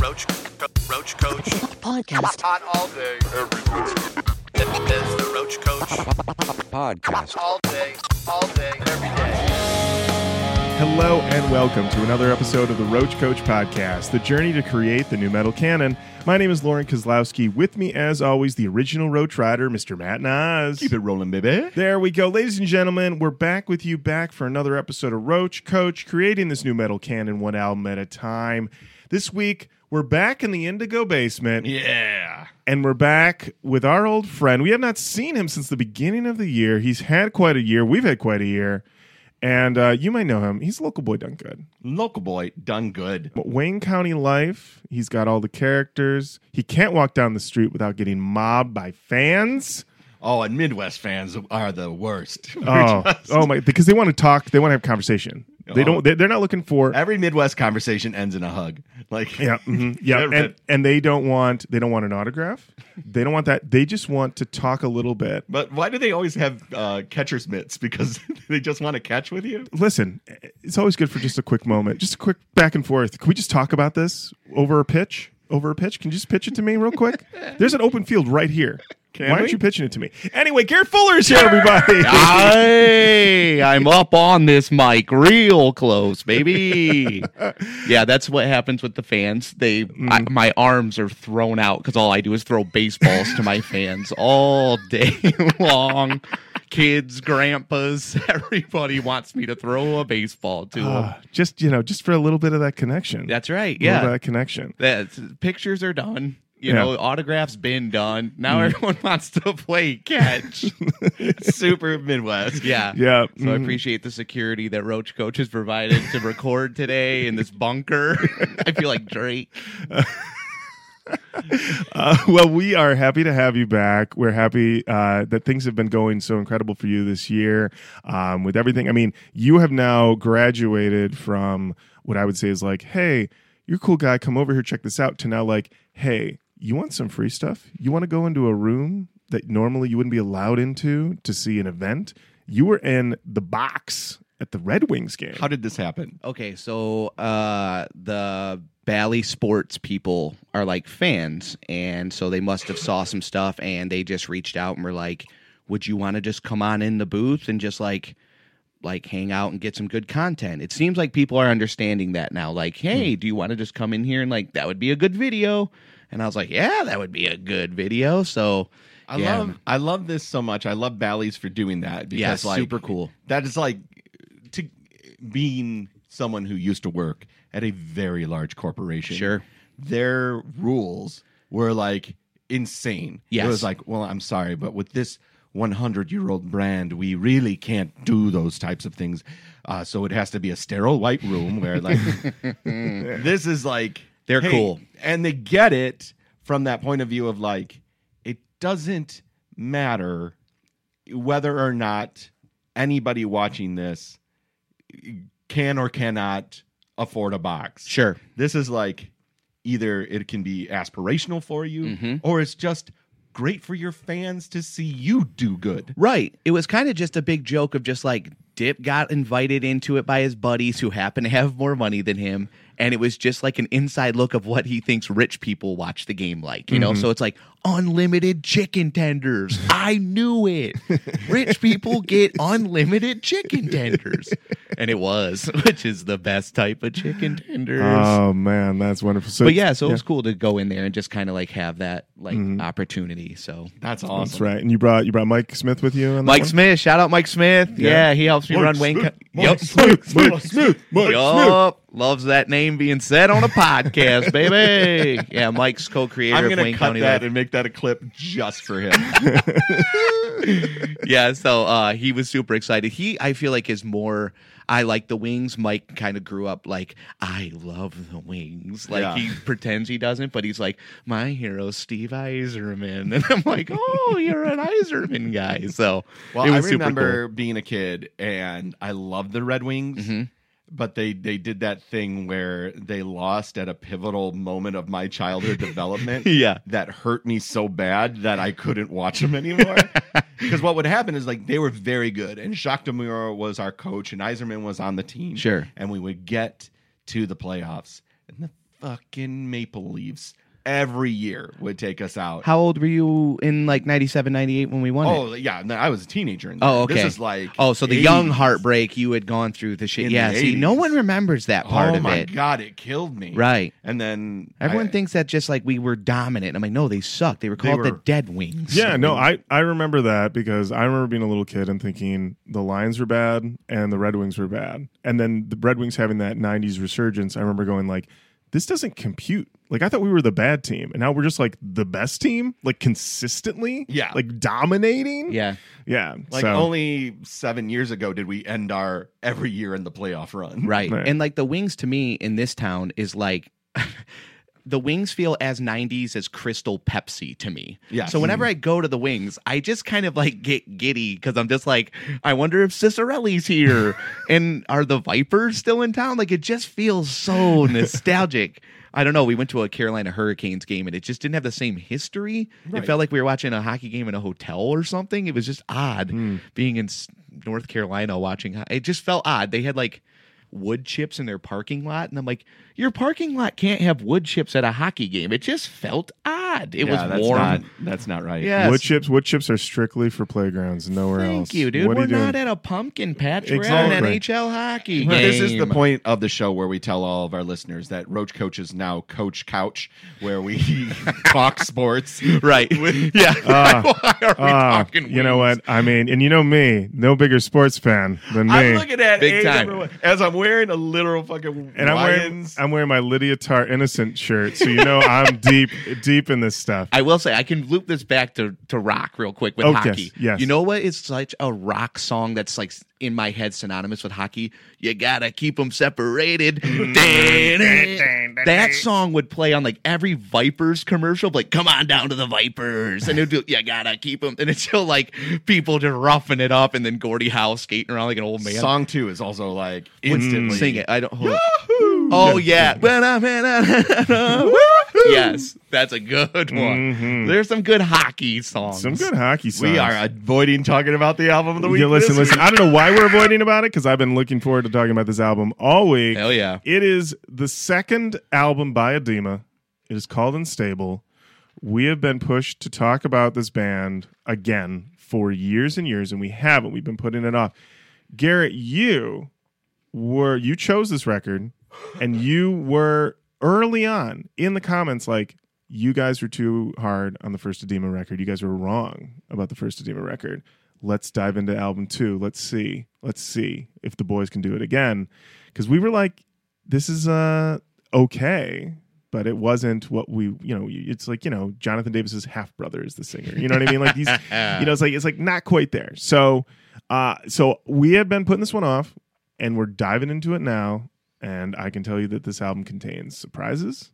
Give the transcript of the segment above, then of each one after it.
Roach, Roach Koach. podcast. Hot all day, every day. Is the Roach Koach. podcast. All day, all day, every day. Hello and welcome to another episode of the Roach Koach Podcast, the journey to create the nu metal canon. My name is Lorin Kozlowski. With me, as always, the original Roach Rider, Mr. Matt Nas. Keep it rolling, baby. There we go. Ladies and gentlemen, we're back with you back for another episode of Roach Koach, creating this nu metal canon one album at a time. This week, we're back in the Indigo basement. Yeah. And we're back with our old friend. We have not seen him since the beginning of the year. He's had quite a year. We've had quite a year. And uh, you might know him. He's local boy done good. Local boy, done good. Wayne County Lyfe. He's got all the characters. He can't walk down the street without getting mobbed by fans. Oh, and Midwest fans are the worst. Oh, oh my! Because they want to talk. They want to have conversation. They Oh. don't. They, they're not looking for. Every Midwest conversation ends in a hug. Like, Yeah, mhm, yeah, and, and they don't want. They don't want an autograph. They don't want that. They just want to talk a little bit. But why do they always have uh, catcher's mitts? Because they just want to catch with you? Listen, it's always good for just a quick moment, just a quick back and forth. Can we just talk about this over a pitch? Over a pitch? Can you just pitch it to me real quick? There's an open field right here. Can Why aren't you pitching it to me? Anyway, Garrett Fuller is here, everybody. Hey, I'm up on this mic real close, baby. yeah, that's what happens with the fans. They, I, my arms are thrown out because all I do is throw baseballs to my fans all day long. Kids, grandpas, everybody wants me to throw a baseball to them. Uh, just you know, just for a little bit of that connection. That's right. A little bit of Yeah, that connection. That's, pictures are done. You Yeah. know, autographs been done. Now everyone wants to play catch. Super Midwest. Yeah. Yeah. So I mhm. appreciate the security that Roach Koach has provided to record today in this bunker. I feel like Drake. Uh, well, we are happy to have you back. We're happy uh, that things have been going so incredible for you this year um, with everything. I mean, you have now graduated from what I would say is like, hey, you're a cool guy. Come over here, check this out, to now like, hey, you want some free stuff? You want to go into a room that normally you wouldn't be allowed into to see an event? You were in the box at the Red Wings game. How did this happen? Okay, so uh, the Bally Sports people are like fans, and so they must have saw some stuff, and they just reached out and were like, "Would you want to just come on in the booth and just like?" like hang out and get some good content. It seems like people are understanding that now. Like, hey, do you want to just come in here and like that would be a good video? And I was like, yeah, that would be a good video. So I Yeah. love I love this so much. I love Bally's for doing that because Yeah, like super cool. That is like to being someone who used to work at a very large corporation. Sure. Their rules were like insane. Yes. It was like, well, I'm sorry, but with this 100 year old brand, we really can't do those types of things. Uh, so it has to be a sterile white room where like this is like They're hey, cool. and they get it from that point of view of like it doesn't matter whether or not anybody watching this can or cannot afford a box. sure. This is like either it can be aspirational for you Mm-hmm. or it's just great for your fans to see you do good. Right. It was kind of just a big joke of just like Dip got invited into it by his buddies who happen to have more money than him. And it was just like an inside look of what he thinks rich people watch the game like, you know? Mm-hmm. So it's like unlimited chicken tenders. I knew it. rich people get unlimited chicken tenders. And it was, which is the best type of chicken tenders. Oh man, that's wonderful. So but yeah, so it was cool to go in there and just kind of like have that like mm-hmm. opportunity. So That's awesome. That's right. And you brought you brought Mike Smith with you on Mike one? Smith, shout out Mike Smith. Yeah, he helps me Mike run Wayne. Co- Mike Yep. Smith, Mike Smith, Mike Yup. Loves that name being said on a podcast, baby. Yeah, Mike's co-creator I'm of gonna Wayne cut County. that Life. and make that a clip just for him. yeah, so uh, he was super excited. He, I feel like, is more. I like the wings. Mike kind of grew up like I love the wings. Like Yeah. he pretends he doesn't, but he's like my hero, Steve Yzerman, and I'm like, oh, you're an Yzerman guy. So Well, I remember being a kid and I loved the Red Wings. Mhm. But they they did that thing where they lost at a pivotal moment of my childhood development. Yeah. that hurt me so bad that I couldn't watch them anymore. Because what would happen is like they were very good, and Jacques Demers was our coach, and Yzerman was on the team. Sure. and we would get to the playoffs, and the fucking Maple Leafs every year would take us out. How old were you in like 97, 98 when we won it? oh yeah, no, I was a teenager. In Oh, okay. This is like Oh, so the young heartbreak you had gone through the shit. In yeah, the see, no one remembers that part oh of it. Oh, my god, it killed me. Right. And then Everyone I- thinks that just like we were dominant. I'm like, no, they sucked. They were called the were- Dead Wings. Yeah, no, I, I remember that because I remember being a little kid and thinking the Lions were bad and the Red Wings were bad. And then the Red Wings having that 90s resurgence, I remember going like, this doesn't compute. Like I thought we were the bad team and now we're just like the best team, like consistently. Yeah. Like dominating. Yeah. Yeah. like so, only seven years ago did we end our every year in the playoff run. Right. Right. And like the Wings to me in this town is like the Wings feel as 90s as Crystal Pepsi to me. Yeah. So whenever I go to the Wings, I just kind of like get giddy because I'm just like, I wonder if Ciccarelli's here and are the Vipers still in town? Like it just feels so nostalgic. I don't know. We went to a Carolina Hurricanes game and it just didn't have the same history. It felt like we were watching a hockey game in a hotel or something. It was just odd hmm. being in North Carolina watching. It just felt odd. They had like wood chips in their parking lot, and I'm like, your parking lot can't have wood chips at a hockey game. It just felt odd. It Yeah, was that's warm. Not, that's not right. Yes. wood chips, wood chips are strictly for playgrounds, nowhere else. Thank you, dude. What we're you doing? not at a pumpkin patch. We're Exactly. at an NHL hockey game. This is the point of the show where we tell all of our listeners that Roach Koach is now Coach Couch, where we talk sports. Right. yeah. Ah, Why are we Ah, talking you know what? I mean, and you know me, no bigger sports fan than me. I'm looking at Big A time. number one, as I'm wearing a literal fucking and I'm wearing Lions. I'm wearing my Lydia Tarr innocent shirt, so you know I'm deep deep in this stuff. I will say I can loop this back to, to rock real quick with Oh, hockey. yes, yes. You know what is such a rock song that's like in my head synonymous with hockey? You gotta keep them separated. that song would play on like every Vipers commercial, like "Come on down to the Vipers," and it'd do "You gotta keep them," and it's still like people just roughing it up, and then Gordie Howe skating around like an old man. Song two is also like instantly Sing it. I don't. Hold. Oh yeah. When I'm in- yes, that's a good one. Mhm. There's some good hockey songs. Some good hockey songs. We are avoiding talking about the album of the week. Yeah, listen, listen. I don't know why we're avoiding about it because I've been looking forward to talking about this album all week. Hell yeah. It is the second album by Adema. It is called Unstable. We have been pushed to talk about this band again for years and years, and we haven't. We've been putting it off. Garrett, you were you chose this record, and you were early on in the comments like you guys were too hard on the first Adema record. You guys were wrong about the first Adema record. Let's dive into album two. Let's see. Let's see if the boys can do it again. Because we were like, this is uh okay, but it wasn't what we you know. It's like you know Jonathan Davis's half brother is the singer. You know what I mean? Like he's you know it's like it's like not quite there. So uh so we have been putting this one off, and we're diving into it now. And I can tell you that this album contains surprises.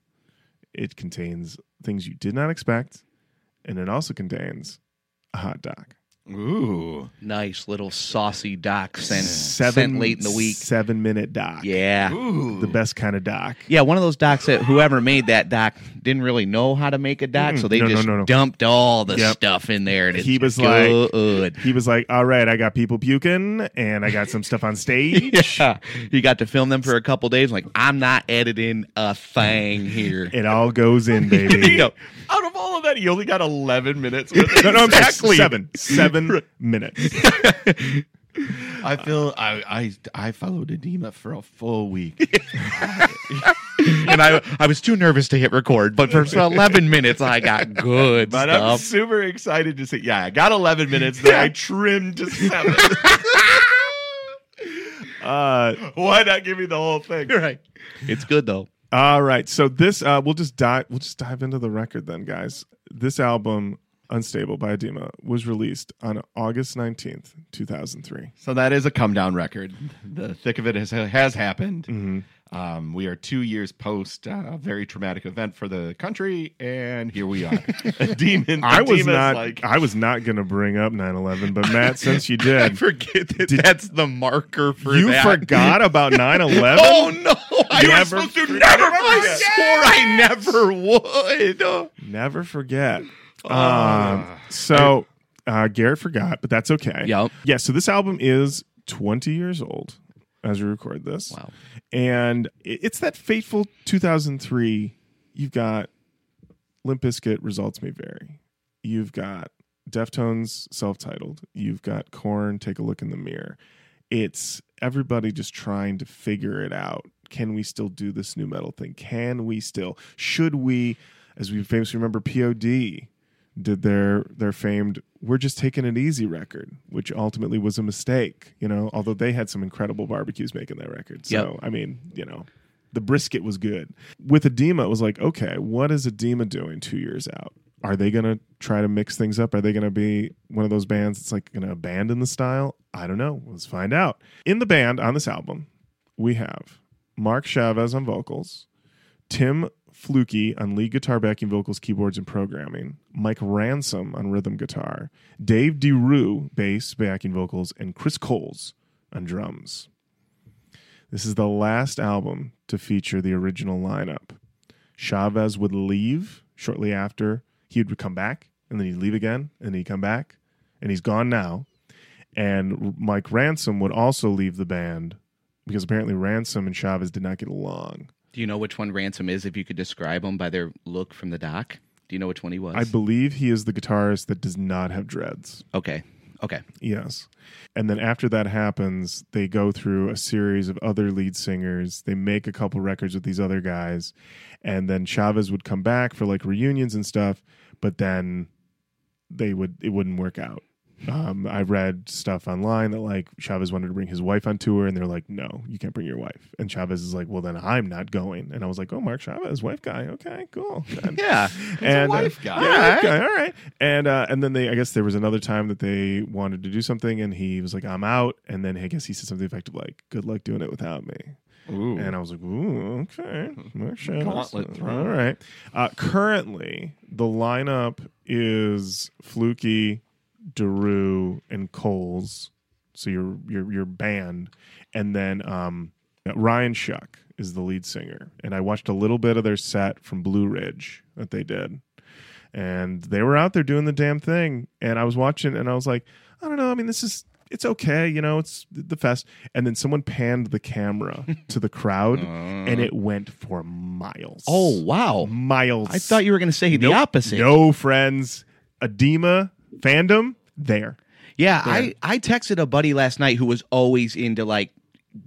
It contains things you did not expect, and it also contains a hot dog. Ooh. Nice little saucy doc sent, Seven sent late in the week. seven minute doc. Yeah. Ooh. the best kind of doc. Yeah, one of those docs that whoever made that doc didn't really know how to make a doc, Mm-mm. so they No, just no, no. dumped all the Yep. stuff in there. And He was like- good. He was like, "All right, I got people puking, and I got some stuff on stage. yeah, he got to film them for a couple days. Like, I'm not editing a thing here. It all goes in, baby." You know, Out of all of that, he only got 11 minutes. No, no, Exactly. seven, seven minutes. I feel I I I followed Adema for a full week. and I I was too nervous to hit record, but for 11 minutes I got good But I'm stuff. super excited to see. Yeah, I got 11 minutes. Then I trimmed to seven. Uh, Why not give me the whole thing? right. It's good though. all right, so this uh, we'll just dive. We'll just dive into the record then, guys. This album, "Unstable" by Adema, was released on August nineteenth, two thousand three. So that is a come down record. The thick of it has has happened. Mm-hmm. Um, we are two years post uh, a very traumatic event for the country, and here we are. Demon. I was not. like I was not going to bring up 9-11, but Matt, since you did, I forget that Did- that's the marker for you that. forgot about 9-11? Oh no! I You was supposed to never. Never I forget. swore I never would. Never forget. Um, so uh, Garrett forgot, but that's okay. Yep. Yeah. So this album is 20 years old. as we record this. Wow. And it- it's that fateful 2003. You've got Limp Bizkit, Results May Vary. You've got Deftones, self titled. You've got Korn, Take a Look in the Mirror. It's everybody just trying to figure it out. Can we still do this nu metal thing? Can we still? Should we, as we famously remember, POD did their their famed "We're Just Taking It Easy" record, which ultimately was a mistake. You know, although they had some incredible barbecues making that record. So Yep. I mean, you know, the brisket was good. With Adema, it was like, okay, what is Adema doing two years out? Are they going to try to mix things up? Are they going to be one of those bands that's like going to abandon the style? I don't know. Let's find out. In the band on this album, we have Mark Chavez on vocals, Tim Fluky on lead guitar, backing vocals, keyboards, and programming, Mike Ransom on rhythm guitar, Dave DeRoo, bass, backing vocals, and Kris Kohls on drums. This is the last album to feature the original lineup. Chavez would leave shortly after. He would come back, and then he'd leave again, and then he'd come back, and he's gone now. And Mike Ransom would also leave the band because apparently Ransom and Chavez did not get along. Do you know which one Ransom is? If you could describe them by their look from the doc, do you know which one he was? I believe he is the guitarist that does not have dreads. okay, okay. Yes. And then after that happens, they go through a series of other lead singers. They make a couple records with these other guys. And then Chavez would come back for like reunions and stuff, but then they would it wouldn't work out. Um, I read stuff online that like Chavez wanted to bring his wife on tour, and they're like, "No, you can't bring your wife." And Chavez is like, "Well, then I'm not going." And I was like, "Oh, Mark Chavez, wife guy, okay, cool." Yeah, and uh, wife guy. yeah, All wife guy, all right. And uh, and then they, I guess there was another time that they wanted to do something, and he was like, "I'm out." And then I guess he said something effective like, "Good luck doing it without me." Ooh. And I was like, "Ooh, okay, Mark Chavez. Gauntlet thrown. all right." Uh, currently, the lineup is Fluky, DeRoo, and Kohls. So your your your band, and then um, Ryan Shuck is the lead singer. And I watched a little bit of their set from Blue Ridge that they did, and they were out there doing the damn thing. And I was watching, and I was like, I don't know. I mean, this is it's okay, you know, it's the fest. And then someone panned the camera to the crowd, and it went for miles. Oh wow! miles! I thought you were going to say the opposite. No, friends. Adema fandom there. Yeah, I I texted a buddy last night who was always into like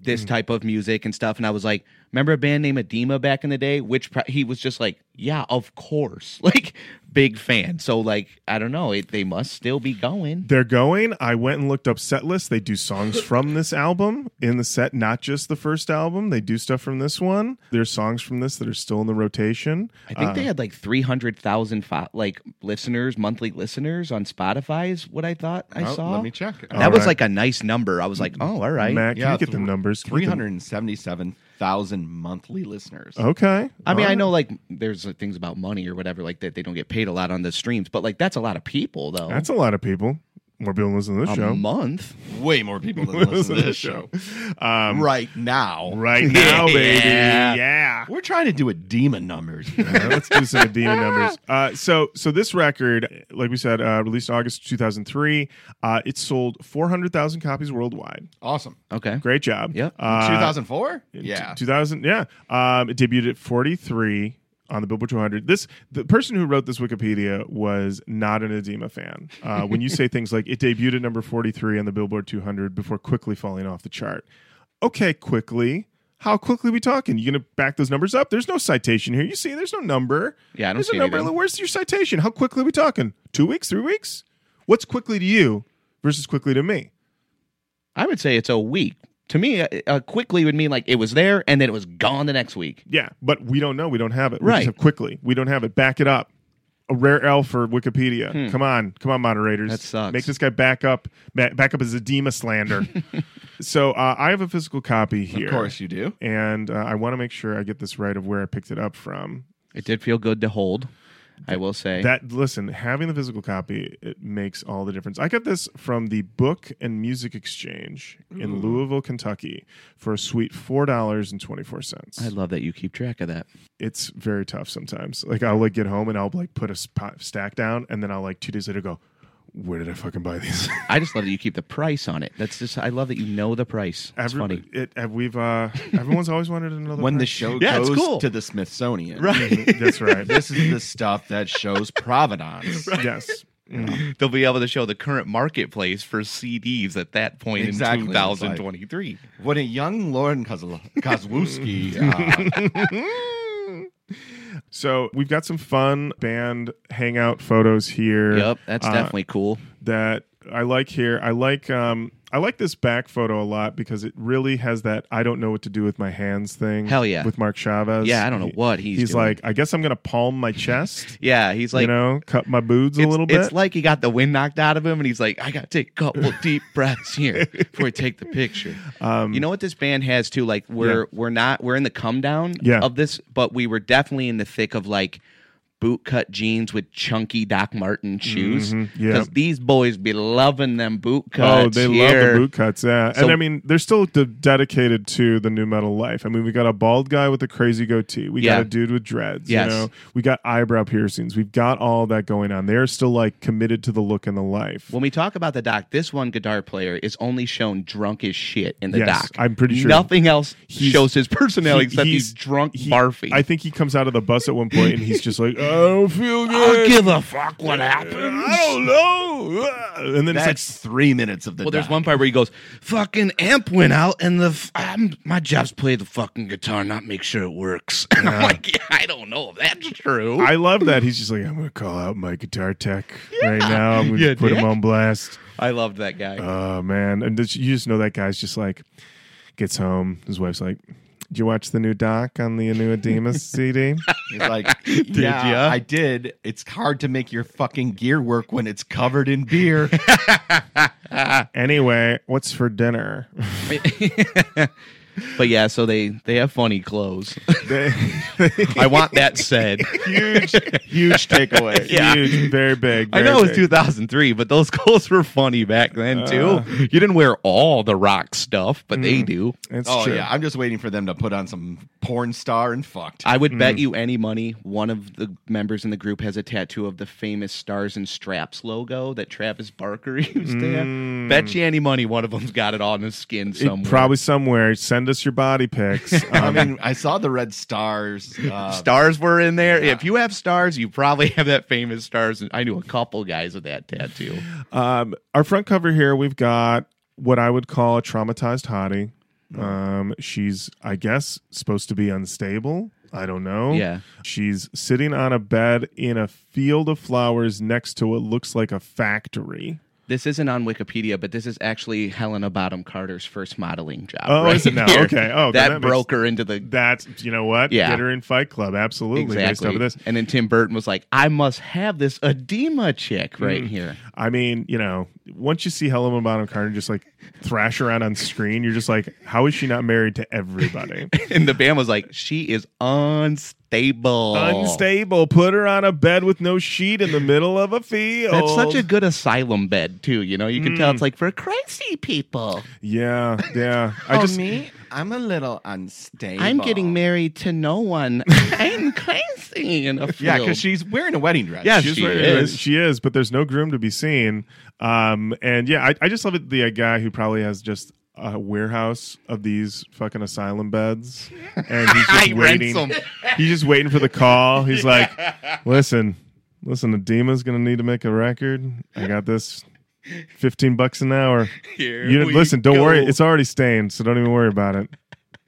this Mm. type of music and stuff, and I was like, "Remember a band named Adema back in the day?" Which pro- he was just like, "Yeah, of course." Like big fan. So like I don't know, it, they must still be going. They're going. I went and looked up set lists. They do songs from this album in the set, not just the first album. They do stuff from this one. There's songs from this that are still in the rotation. I think Uh, they had like three hundred thousand fo- like listeners, monthly listeners on Spotify. Is what I thought I Oh, saw. Let me check. that All was right. like a nice number. I was like, oh, all right. Matt, can you get th- them numbers? Can you Three get them- hundred and seventy-seven thousand monthly listeners. Okay. I mean, All I know like there's uh, things about money or whatever like that. They don't get paid a lot on the streams, but like that's a lot of people though. That's a lot of people. More people listen to this a show. month. Way more people than listen to this show Um, right now. right now, baby. Yeah. Yeah. We're trying to do a demon numbers. Uh, let's do some demon numbers. Uh, so, so this record, like we said, uh, released August 2003. Uh, it sold 400,000 copies worldwide. awesome. Okay. Great job. Yep. Uh, 2004. Yeah. 2000. Yeah. Um, it debuted at 43 on the Billboard 200. This the person who wrote this Wikipedia was not an Adema fan. Uh, when you say things like it debuted at number 43 on the Billboard 200 before quickly falling off the chart. Okay, quickly. How quickly we talking? You gonna back those numbers up? There's no citation here. You see, there's no number. Yeah, I don't There's see a number. anything. Where's your citation? How quickly we talking? Two weeks? Three weeks? What's quickly to you versus quickly to me? I would say it's a week. To me, uh, uh, quickly would mean like it was there and then it was gone the next week. Yeah, but we don't know. We don't have it. We Right. just have quickly. We don't have it. Back it up. A rare L for Wikipedia. Come on, come on, moderators. Hmm. That sucks. Make this guy back up. ba- Back up as Adema slander. so uh, I have a physical copy here. Of course you do. And uh, I want to make sure I get this right of where I picked it up from. It did feel good to hold. I will say. That listen, having the physical copy it makes all the difference. I got this from the Book and Music Exchange in Louisville, Kentucky, for a sweet four dollars and twenty four cents. I love that you keep track of that. it's very tough sometimes. Like I'll like get home and I'll like put a sp- stack down, and then I'll like two days later go, where did I fucking buy these? I just love that you keep the price on it. That's just I love that you know the price. It's Every- funny. It, have we've uh, everyone's always wanted another know the when the show Yeah, it's goes cool. to the Smithsonian. Right. That's right. This is the stuff that shows provenance. yes. Mm. They'll be able to show the current marketplace for CDs at that point Exactly. in It's like- 2023. When a young Lorin Kozl- Kozlowski, uh, So we've got some fun band hangout photos here. Yep, that's Uh, definitely cool. that I like here. I like um I like this back photo a lot because it really has that I don't know what to do with my hands thing. Hell yeah. With Mark Chavez. Yeah, I don't know what he's He's doing. like, I guess I'm gonna palm my chest. Yeah, he's like you know, cut my boobs a little bit. It's like he got the wind knocked out of him, and he's like, "I got to take a couple deep breaths here before I take the picture." Um, you know what this band has too? Like we're Yeah. we're not we're in the come down Yeah. of this, but we were definitely in the thick of like boot cut jeans with chunky Doc Martin shoes. Mhm, yeah. because these boys be loving them boot Oh, they here. love the boot cuts, yeah. So- and I mean, they're still de- dedicated to the nu metal life. I mean, we got a bald guy with a crazy goatee. We Yeah. got a dude with dreads. Yes. You know, we got eyebrow piercings. We've got all that going on. They're still like committed to the look and the life. When we talk about the doc, this one guitar player is only shown drunk as shit in the Yes, doc. I'm pretty sure nothing else he's- shows his personality He- except he's, drunk, he- barfy. I think he comes out of the bus at one point and he's just like, don't feel good. I don't give a fuck what happens. I don't know. And then it's like, three minutes of the. Well, there's one part where he goes, "Fucking amp went out, and the f- I'm, my job's play the fucking guitar, not make sure it works." And I'm like, yeah, "I don't know if that's true." I love that. He's just like, I'm going to call out my guitar tech right now. I'm going to Yeah, put him on blast. I loved that guy. Oh man, and this, you just know that guy's just like gets home. His wife's like, "Did you watch the new doc on the new Demas CD?" He's like, yeah, ya? I did. It's hard to make your fucking gear work when it's covered in beer. anyway, what's for dinner? But yeah, so they they have funny clothes. They- I want that said. huge, huge takeaway. Yeah. Huge, very big. I very know it was big. 2003, but those clothes were funny back then too. Uh. you didn't wear all the rock stuff, but they do. It's Oh true. yeah, I'm just waiting for them to put on some porn star and fucked. I would Mm. bet you any money one of the members in the group has a tattoo of the famous Stars and Straps logo that Travis Barker used to have. Bet you any money one of them's got it on his skin Mm. It- somewhere. probably somewhere. Send us your body pics. I Um, mean, I saw the red stars. Uh, Stars were in there. Yeah. If you have stars, you probably have that famous stars. I knew a couple guys with that tattoo. Um, our front cover here, we've got what I would call a traumatized hottie. Mm. Um, she's, I guess, supposed to be unstable. I don't know. Yeah. She's sitting on a bed in a field of flowers next to what looks like a factory. This isn't on Wikipedia, but this is actually Helena Bonham Carter's first modeling job. Oh, right is it now? here. Okay. Oh, that, that makes- broke her into the That's, you know what? Yeah. Get her in Fight Club. Absolutely. Exactly. this. And then Tim Burton was like, "I must have this Adema chick right Mm. here." I mean, you know, once you see Helena Bonham Carter just like thrash around on screen, you're just like, how is she not married to everybody? And the band was like, "She is unstable." Unstable. Put her on a bed with no sheet in the middle of a field. That's such a good asylum bed too. You know, you can Mm. tell it's like for crazy people. yeah, yeah. I oh, just me? I'm a little unstable. I'm getting married to no one. I'm crazy in a field. Yeah, because she's wearing a wedding dress. Yeah, she's she right- is. She is, but there's no groom to be seen. Um, and yeah, I, I just love it. The uh, guy who probably has just a warehouse of these fucking asylum beds, and he's just waiting. He's just waiting for the call. He's like, "Listen, listen, Adema's gonna need to make a record. I got this." 15 bucks an hour. Here You listen, don't go. worry. It's already stained, so don't even worry about it.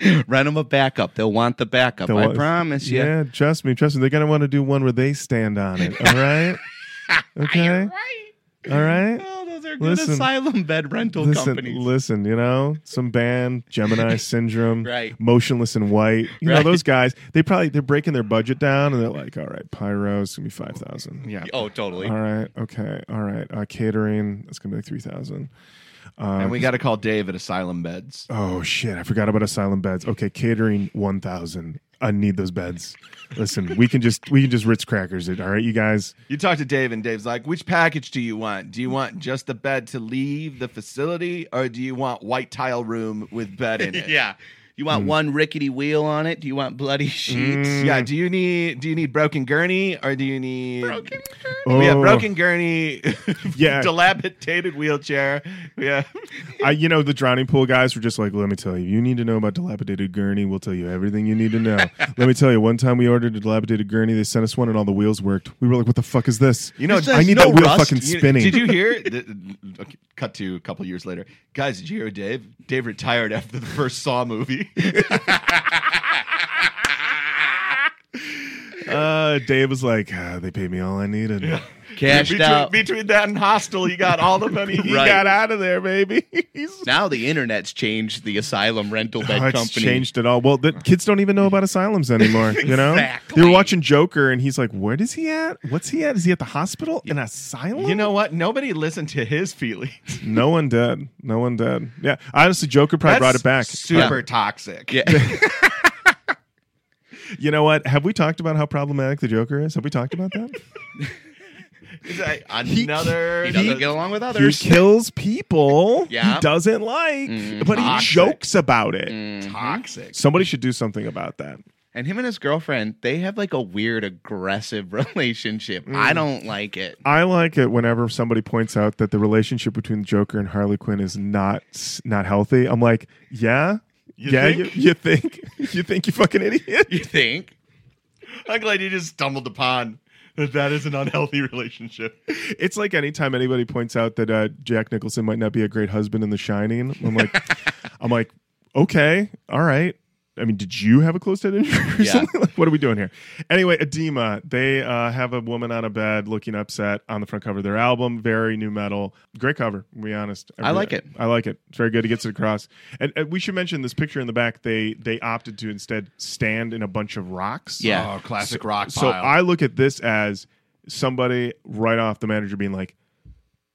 Rent them a backup. They'll want the backup. They'll I want- promise you. Yeah, trust me, trust me. They're gonna want to do one where they stand on it. All right. Okay. All right. Oh, those are good Listen. asylum bed rental Listen, companies. listen. You know, some band, Gemini Syndrome, Right. Motionless in White. You know those guys. They probably they're breaking their budget down, and they're like, "All right, pyro's gonna be five thousand. Yeah. Oh, totally. All right, okay, all right. Uh, catering, that's gonna be like three thousand. Uh, And we got to call Dave at Asylum Beds. Oh shit! I forgot about asylum beds. Okay, catering one thousand. I need those beds. Listen, we can just we can just Ritz crackers it. All right, you guys. You talk to Dave, and Dave's like, "Which package do you want? Do you want just the bed to leave the facility, or do you want white tile room with bed in it?" yeah. You want one rickety wheel on it? Do you want bloody sheets? Mm. Yeah. Do you need do you need broken gurney or do you need Broken. We have Oh. broken gurney, Yeah. dilapidated wheelchair. Yeah, I, you know, the drowning pool guys were just like, let me tell you, you need to know about dilapidated gurney. We'll tell you everything you need to know. let me tell you, one time we ordered a dilapidated gurney. They sent us one and all the wheels worked. We were like, what the fuck is this? You know, This I need no that wheel rust. fucking You- spinning. Did you hear? th- okay, cut to a couple years later, guys. Did you hear Dave? Dave retired after the first Saw movie. Uh, Dave was like, ah, they paid me all I needed. Cashed between, out. between that and Hostel, he got all the money. He Right. got out of there, baby. Now the internet's changed the asylum rental bed Oh, it's company. changed it all. Well, the kids don't even know about asylums anymore. You know, they were watching Joker, and he's like, "Where is he at? What's he at? Is he at the hospital? An asylum? You know what? Nobody listened to his feelings. no one did. No one did. Yeah, honestly, Joker probably brought it back. Super toxic. Yeah. You know what? Have we talked about how problematic the Joker is? Have we talked about that? Is that another. he doesn't get along with others. he kills people Yeah. he doesn't like, Mm, but he jokes about it. Mm. toxic. Somebody should do something about that. And him and his girlfriend, they have like a weird aggressive relationship. Mm. I don't like it. I like it whenever somebody points out that the relationship between Joker and Harley Quinn is not not healthy. I'm like, yeah, You yeah, think? You, you think, you think, you fucking idiot. You think? I'm glad you just stumbled upon that is an unhealthy relationship. It's like anytime anybody points out that uh, Jack Nicholson might not be a great husband in The Shining. I'm like, I'm like, okay, all right. I mean, did you have a closed head injury or Yeah. something? Like, what are we doing here? Anyway, Adema, they uh, have a woman on a bed looking upset on the front cover of their album. Very nu metal. Great cover, to be honest. I like it. I like it. It's very good. It gets it across. And, and we should mention this picture in the back. They they opted to instead stand in a bunch of rocks. Yeah. Oh, classic rock So. I look at this as somebody right off the manager being like,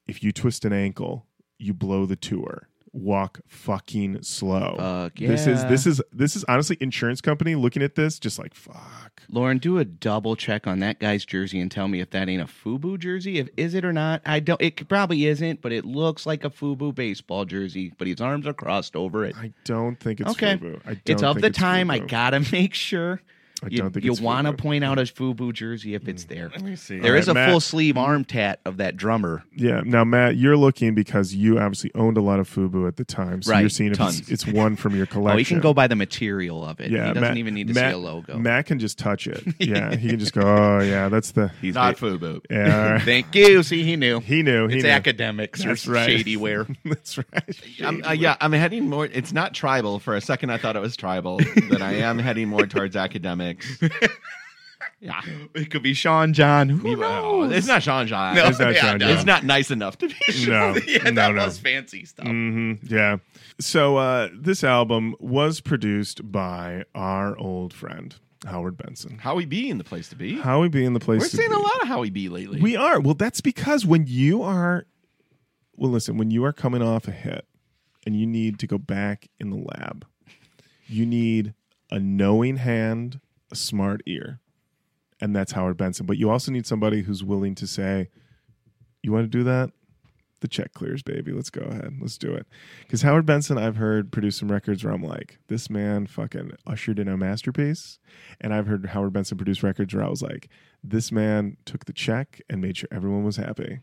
if you twist an ankle, you blow the tour. Walk fucking slow. Fuck This is this is this is honestly insurance company looking at this just like fuck. Lorin, do a double check on that guy's jersey and tell me if that ain't a FUBU jersey. If is it or not? I don't. It probably isn't, but it looks like a FUBU baseball jersey. But his arms are crossed over it. I don't think it's okay, FUBU. I don't it's of the it's time. I gotta make sure. I you don't think you want to point out a FUBU jersey if it's there. Let me see. There All is right, a Matt. full sleeve arm tat of that drummer. Yeah. Now, Matt, you're looking because you obviously owned a lot of FUBU at the time, so Right, you're seeing if it's, it's one from your collection. Oh, he can go by the material of it. Yeah, he doesn't Matt- even need to Matt, see a logo. Matt can just touch it. Yeah, he can just go. Oh, yeah, that's the. He's Not FUBU. Yeah, all right. Thank you. See, he knew. he knew. He it's knew. Akademiks That's or right. shady wear. That's right. I'm, uh, yeah, I'm heading more. It's not tribal. For a second, I thought it was tribal. but I am heading more towards Akademiks. Yeah, It could be Sean John. Who knows? it's not Sean John. No, It's not yeah, Sean no. John. It's not nice enough to be. Sean. No, yeah, no, that no. was fancy stuff. hmm Yeah. So uh, this album was produced by our old friend Howard Benson. Howie B in the place to be. Howie be in the place. To be. We're seeing be. a lot of Howie B lately. We are. Well, that's because when you are, well, listen, when you are coming off a hit and you need to go back in the lab, you need a knowing hand, a smart ear. And that's Howard Benson. But you also need somebody who's willing to say, you want to do that? The check clears, baby. Let's go ahead. Let's do it. Because Howard Benson, I've heard produce some records where I'm like, this man fucking ushered in a masterpiece. And I've heard Howard Benson produce records where I was like, this man took the check and made sure everyone was happy.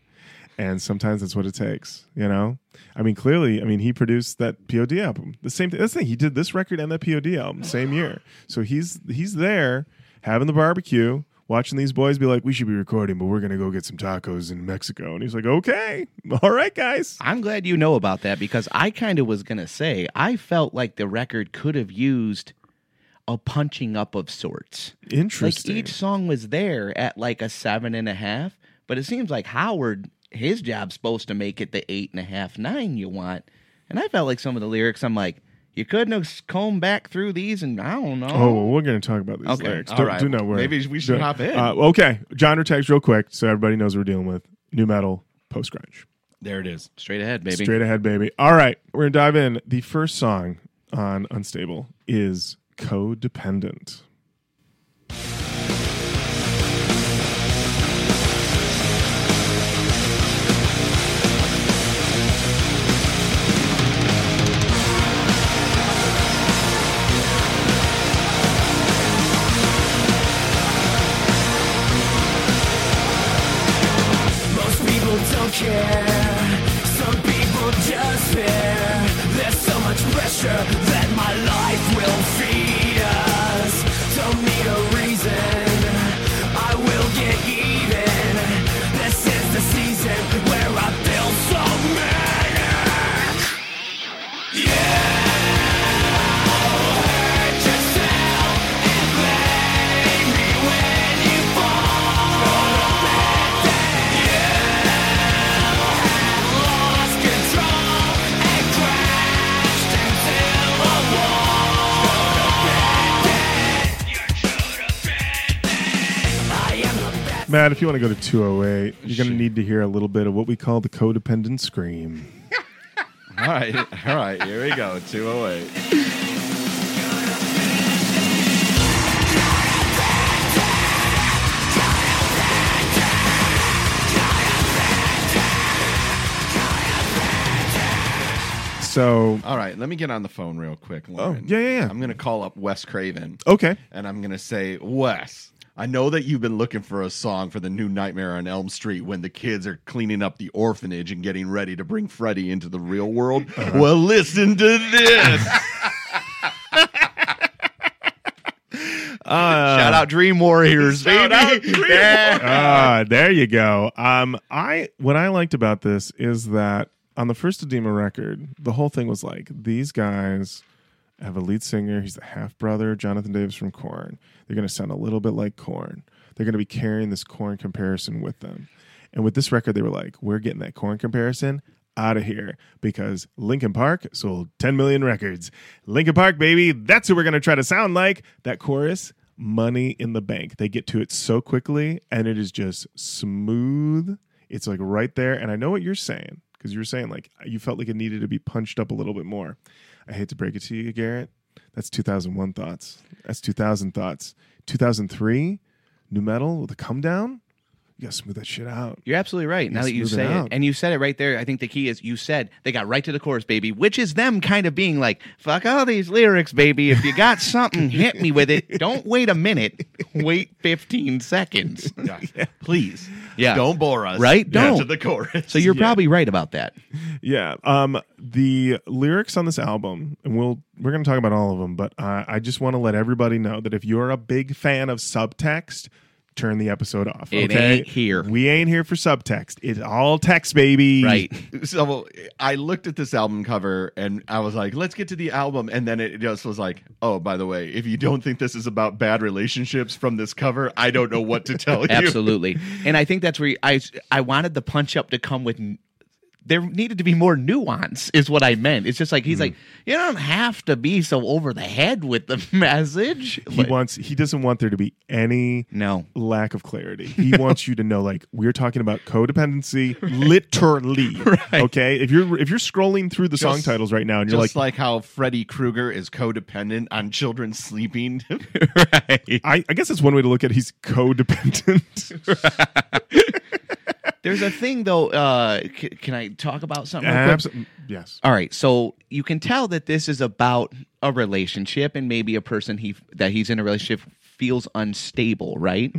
And sometimes that's what it takes, you know? I mean, clearly, I mean, he produced that POD album. The same thing. That's the thing. He did this record and that POD album same year. So he's he's there having the barbecue, watching these boys be like, we should be recording, but we're going to go get some tacos in Mexico. And he's like, okay, all right, guys. I'm glad you know about that because I kind of was going to say, I felt like the record could have used a punching up of sorts. Like Interesting. each song was there at like a seven and a half, but it seems like Howard, his job's supposed to make it the eight and a half, nine you want. And I felt like some of the lyrics, I'm like, you couldn't have combed back through these, and I don't know. Oh, well, we're going to talk about these Okay. lyrics. All Don't- right. Do not worry. Maybe we should Do- hop in. Uh, okay, genre tags real quick so everybody knows what we're dealing with. Nu metal, post grunge. there it is. Straight ahead, baby. Straight ahead, baby. All right, we're gonna dive in. The first song on Unstable is Codependent. Matt, if you want to go to 208, you're going to need to hear a little bit of what we call the codependent scream. All right, all right, here we go. 208. So, All right, let me get on the phone real quick. oh, yeah, yeah, yeah. I'm going to call up Wes Craven. Okay. and I'm gonna say, Wes, I know that you've been looking for a song for the new Nightmare on Elm Street when the kids are cleaning up the orphanage and getting ready to bring Freddy into the real world. Uh-huh. Well, listen to this. Shout out Dream Warriors, baby. Yeah. Ah, there you go. Um, I what I liked about this is that on the first Adema record, the whole thing was like these guys have a lead singer. He's the half brother, Jonathan Davis from Korn. They're going to sound a little bit like Korn. They're going to be carrying this Korn comparison with them. And with this record, they were like, "We're getting that Korn comparison." Out of here because Linkin Park sold 10 million records. Linkin Park, baby, that's who we're going to try to sound like. That chorus, money in the bank. They get to it so quickly and it is just smooth. It's like right there. And I know what you're saying because you were saying like you felt like it needed to be punched up a little bit more. I hate to break it to you, Garrett. That's 2001 thoughts. That's 2000 thoughts. 2003, nu metal with a come down. You gotta smooth that shit out. You're absolutely right. Now that you smooth it say it, out. and you said it right there, I think the key is you said they got right to the chorus, baby, which is them kind of being like, "Fuck all these lyrics, baby. If you got something, hit me with it. Don't wait a minute. Wait 15 seconds." Please, Yeah. don't bore us. Right? Don't. to the chorus. So you're Yeah. probably right about that. Yeah. Um, the lyrics on this album, and we'll we're gonna talk about all of them, but uh, I just want to let everybody know that if you're a big fan of subtext, turn the episode off. It okay? ain't here. We ain't here for subtext. It's all text, baby. Right. So I looked at this album cover and I was like, let's get to the album. And then it just was like, oh, by the way, if you don't think this is about bad relationships from this cover, I don't know what to tell you. Absolutely. and I think that's where I I wanted the punch up to come with there needed to be more nuance is what I meant. It's just like he's hmm. like you don't have to be so over the head with the message. He wants. He doesn't want there to be any no. lack of clarity. He wants you to know, like, we're talking about codependency, literally. Okay. If you're if you're scrolling through the song titles right now and you're Just like, like, how Freddy Krueger is codependent on children sleeping. right. I, I guess that's one way to look at. it. He's codependent. There's a thing though. Uh, c- can I talk about something? Yes. All right, so you can tell that this is about a relationship and maybe a person he that he's in a relationship feels unstable, right?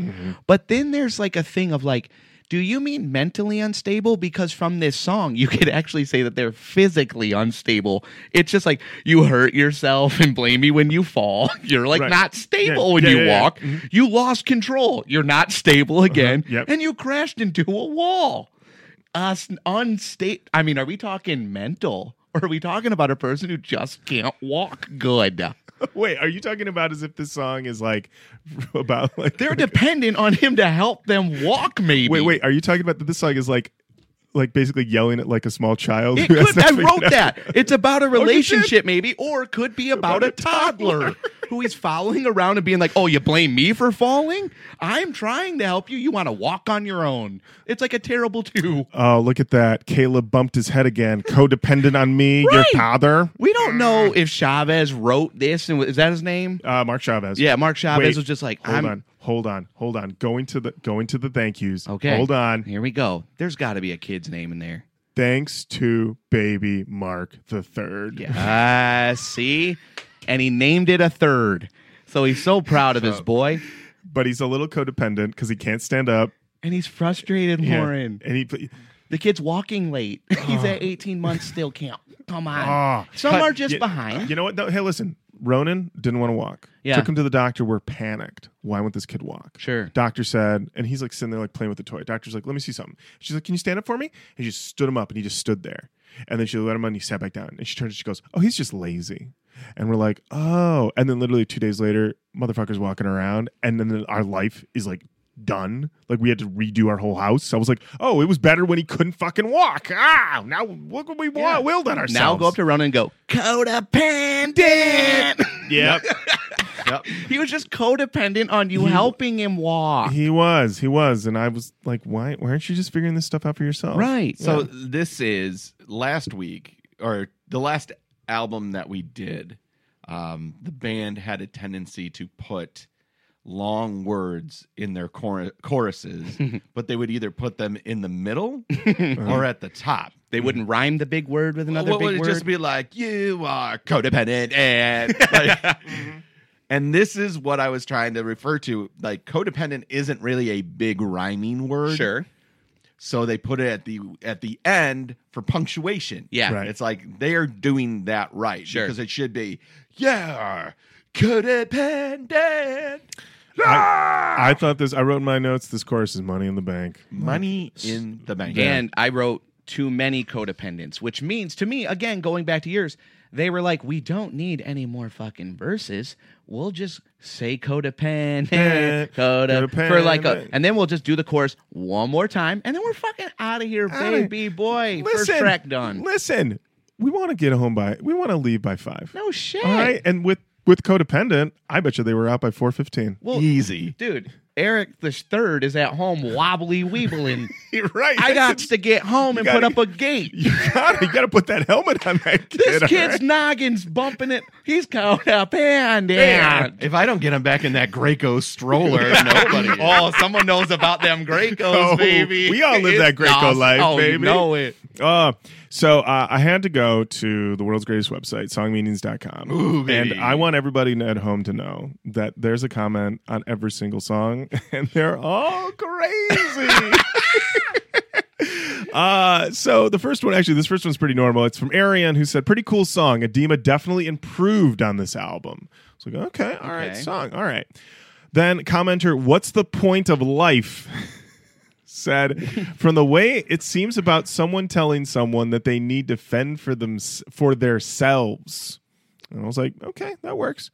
But then there's like a thing of like do you mean mentally unstable? Because from this song, you could actually say that they're physically unstable. It's just like you hurt yourself and blame me when you fall. You're like Right. not stable Yeah, when yeah, you yeah, walk. You lost control. You're not stable again. Yep. And you crashed into a wall uh unstable i mean are we talking mental or are we talking about a person who just can't walk good Wait, are you talking about as if this song is like about like they're dependent on him to help them walk maybe. Wait, wait, are you talking about that this song is like like basically yelling at like a small child? it could, I wrote that. It's about a did? relationship, maybe, or it could be about, About a toddler. toddler who is following around and being like, "Oh, you blame me for falling? I'm trying to help you. You want to walk on your own." It's like a terrible two. Oh, look at that. Caleb bumped his head again. Codependent on me, your father. We don't know if Chavez wrote this, and is that his name? Uh, Mark Chavez. Yeah, Mark Chavez Wait, was just like, Hold I'm, on, hold on, hold on. Going to the going to the thank yous. Okay. Hold on. Here we go. There's got to be a kid's name in there. Thanks to baby Mark the third. Yeah. Uh, see? And he named it a third. So he's so proud of his boy. But he's a little codependent because he can't stand up. And he's frustrated, Yeah. Lorin. And he The kid's walking late. He's at 18 months still can't. Come on. Oh. Some Cut- are just you- behind. You know what? No, hey, listen. Ronan didn't want to walk. Yeah. Took him to the doctor. We're panicked. Why won't this kid walk? Sure. Doctor said, and he's like sitting there like playing with the toy. Doctor's like, let me see something. She's like, can you stand up for me? And she just stood him up and he just stood there. And then she let him on and he sat back down. And she turns and she goes, oh, he's just lazy. And we're like, oh. And then literally two days later, motherfucker's walking around. And then our life is like done. Like we had to redo our whole house. I was like, oh, it was better when he couldn't fucking walk. Ah, now look what we Yeah. want. Willed on ourselves. Now go up to Ronan and go, codependent. Yep. Yep. he was just codependent on you helping him walk. He was, he was, and I was like, "Why? Why aren't you just figuring this stuff out for yourself?" right. So this is last week or the last album that we did. Um, the band had a tendency to put long words in their chor- choruses, but they would either put them in the middle uh-huh. or at the top. they wouldn't rhyme the big word with another What would big it word. just be like? You are codependent, and like, uh-huh. and this is what I was trying to refer to. Like codependent isn't really a big rhyming word, sure. so they put it at the at the end for punctuation. Yeah. Right. It's like they are doing that right Sure. because it should be yeah, codependent. Ah! I thought this. I wrote in my notes. This chorus is money in the bank. Money in the bank. And I wrote too many codependents, which means to me, again, going back to yours, they were like, we don't need any more fucking verses. We'll just say codependent, codep for like a, and then we'll just do the chorus one more time, and then we're fucking out of here, Outta- baby boy. First Listen, track done. Listen, we want to get home by. We want to leave by five. No shit. All right, and with with codependent, I bet you they were out by four fifteen. Well, easy. dude, Eric the third is at home wobbly weebling. You're right. I got to get home and gotta- put up a gate. You got you got to put that helmet on that kid. This kid's right? noggin's bumping it. He's caught up and down. If I don't get him back in that Graco stroller, nobody. Oh, someone knows about them Gracos, Oh, baby. we all live It's that Graco awesome. life, oh, baby. You know it. Uh, so uh, I had to go to the world's greatest website, songmeanings.com. Ooh, baby. and I want everybody at home to know that there's a comment on every single song, and they're all crazy. Uh, so the first one, actually, this first one's pretty normal. It's from Ariane, who said, "Pretty cool song. Adema definitely improved on this album." It's like, okay, all right, Okay. song, all right. Then commenter, "What's the point of life?" said, "From the way it seems about someone telling someone that they need to fend for them for themselves." And I was like, okay, that works.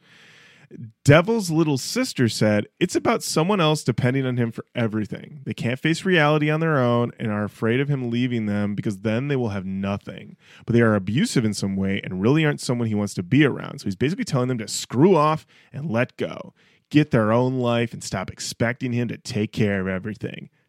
Devil's little sister said, It's about someone else depending on him for everything. They can't face reality on their own and are afraid of him leaving them because then they will have nothing. But they are abusive in some way and really aren't someone he wants to be around. So he's basically telling them to screw off and let go, get their own life, and stop expecting him to take care of everything.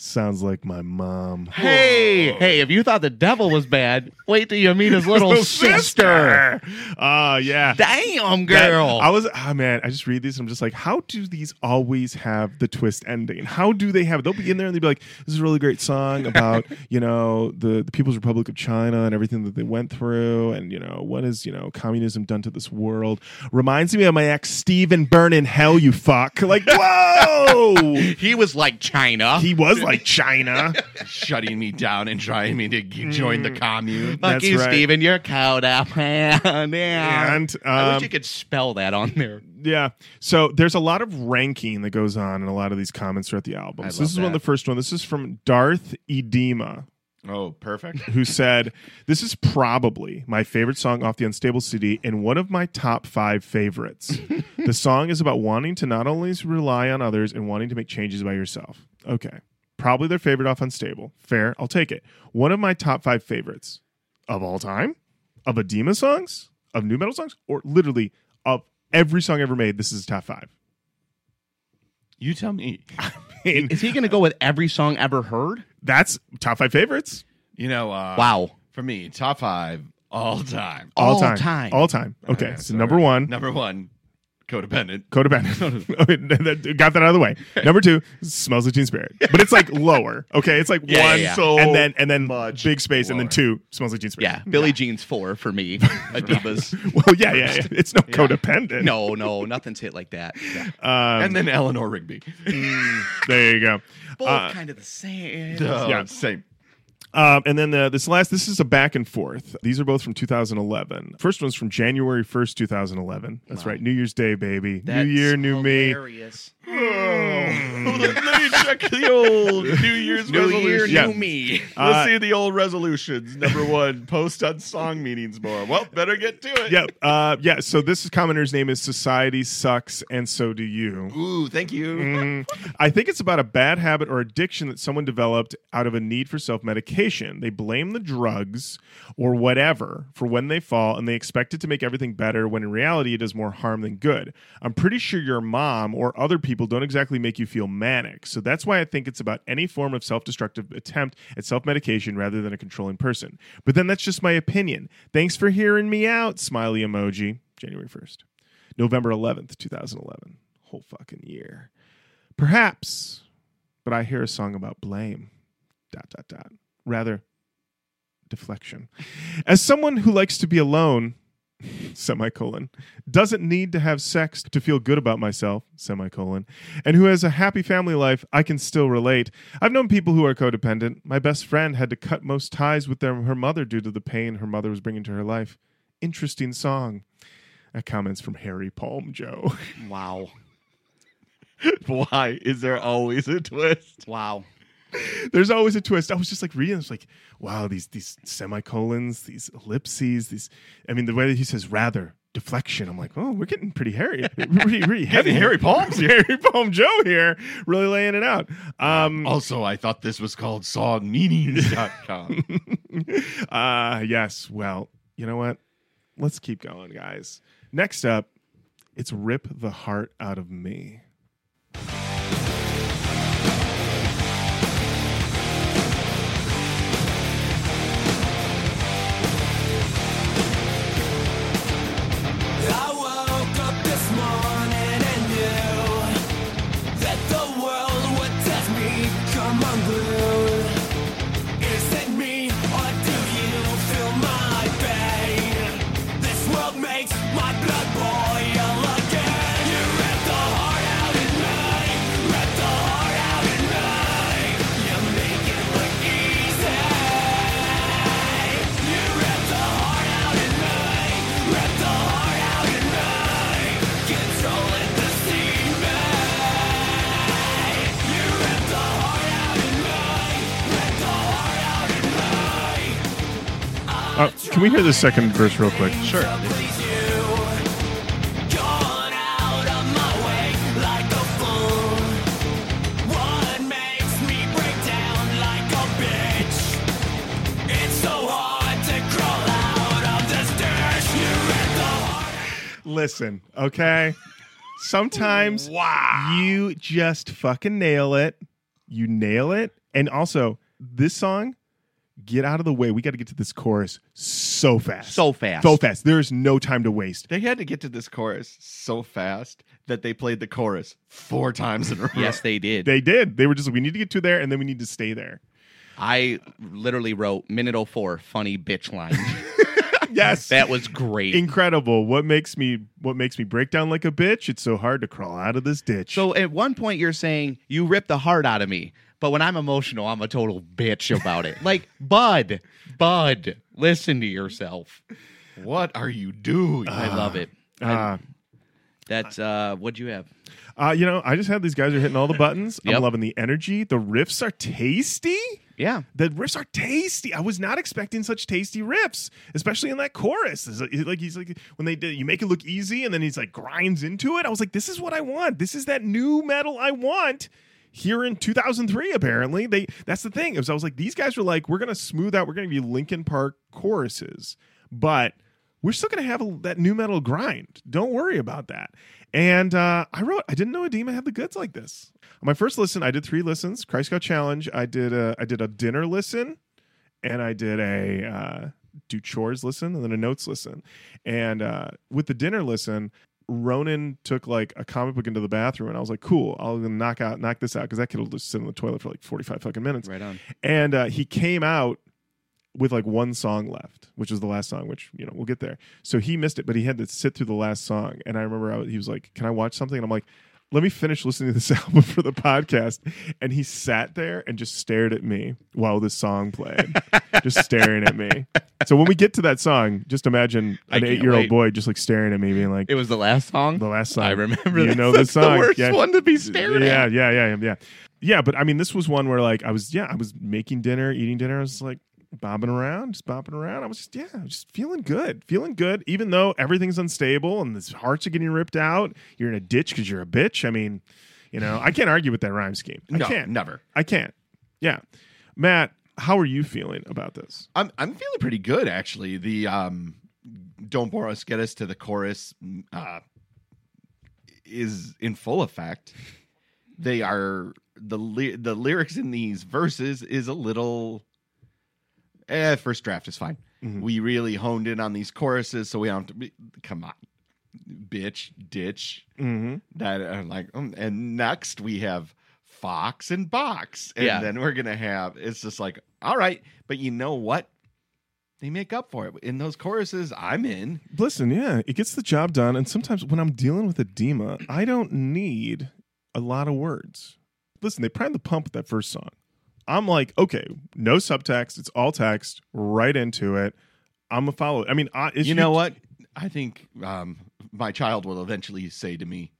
Sounds like my mom. Hey, hey, if you thought the devil was bad, wait till you meet his little, sister. Oh, yeah. Damn, That- girl. I was, ah, man, I just read these. And I'm just like, how do these always have the twist ending? How do they have? They'll be in there and they'll be like, this is a really great song about you know the the People's Republic of China and everything that they went through, and you know what has you know communism done to this world? Reminds me of my ex Steven Burn in hell. You fuck. Like, whoa. he was like China. He was like China. shutting me down and trying me to g- join the commune. Fuck That's you, right. Steven. You're caught up. and And I um, wish you could spell that on there. Yeah. So there's a lot of ranking that goes on in a lot of these comments throughout the album. I so this love is one of that. the first one. This is from Darth Adema, Oh, perfect. who said, This is probably my favorite song off the Unstable CD and one of my top five favorites. the song is about wanting to not only rely on others and wanting to make changes by yourself. Okay. Probably their favorite off Unstable. Fair. I'll take it. One of my top five favorites of all time, of Adema songs, of nu metal songs, or literally of every song ever made. This is top five. You tell me. mean, Is he going to go with every song ever heard? that's top five favorites You know, uh, Wow. For me, top five all time. all, All time. time. all time. Okay, Okay, so sorry. number one, Number one, codependent. codependent. Okay, that- that- Got that out of the way. Number two, smells like Teen Spirit, but it's like lower. Okay, it's like Yeah, one, yeah, yeah. So and then and then much big space, and then lower. two, smells like Teen Spirit. Yeah, Billie Jean's four for me. Adiba's. Well, yeah, yeah, yeah. It's no codependent. no, no, nothing's hit like that. Um, and then Eleanor Rigby. there you go. Both Uh, kind of the same. Duh, Yeah. Same. Um, and then uh, this last, this is a back and forth. These are both from 2011. First one's from January 1st, 2011. That's right, New Year's Day, baby. That's new year, new me. Let me check the old New Year's New resolution. year, Yeah. new me. Let's Uh, see the old resolutions. Number one, post on songmeanings more. Well, better get to it. Yeah, uh, yeah. So this commenter's name is Society Sucks, and so do you. Ooh, thank you. Mm, I think it's about a bad habit or addiction that someone developed out of a need for self medication. They blame the drugs or whatever for when they fall, and they expect it to make everything better when in reality it does more harm than good. I'm pretty sure your mom or other people don't exactly make you feel manic. So that's why I think it's about any form of self destructive attempt at self medication rather than a controlling person. But then that's just my opinion. Thanks for hearing me out, smiley emoji. January 1st. November 11th, 2011. Whole fucking year. Perhaps, but I hear a song about blame. Dot, dot, dot. Rather, deflection. As someone who likes to be alone, semicolon, doesn't need to have sex to feel good about myself, semicolon, and who has a happy family life, I can still relate. I've known people who are codependent. My best friend had to cut most ties with their, her mother due to the pain her mother was bringing to her life. Interesting song. That comments from Harry Palm Joe. Wow. Why is there always a twist? Wow. There's always a twist. I was just like reading. It's like, wow, these these semicolons, these ellipses, these. I mean, the way that he says rather deflection. I'm like, oh, we're getting pretty hairy, pretty, pretty heavy. Harry Palms, here. Harry Palm Joe here, really laying it out. Um, Also, I thought this was called songmeanings.com. uh yes. Well, you know what? Let's keep going, guys. Next up, it's rip the heart out of me. Can we hear the second verse real quick? Sure. Please you, gone out of my way like a fool. What makes me break down like a bitch? It's so hard to crawl out of this dirt. You rip the heart. Listen, okay? Sometimes you just fucking nail it. You nail it. And also, this song, get out of the way. We got to get to this chorus so fast. So fast. So fast. There is no time to waste. they had to get to this chorus so fast that they played the chorus four times in a row. Yes, they did. They did. They were just, we need to get to there and then we need to stay there. I literally wrote minute 04 funny bitch line. Yes. that was great. Incredible. What makes me what makes me break down like a bitch? It's so hard to crawl out of this ditch. so at one point you're saying you ripped the heart out of me, but when I'm emotional, I'm a total bitch about it. like, bud, bud, listen to yourself. What are you doing? I love it. uh, That's uh what'd you have? uh, you know, I just had these guys are hitting all the buttons. Yep. I'm loving the energy. The riffs are tasty. Yeah. The riffs are tasty. I was not expecting such tasty riffs, especially in that chorus. It's like, like he's like when they did, you make it look easy, and then he's like grinds into it. I was like, this is what I want. This is that nu metal I want. Here in 2003, apparently they that's the thing. Was I was like, these guys were like, we're gonna smooth out. We're gonna be Linkin Park choruses, but we're still gonna have a, that nu metal grind. Don't worry about that. And uh, I wrote, I didn't know Adema had the goods like this. On my first listen, I did three listens. Christ Scout Challenge. I did a, I did a dinner listen, and I did a uh, do chores listen, and then a notes listen. And uh, with the dinner listen, Ronan took like a comic book into the bathroom, and I was like, "Cool, I'll knock out, knock this out," because that kid will just sit in the toilet for like forty five fucking minutes. Right on. And uh, he came out with like one song left, which was the last song, which you know we'll get there. So he missed it, but he had to sit through the last song. And I remember I was, he was like, "Can I watch something?" And I'm like, let me finish listening to this album for the podcast. And he sat there and just stared at me while this song played, just staring at me. So when we get to that song, just imagine an eight year old boy just like staring at me, being like, It was the last song. the last song. I remember. You this. know the That's song. The worst Yeah. one to be staring yeah, at. yeah, yeah, yeah, yeah. But I mean, this was one where like I was, yeah, I was making dinner, eating dinner. I was like bobbing around, just bopping around. I was just, yeah, just feeling good, feeling good. Even though everything's unstable and the hearts are getting ripped out, you're in a ditch because you're a bitch. I mean, you know, I can't argue with that rhyme scheme. I No, can't. never. I can't. Yeah, Matt, how are you feeling about this? I'm I'm feeling pretty good actually. The um, "Don't Bore Us, Get Us" to the chorus uh, is in full effect. They are the the lyrics in these verses is a little. Eh, first draft is fine. Mhm. We really honed in on these choruses, so we don't have to be. Come on, bitch, ditch. Mm-hmm. That are like, um, and next we have Fox and Box, and Yeah. then we're gonna have. It's just like, all right, but you know what? They make up for it in those choruses. I'm in. Listen, yeah, it gets the job done. And sometimes when I'm dealing with Adema, I don't need a lot of words. Listen, they primed the pump with that first song. I'm like, okay, no subtext. It's all text, right into it. I'm a follow. I mean, I, you know what? I think um, my child will eventually say to me,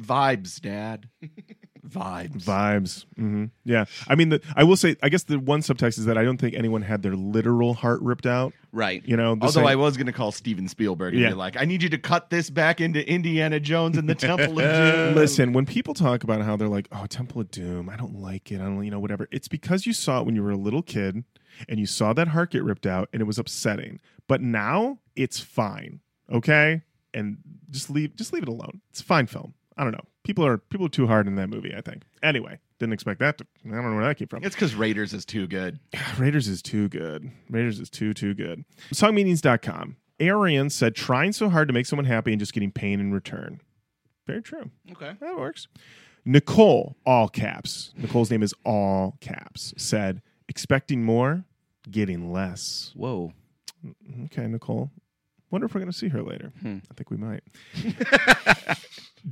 "Vibes, Dad, vibes." Vibes. hmm Yeah. I mean, the, I will say, I guess the one subtext is that I don't think anyone had their literal heart ripped out. Right. You know, Although same- I was going to call Steven Spielberg and Yeah. be like, "I need you to cut this back into Indiana Jones and the Temple of Doom." Listen, when people talk about how they're like, "Oh, Temple of Doom," I don't like it. I don't, you know, whatever. It's because you saw it when you were a little kid, and you saw that heart get ripped out, and it was upsetting. But now it's fine, okay? And just leave, just leave it alone. It's a fine film. I don't know. People are people are too hard in that movie. I think. Anyway, didn't expect that. To, I don't know where that came from. It's because Raiders is too good. Raiders is too good. Raiders is too, too good. Songmeanings.com. Arian said, trying so hard to make someone happy and just getting pain in return. Very true. Okay. That works. Nicole, all caps. Nicole's name is all caps, said, expecting more, getting less. Whoa. Okay, Nicole. Wonder if we're going to see her later. Hmm. I think we might.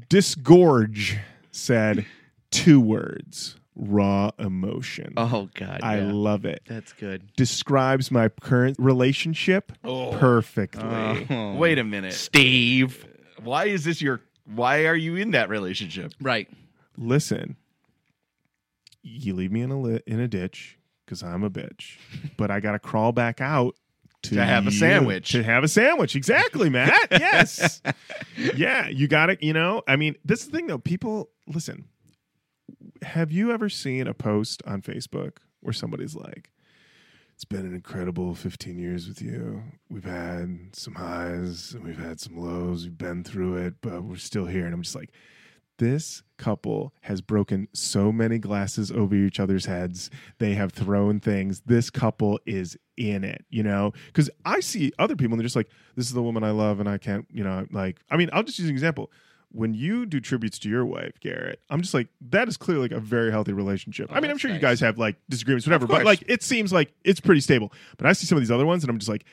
Disgorge said, two words, raw emotion. Oh God. I yeah. love it That's good. describes my current relationship Oh. perfectly. Oh. Wait a minute. Steve. Why is this your? Why are you in that relationship? Right. Listen, you leave me in a li- in a ditch because I'm a bitch, but I got to crawl back out to, To have a sandwich. To have a sandwich, exactly, Matt. yes, yeah, you got it. You know, I mean, this is the thing though. People listen. Have you ever seen a post on Facebook where somebody's like? It's been an incredible 15 years with you. We've had some highs and we've had some lows. We've been through it, but we're still here. And I'm just like, this couple has broken so many glasses over each other's heads. They have thrown things. This couple is in it, you know? Because I see other people and they're just like, this is the woman I love and I can't, you know, like, I mean, I'll just use an example. When you do tributes to your wife, Garrett, I'm just like, that is clearly like a very healthy relationship. I mean, I'm sure you guys have like disagreements, whatever, but like it seems like it's pretty stable. But I see some of these other ones and I'm just like,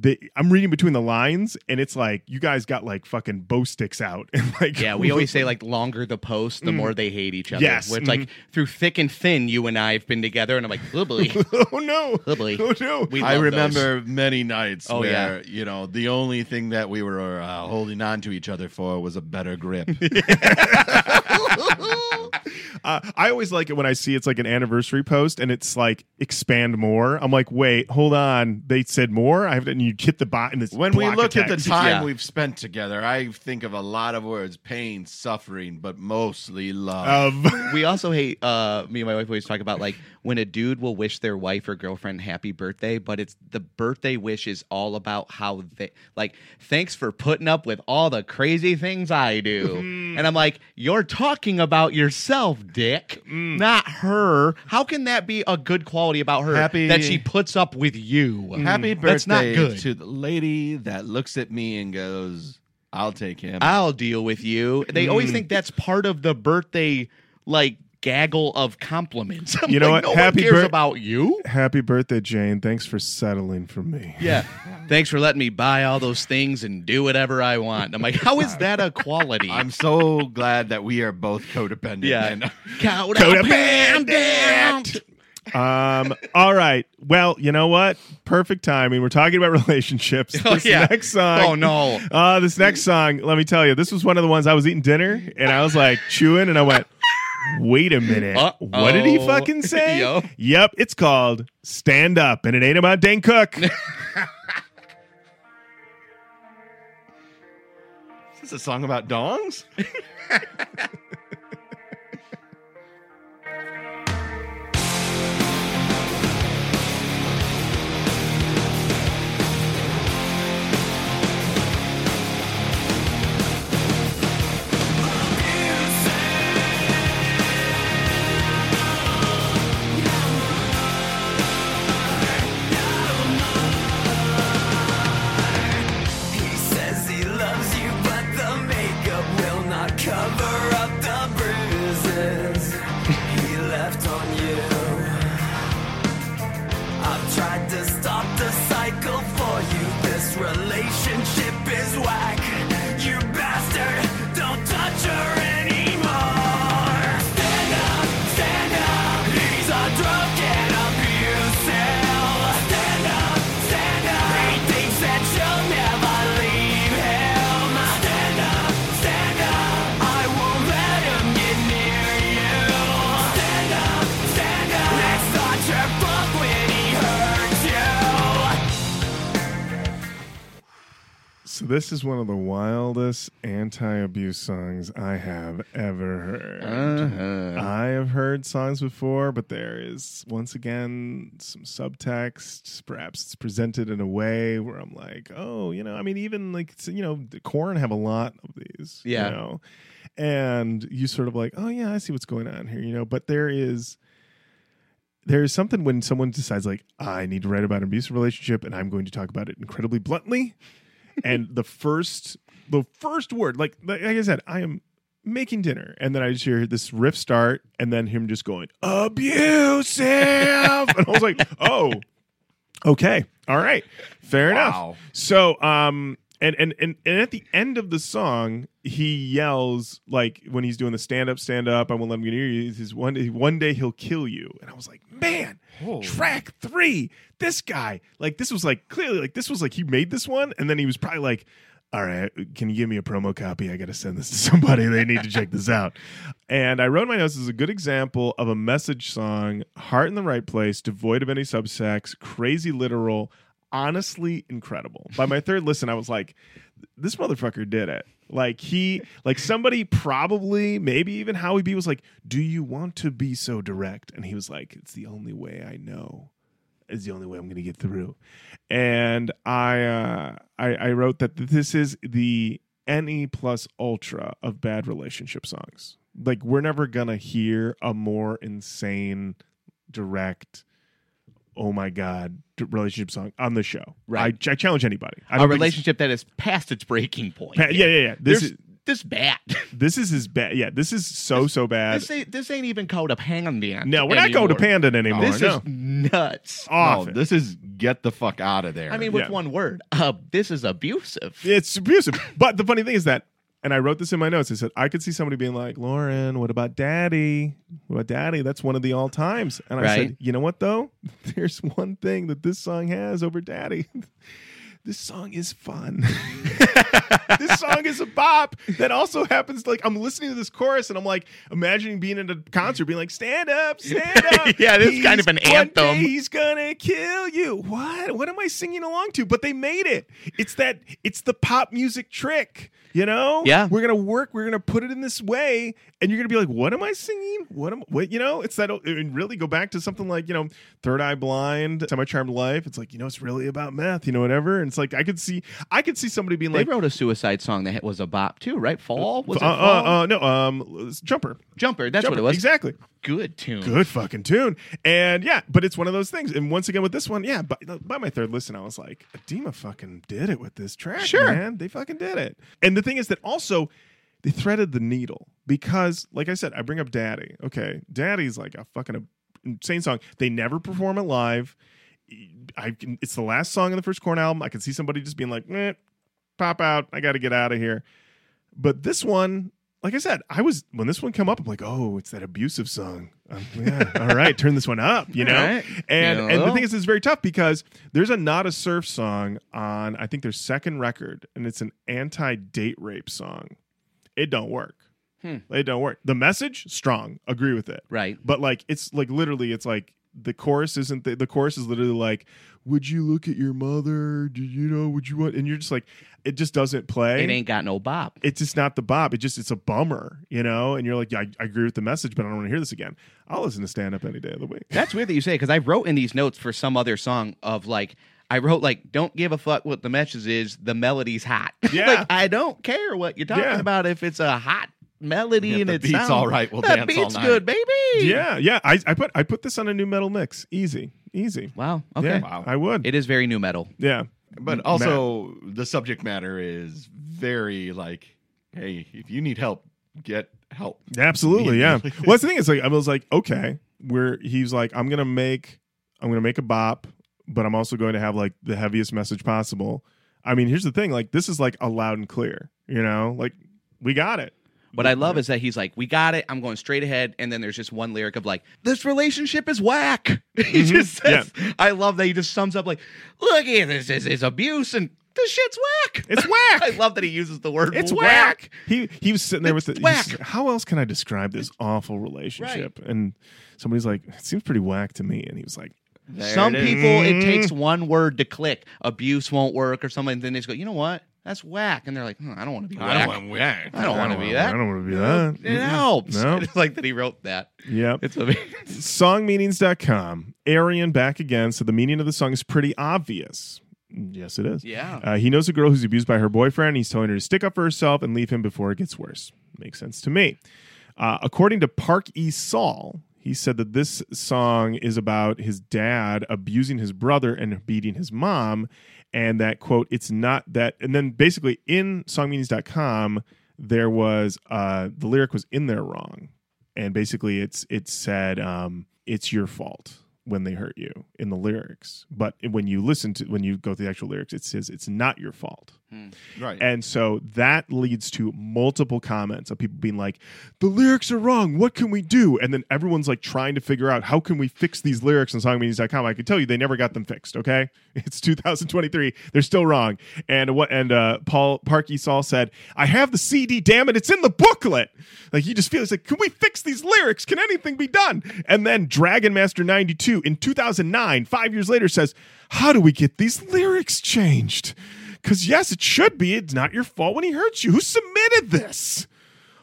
they, I'm reading between the lines, and it's like you guys got like fucking bow sticks out, and like Yeah, we always say like longer the post, the Mm. more they hate each other. Yes, Where it's mhm. like through thick and thin, you and I have been together, and I'm like, oh boy, oh no, oh boy. oh no, We I love remember many nights Oh, where yeah. you know the only thing that we were uh, holding on to each other for was a better grip. Uh, I always like it when I see it's like an anniversary post and it's like expand more. I'm like, wait, hold on, they said more. I have and you hit the bot in this. when we look at the time Yeah. we've spent together, I think of a lot of words: pain, suffering, but mostly love. of we also hate uh me and my wife always talk about like when a dude will wish their wife or girlfriend happy birthday but it's the birthday wish is all about how they like thanks for putting up with all the crazy things i do and i'm like you're talking about yourself dick mm. not her how can that be a good quality about her Happy- that she puts up with you mm. Happy birthday That's not good. to the lady that looks at me and goes, "I'll take him." I'll deal with you. They always mm. think that's part of the birthday like gaggle of compliments. I'm You know like, what? No Happy one cares bir- about you. Happy birthday, Jane. Thanks for settling for me. Yeah. Thanks for letting me buy all those things and do whatever I want. I'm like, how is that a quality? I'm so glad that we are both codependent. yeah. And Codependent. Um. All right. Well, you know what? Perfect timing. We're talking about relationships. Oh, This yeah. next song. Oh, no. Uh, this next song. Let me tell you. This was one of the ones I was eating dinner and I was like chewing and I went. Wait a minute. Uh-oh. What did he fucking say? Yo. Yep, it's called Stand Up, and it ain't about Dane Cook. Is this a song about dongs? this is one of the wildest anti-abuse songs I have ever heard. Uh-huh. I have heard songs before, but there is once again some subtext. Perhaps it's presented in a way where I'm like, oh, you know, I mean, even like you know, the Korn have a lot of these, Yeah. you know, and you sort of like, oh yeah, I see what's going on here, you know. But there is there is something when someone decides like I need to write about an abusive relationship and I'm going to talk about it incredibly bluntly. And the first the first word, like like I said, I am making dinner, and then I just hear this riff start, and then him just going abusive, and I was like, oh, okay, all right, fair Wow. enough. So, um, and, and and and at the end of the song, he yells like when he's doing the stand up, stand up. I won't let him get near you. He says, one day, one day he'll kill you. And I was like, man, track three. This guy, like, this was like clearly like this was like he made this one, and then he was probably like. All right, can you give me a promo copy? I got to send this to somebody. They need to check this out. And I wrote my notes as a good example of a message song, heart in the right place, devoid of any subsex, crazy literal, honestly incredible. By my third listen, I was like, this motherfucker did it. Like he, like somebody probably, maybe even Howie B was like, "Do you want to be so direct?" And he was like, "It's the only way I know. It's the only way I'm going to get through." And I, uh, I, I wrote that this is the NE plus ultra of bad relationship songs. Like we're never gonna hear a more insane, direct. Oh my god, relationship song on the show. Right. I, I challenge anybody. I A don't relationship that is past its breaking point. Pa- yeah, yeah, yeah. This There's is this bad. this is his bad. Yeah, this is so so bad. This ain't this ain't even codependent. no, we're not anymore. codependent anymore. This no. is nuts. off. No, this is get the fuck out of there. I mean, with Yeah. one word, uh, this is abusive. it's abusive. But the funny thing is that, and I wrote this in my notes. I said I could see somebody being like, "Lauren, what about Daddy? What about Daddy? That's one of the all times." And I Right. said, "You know what though? There's one thing that this song has over Daddy." This song is fun. this song is a bop that also happens like I'm listening to this chorus and I'm like imagining being in a concert being like stand up stand up Yeah, this is kind of an anthem. he's gonna kill you what what am I singing along to but they made it it's that it's the pop music trick you know Yeah. we're gonna work we're gonna put it in this way and you're gonna be like what am I singing what am what you know it's that and really go back to something like you know Third Eye Blind Semi Charmed Life it's like you know it's really about meth you know whatever and it's like I could see I could see somebody being They like they wrote a suicide song that was a bop too, right? Fall was it? uh, Fall? uh, uh, no, um, Jumper. Jumper. That's Jumper. what it was. Exactly. Good tune. Good fucking tune. And yeah, but it's one of those things. And once again with this one, yeah, by, by my third listen, I was like, Adema fucking did it with this track. Sure. man. They fucking did it. And the thing is that also they threaded the needle because, like I said, I bring up Daddy. Okay, Daddy's like a fucking insane song. They never perform it live. I can, it's the last song in the first Korn album. I can see somebody just being like, eh, "Pop out! I got to get out of here." But this one, like I said, I was when this one come up, I'm like, "Oh, it's that abusive song." Um, yeah, all right, turn this one up, you know. Right. And You and the thing is, it's very tough because there's a not a surf song on I think their second record, and it's an anti date rape song. It don't work. Hmm. It don't work. The message strong, agree with it, Right. but like it's like literally, it's like the chorus isn't the, the chorus is literally like, "Would you look at your mother? Do you know? Would you want?" And you're just like, it just doesn't play It ain't got no bop. it's just not the bop. It just it's a bummer, you know. And you're like, yeah, I, I agree with the message, but I don't want to hear this again. I'll listen to stand up any day of the week. That's weird that you say because I wrote in these notes for some other song of like I wrote like don't give a fuck what the message is. The melody's hot. Yeah. like I don't care what you're talking Yeah. about if it's a hot melody Yeah, and the it beat's sounds all right, we'll that dance all beat's night. good, baby. Yeah, yeah. I, I put I put this on a nu metal mix. Easy, easy. Wow. Okay. Yeah, Wow. I would. It is very nu metal. yeah, But also, the subject matter is very like, hey, if you need help, get help. absolutely. Yeah. Immediately. well, that's the thing. It's like I was like, okay, where he's like, I'm gonna make I'm gonna make a bop, but I'm also going to have like the heaviest message possible. I mean, here's the thing. Like this is like a loud and clear. You know, like we got it. What I love is that he's like, "We got it. I'm going straight ahead." And then there's just one lyric of like, "This relationship is whack." he mm-hmm. just says, "I love that he just sums up like, look at this. This is abuse and this shit's whack. It's whack. I love that he uses the word It's whack. He he was sitting there with the, whack. he's- How else can I describe this awful relationship? And somebody's like, it seems pretty whack to me. And he was like, Some is. people, it takes one word to click. Abuse won't work or something. Then they just go, you know what? That's whack. And they're like, hmm, I don't want to be I whack. don't want whack. I don't want to be that. I don't want to be that. It helps. No. It's like that he wrote that. Yep. It's amazing. Songmeanings.com. Arian back again. So the meaning of the song is pretty obvious. Yes, it is. Yeah. Uh, he knows a girl who's abused by her boyfriend. He's telling her to stick up for herself and leave him before it gets worse. Makes sense to me. Uh, according to Park E. Saul, he said that this song is about his dad abusing his brother and beating his mom, and that quote, it's not that. And then basically in songmeanings.com, there was uh, the lyric was in there wrong, and basically it's it said um, it's your fault when they hurt you in the lyrics, but when you listen to when you go to the actual lyrics, it says it's not your fault. Right. And so that leads to multiple comments of people being like, the lyrics are wrong. What can we do? And then everyone's like trying to figure out how can we fix these lyrics on songmeanings.com. I can tell you they never got them fixed, okay? It's 2023. They're still wrong. And what and uh Paul Parky Saul said, I have the CD, damn it, it's in the booklet. Like he just feels like, can we fix these lyrics? Can anything be done? And then Dragon Master 92 in 2009, five years later, says, How do we get these lyrics changed? Because, yes, it should be. It's not your fault when he hurts you. Who submitted this?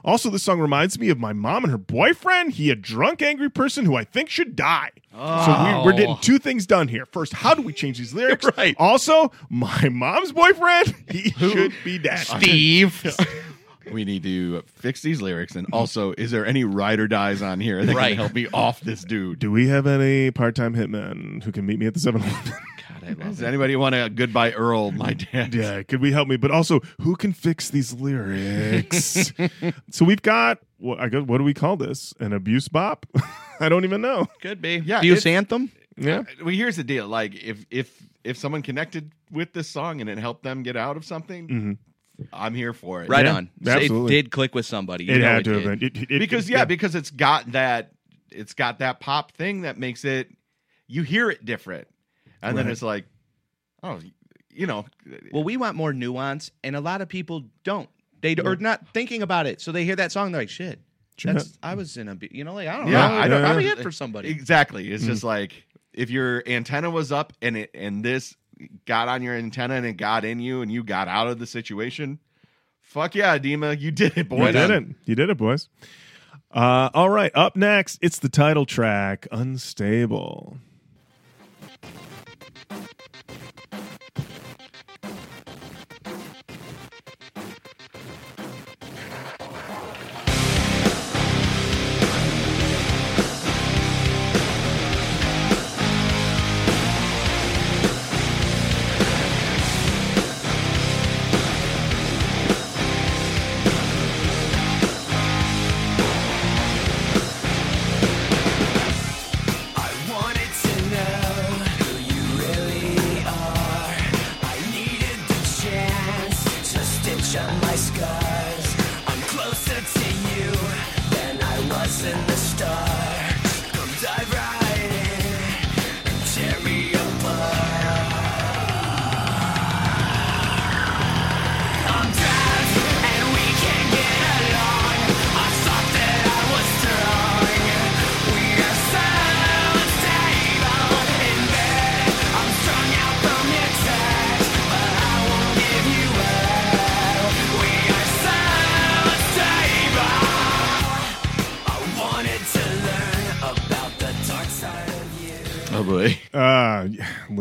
Also, this song reminds me of my mom and her boyfriend. He a drunk, angry person who I think should die. So we, we're getting oh. two things done here. First, how do we change these lyrics? Right. Also, my mom's boyfriend, he should be dead. Steve. we need to fix these lyrics. And also, is there any ride or dies on here that Right. can help me off this dude? Do we have any part-time hitmen who can meet me at the 7-Eleven? God, I love Does it. anybody want a goodbye Earl, my dad? yeah, could we help me? But also, who can fix these lyrics? so we've got what I guess, what do we call this? An abuse bop? I don't even know. Could be. Yeah, Abuse anthem. Yeah. Well, here's the deal. Like, if if if someone connected with this song and it helped them get out of something, Mhm. I'm here for it. Right Yeah, on. absolutely. It did click with somebody. You It know had to did. have been. It- it- it- because yeah, because it's got that it's got that pop thing that makes it you hear it different and then it's like oh you know Well, we want more nuance, and a lot of people don't. They are not thinking about it, so they hear that song, they're like, "Shit, that's I was in a, you know, like I don't Yeah, know, I don't- yeah. hit for somebody." exactly it's just like if your antenna was up and it and this got on your antenna and it got in you and you got out of the situation fuck yeah Dima you did it boy You did it. You did it, boys. Uh, all right. Up next, it's the title track, Unstable.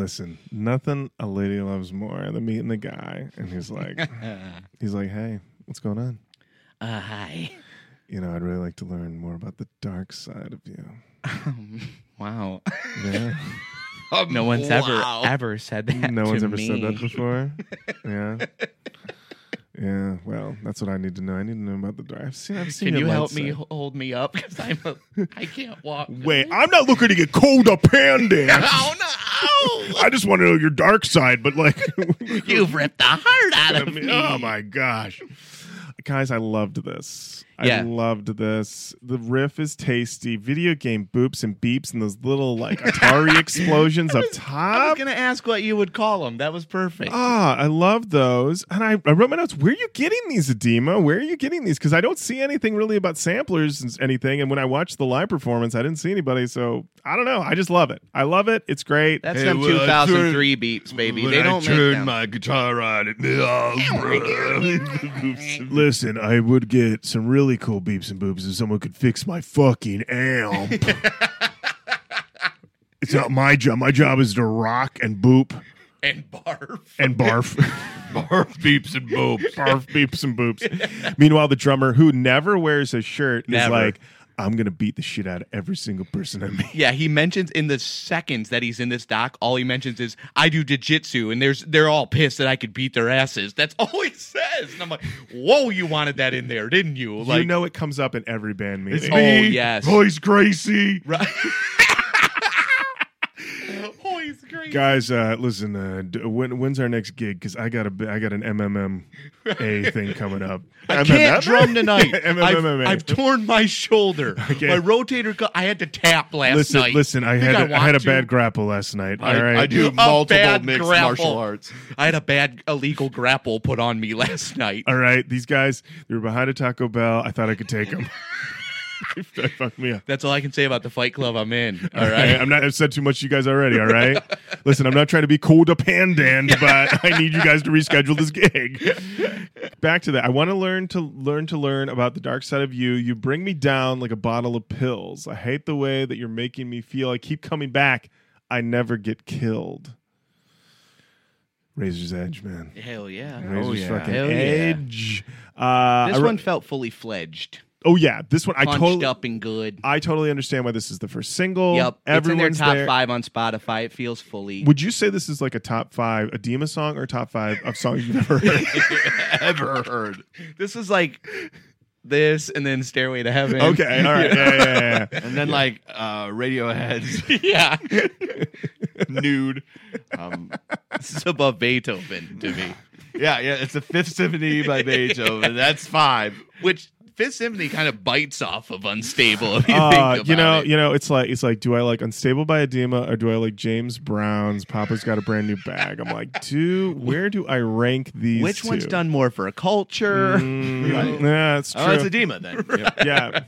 Listen, nothing a lady loves more than meeting the guy, and he's like, he's like, hey, what's going on? Uh, hi. You know, I'd really like to learn more about the dark side of you. Wow. Yeah, No one's ever Wow. ever said that. no to one's ever me. said that before. Yeah, yeah. Well, that's what I need to know. I need to know about the dark. I've seen. I've seen. Can you help me side. hold me up because I'm a I can't walk. Wait, I'm not looking to get codependent. Oh no! I just want to know your dark side, but like, You've ripped the heart out of me. oh my gosh, guys, I loved this. I loved this. The riff is tasty. Video game boops and beeps and those little like Atari explosions up top. I was gonna ask what you would call them. That was perfect. Ah, I love those. And I, I wrote my notes. Where are you getting these, Adema? Where are you getting these? Because I don't see anything really about samplers and anything. And when I watched the live performance, I didn't see anybody. So I don't know. I just love it. I love it. It's great. That's Hey, them well, I 2003 beats, baby. When They don't make turn them. my guitar on, it Listen, I would get some really cool beeps and boobs if someone could fix my fucking amp. it's not my job. My job is to rock and boop and barf. and barf. barf beeps and boobs. barf beeps and boops. Meanwhile, the drummer who never wears a shirt is like, I'm gonna beat the shit out of every single person I meet. Yeah, he mentions in the seconds that he's in this doc, all he mentions is I do jujitsu, and there's they're all pissed that I could beat their asses. That's all he says. And I'm like, whoa, you wanted that in there, didn't you? Like, you know it comes up in every band meeting. Oh, yes. Royce Gracie. right? Guys, uh, listen. Uh, d- when, when's our next gig? Because I got a, I got an MMMA thing coming up. I can't drum tonight. I've, MMMA. I've torn my shoulder. Okay. My rotator cuff. I had to tap last listen, night. listen. I Think had, a, I had a to? bad grapple last night. I, all right, I do A multiple bad mixed grapple. martial arts. I had a bad illegal grapple put on me last night. All right, these guys, they were behind a Taco Bell. I thought I could take them. they fucked me up. That's all I can say about the fight club I'm in. All All right. right, I'm not. I've said too much to you guys already. All right. Listen, I'm not trying to be codependent, but I need you guys to reschedule this gig. Back to that. I want to learn to learn to learn about the dark side of you. You bring me down like a bottle of pills. I hate the way that you're making me feel. I keep coming back. I never get killed. Razor's Edge, man. Hell yeah. Razor's yeah. fucking Hell yeah. edge. Uh, This I re- one felt fully fledged, oh yeah, this one I totally, up and good. I totally understand why this is the first single. yep, it's in their everyone's top there. five on Spotify. It feels fully. Would you say this is like a top five Adema song or top five of songs you've ever heard? Ever heard? this is like this, and then Stairway to Heaven. okay, all right, yeah, yeah, yeah. yeah. And then like uh, Radiohead's yeah, nude. Um, this is above Beethoven to me. yeah, yeah. It's the Fifth Symphony by Beethoven. That's five. Which Fifth Symphony kind of bites off of Unstable. If you Uh, think about you know, it. you know, it's like it's like, do I like Unstable by Adema or do I like James Brown's Papa's Got a Brand New Bag? I'm like, do where do I rank these? which one's done more for a culture? Mm, yeah, that's true. Oh, it's Adema then. Yeah. yeah.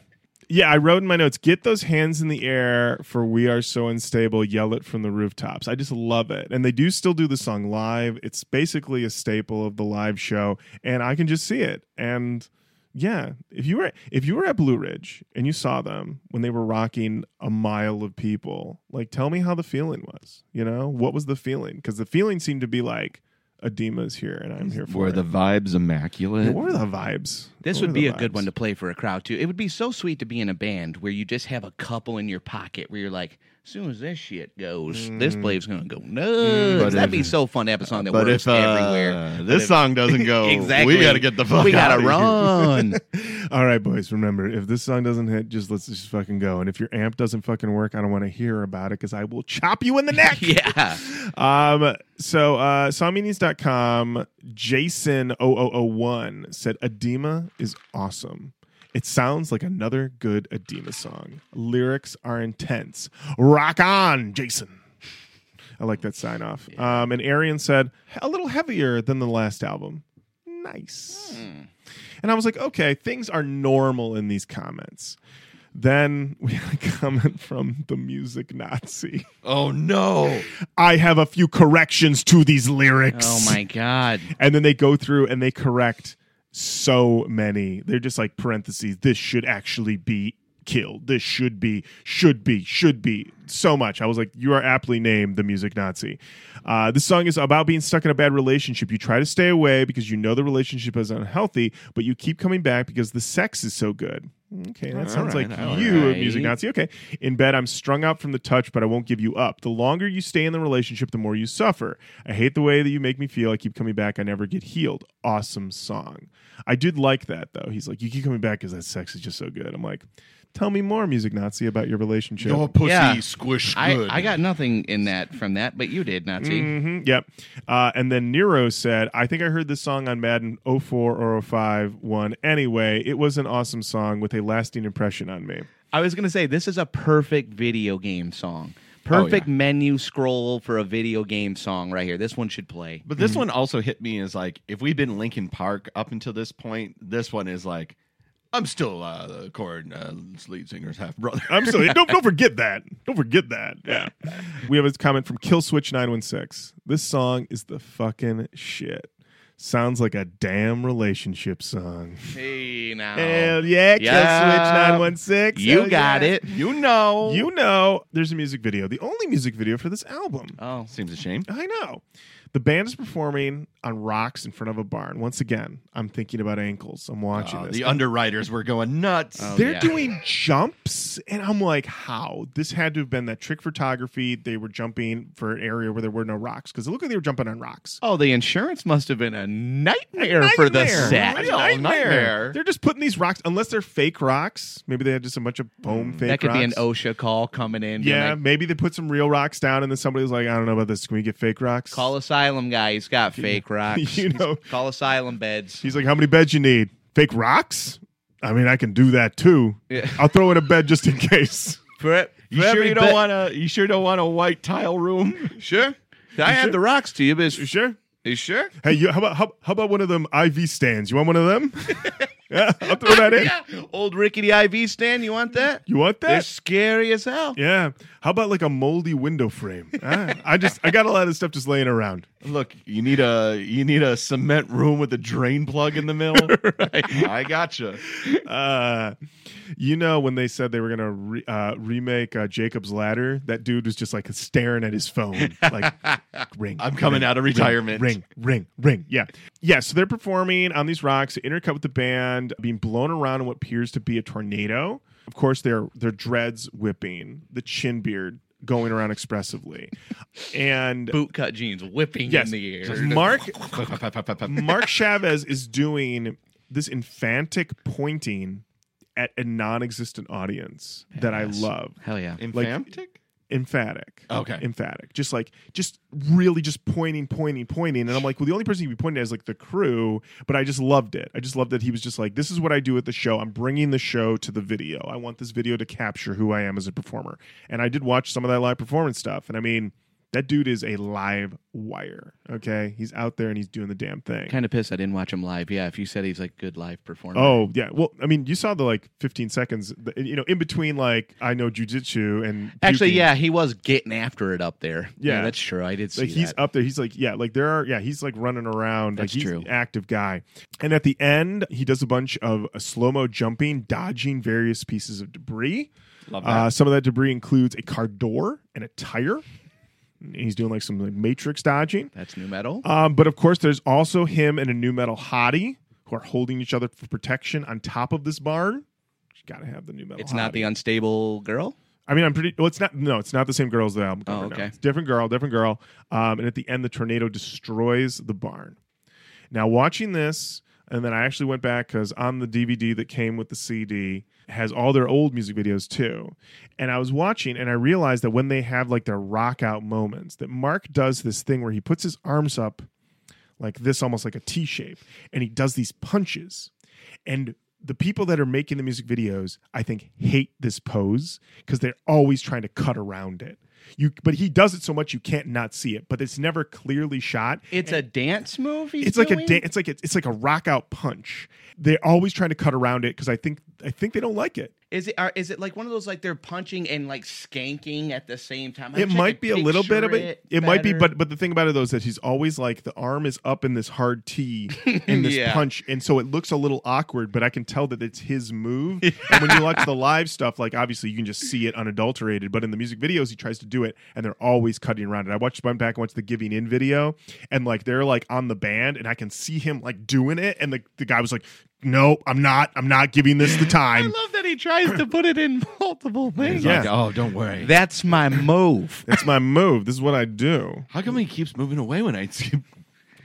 Yeah, I wrote in my notes, get those hands in the air for We Are So Unstable, yell it from the rooftops. I just love it. And they do still do the song live. It's basically a staple of the live show, and I can just see it. And yeah, if you were if you were at Blue Ridge and you saw them when they were rocking a mile of people, like tell me how the feeling was. You know, what was the feeling? Because the feeling seemed to be like Adema's here and I'm here for Were it. the vibes immaculate? Yeah, what are the vibes? This What would are be the a good vibes? one to play for a crowd too. It would be so sweet to be in a band where you just have a couple in your pocket where you're like, as soon as this shit goes, this blade's gonna go nuts. But That'd if- be so fun to have a song that works if uh, everywhere. This if- song doesn't go, exactly, we got to get the fuck We gotta run. All right, boys. Remember, if this song doesn't hit, just let's just fucking go. And if your amp doesn't fucking work, I don't want to hear about it because I will chop you in the neck. yeah. Um. So, uh, songmeanings.com, Jason0001 said, Adema is awesome. It sounds like another good Adema song. Lyrics are intense. Rock on, Jason. I like that sign off. Um, and Arian said, a little heavier than the last album. Nice. And I was like, okay, things are normal in these comments. Then we had a comment from the music Nazi. Oh no! I have a few corrections to these lyrics. Oh my god. And then they go through and they correct so many. They're just like parentheses. This should actually be killed. This should be, should be, should be so much. I was like, you are aptly named the music Nazi. Uh, this song is about being stuck in a bad relationship. You try to stay away because you know the relationship is unhealthy, but you keep coming back because the sex is so good. Okay, that sounds right, like you, right. music Nazi. Okay. In bed, I'm strung out from the touch, but I won't give you up. The longer you stay in the relationship, the more you suffer. I hate the way that you make me feel. I keep coming back. I never get healed. Awesome song. I did like that, though. He's like, You keep coming back because that sex is just so good. I'm like, Tell me more, music Nazi, about your relationship. Your pussy Yeah. squish I, good. I got nothing in that from that, but you did, Nazi. hmm yep. Uh, and then Nero said, I think I heard this song on Madden 04 or 05 one. Anyway, it was an awesome song with a lasting impression on me. I was gonna say this is a perfect video game song. Oh, Perfect menu scroll for a video game song right here. This one should play. But this one also hit me as like if we've been Linkin Park up until this point, this one is like I'm still uh, the Korn uh, lead singer's half brother. I'm still don't don't forget that. Don't forget that. Yeah. We have a comment from Killswitch nine one six. This song is the fucking shit. Sounds like a damn relationship song. Hey now, Hell yeah, Yeah. Killswitch nine one six. you got it. You know, You know, there's a music video. The only music video for this album. Oh, seems a shame. I know. The band is performing on rocks in front of a barn. Once again, I'm thinking about ankles. I'm watching Uh, this. the underwriters were going nuts. Oh, They're yeah. doing jumps, and I'm like, how? This had to have been that trick photography. They were jumping for an area where there were no rocks because it looked like they were jumping on rocks. oh, the insurance must have been a nightmare, for the set. Real nightmare. They're just putting these rocks, unless they're fake rocks. Maybe they had just a bunch of foam mm, fake That could be an. OSHA call coming in. Yeah, like, maybe they put some real rocks down, and then somebody was like, "I don't know about this. Can we get fake rocks?" call asylum guy. He's got fake rocks. You know. call asylum beds. He's like, "How many beds you need? Fake rocks? I mean, I can do that too. Yeah. I'll throw in a bed just in case." For, You sure you don't want a? You sure don't want a white tile room? Sure. I have sure? the rocks to you, but You sure? You sure? Hey, you, how about how, how about one of them IV stands? You want one of them? yeah, I'll throw that in. Yeah. Old rickety IV stand. You want that? You want that? They're scary as hell. Yeah. How about like a moldy window frame? Ah, I just I got a lot of stuff just laying around. Look, you need a you need a cement room with a drain plug in the middle. I gotcha. Uh, you know when they said they were gonna re- uh, remake uh, Jacob's Ladder, that dude was just like staring at his phone, like ring. I'm coming ring, out of ring, retirement. Ring, ring, ring. Yeah, yeah. So they're performing on these rocks, intercut with the band, being blown around in what appears to be a tornado. Of course, their their dreads whipping, the chin beard going around expressively, and Bootcut jeans whipping yes, in the air. Mark Mark Chavez is doing this infantic pointing at a non-existent audience that I love. Hell yeah. Emphatic? Emphatic. Okay. Emphatic. Just like just really just pointing, pointing, pointing. And I'm like, well, the only person you can be pointing at is like the crew, but I just loved it. I just loved that he was just like, this is what I do at the show. I'm bringing the show to the video. I want this video to capture who I am as a performer. And I did watch some of that live performance stuff. And I mean, that dude is a live wire. Okay. He's out there and he's doing the damn thing. Kind of pissed I didn't watch him live. Yeah, if you said he's like good live performer. Oh yeah, well, I mean, you saw the like 15 seconds, you know, in between like I know jujitsu and Actually, puking. yeah, he was getting after it up there. Yeah. that's true. I did see like he's that. up there. He's like yeah, like there are yeah, he's like running around. That's like he's true. an active guy. And at the end, he does a bunch of slow mo jumping, dodging various pieces of debris. Love that. Uh, some of that debris includes a car door and a tire. He's doing like some like matrix dodging. That's nu metal. Um, but of course, there's also him and a nu metal hottie who are holding each other for protection on top of this barn. You gotta have the nu metal. it's not the unstable girl. I mean, I'm pretty. Well, it's not. No, it's not the same girl as the album cover. Oh, no. okay. It's different girl, different girl. Um, and at the end, the tornado destroys the barn. Now, watching this, and then I actually went back because on the DVD that came with the CD has all their old music videos too. And I was watching, and I realized that when they have like their rock out moments, that Mark does this thing where he puts his arms up like this, almost like a T shape, and he does these punches. And the people that are making the music videos, I think, hate this pose because they're always trying to cut around it. You, but he does it so much you can't not see it. But it's never clearly shot. It's a dance movie. It's like a da- it's like a, it's like a rock out punch. They're always trying to cut around it because I think I think they don't like it. Is it are, is it like one of those like they're punching and like skanking at the same time? I It might be a little bit of it. It might be, but but the thing about it though is that he's always like the arm is up in this hard T in this Yeah. punch, and so it looks a little awkward. But I can tell that it's his move. and when you watch the live stuff, like obviously you can just see it unadulterated. But in the music videos, he tries to do it, and they're always cutting around it. I watched went back and watched the Giving In video, and like they're like on the band, and I can see him like doing it, and the the guy was like, "Nope, I'm not. I'm not giving this the time. I love that he tries to put it in multiple things. Yeah. Like, oh, don't worry. That's my move. That's my move. This is what I do. How come he keeps moving away when I see?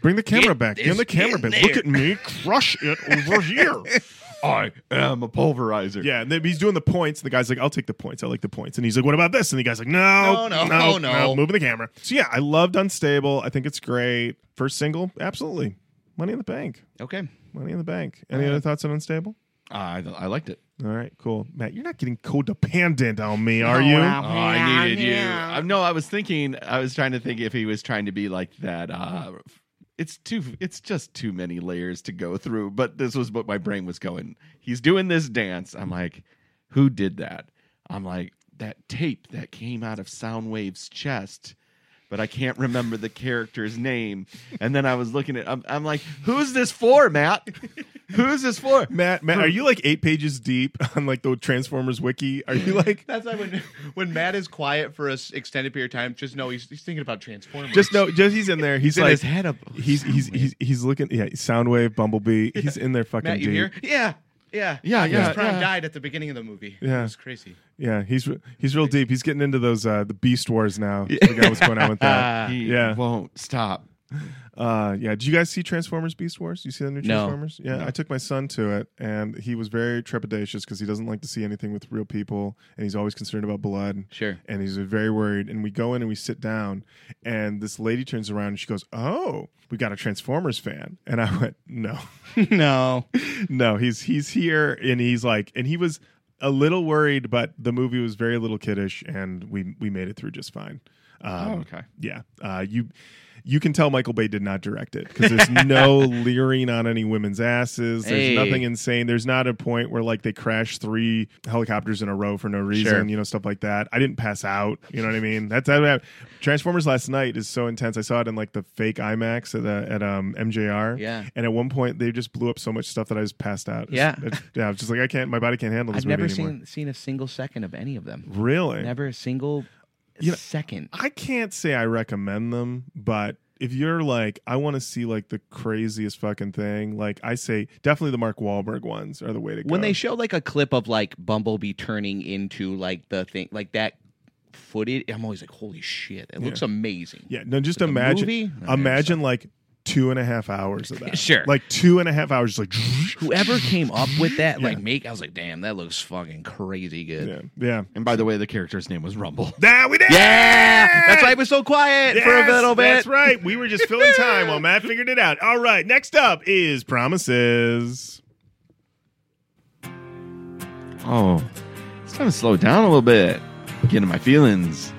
Bring the camera Get back. Get this the camera in back. Look at me. Crush it over here. I am a pulverizer. Yeah, and then he's doing the points. And the guy's like, "I'll take the points. I like the points." And he's like, "What about this?" And the guy's like, "No, No, no, no, oh, no. moving the camera." So yeah, I loved Unstable. I think it's great. First single, absolutely. Money in the Bank. Okay. Money in the Bank. Any other thoughts on Unstable? I I liked it. All right, cool. Matt, you're not getting codependent on me, are you? Oh, I needed you. Uh, no, I was thinking. I was trying to think if he was trying to be like that. Uh, it's too. It's just too many layers to go through. But this was what my brain was going. He's doing this dance. I'm like, who did that? I'm like that tape that came out of Soundwave's chest. But I can't remember the character's name. And then I was looking at. I'm, I'm like, who's this for, Matt? Who's this for? Matt, Matt, are you like eight pages deep on like the Transformers wiki? Are you like That's like when when Matt is quiet for a s- extended period of time. Just know he's, he's thinking about Transformers. just no? Just he's in there. He's, in like his head up. He's he's he's he's looking. Yeah, Soundwave, Bumblebee. He's in there fucking Matt, you deep. hear? Yeah, yeah, Yeah, yeah, Optimus Prime yeah. died at the beginning of the movie. Yeah. it's crazy. Yeah, he's re- he's real deep. He's getting into those uh the Beast Wars now. I forgot what's going on with that. He Yeah. won't stop. Uh, yeah. Did you guys see Transformers Beast Wars? You see the new No. Transformers? Yeah, I took my son to it, and he was very trepidatious because he doesn't like to see anything with real people, and he's always concerned about blood. Sure. And he's very worried. And we go in and we sit down, and this lady turns around and she goes, "Oh, we got a Transformers fan," and I went, "No." no, no, he's he's here and he's like and he was a little worried, but the movie was very little kiddish and we we made it through just fine. Um, Oh, okay. Yeah, uh, you you can tell Michael Bay did not direct it because there's no leering on any women's asses. There's Hey. nothing insane. There's not a point where like they crash three helicopters in a row for no reason. Sure. You know stuff like that. I didn't pass out. You know what I mean? That's that. Transformers last night is so intense. I saw it in like the fake IMAX at the, at um MJR. Yeah. And at one point they just blew up so much stuff that I just passed out. Yeah. It's- yeah. I was just like I can't. My body can't handle this I've never anymore. seen seen a single second of any of them. Really? Never a single You know- second. I can't say I recommend them, but if you're like, I want to see like the craziest fucking thing, like I say, definitely the Mark Wahlberg ones are the way to go. When they show like a clip of like Bumblebee turning into like the thing, like that footage, I'm always like, holy shit, it looks amazing. yeah, no, just the imagine, imagine like two and a half hours of that. Sure. like two and a half hours, like Whoever came up with that, Yeah. like make, I was like, damn, that looks fucking crazy good. yeah, yeah. And by the way, the character's name was Rumble. That we did. Yeah, that's why it was so quiet for a little bit. That's right. We were just filling time while Matt figured it out. All right, next up is promises. Oh, it's time to slow down a little bit. Get in my feelings.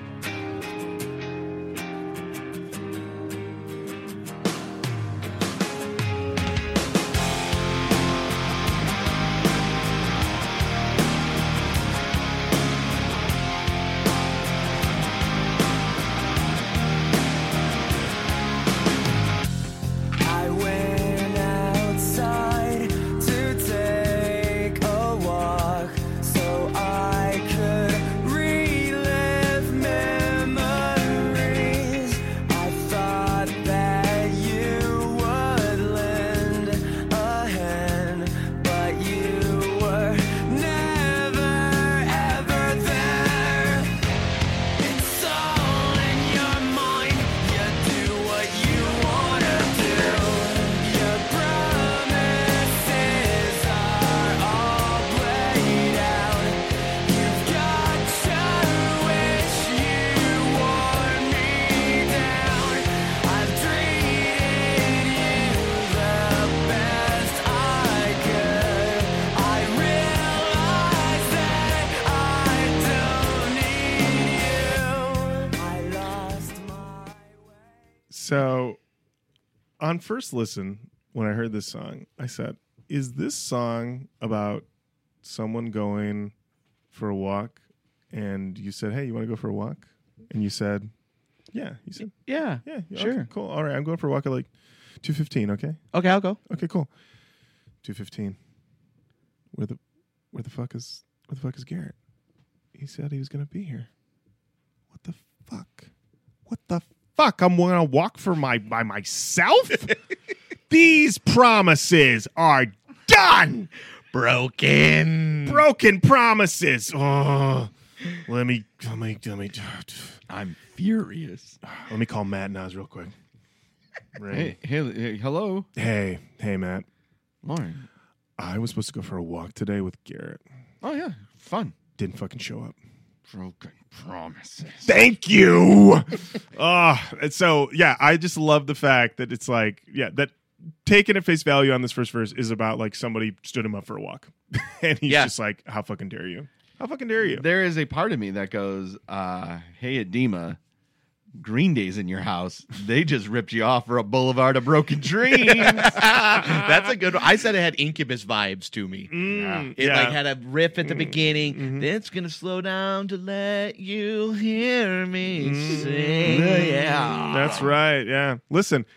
On first listen, when I heard this song, I said, "Is this song about someone going for a walk, and you said, "Hey, you want to go for a walk?" And you said, "Yeah." You said, Yeah. "Yeah, yeah, Sure. okay, cool. All right, I'm going for a walk at like two fifteen. Okay, Okay, I'll go. okay, cool. Two fifteen. Where the where the fuck is where the fuck is Garrett? He said he was gonna be here. What the fuck? What the fuck? I'm gonna walk for my by myself. These promises are done. Broken. Broken promises. Oh, let me let me let me I'm furious. let me call Matt Nas real quick. Right. Hey, hey, hey, hello, Hey, hey, Matt. Lorin. I was supposed to go for a walk today with Garrett. Oh yeah, fun. Didn't fucking show up. Broken promises. Thank you. Ah, and so yeah, I just love the fact that it's like, yeah, that taken at face value on this first verse is about like somebody stood him up for a walk, and he's Yeah. just like, "How fucking dare you? How fucking dare you?" There is a part of me that goes, uh, "Hey, Adema, Green Day's in your house. They just ripped you off for a Boulevard of Broken Dreams." That's a good one. I said it had Incubus vibes to me. Mm, It yeah. like had a riff at the mm, beginning. Mm-hmm. Then it's gonna slow down to let you hear me mm. sing. Yeah. That's right. Yeah. Listen, J-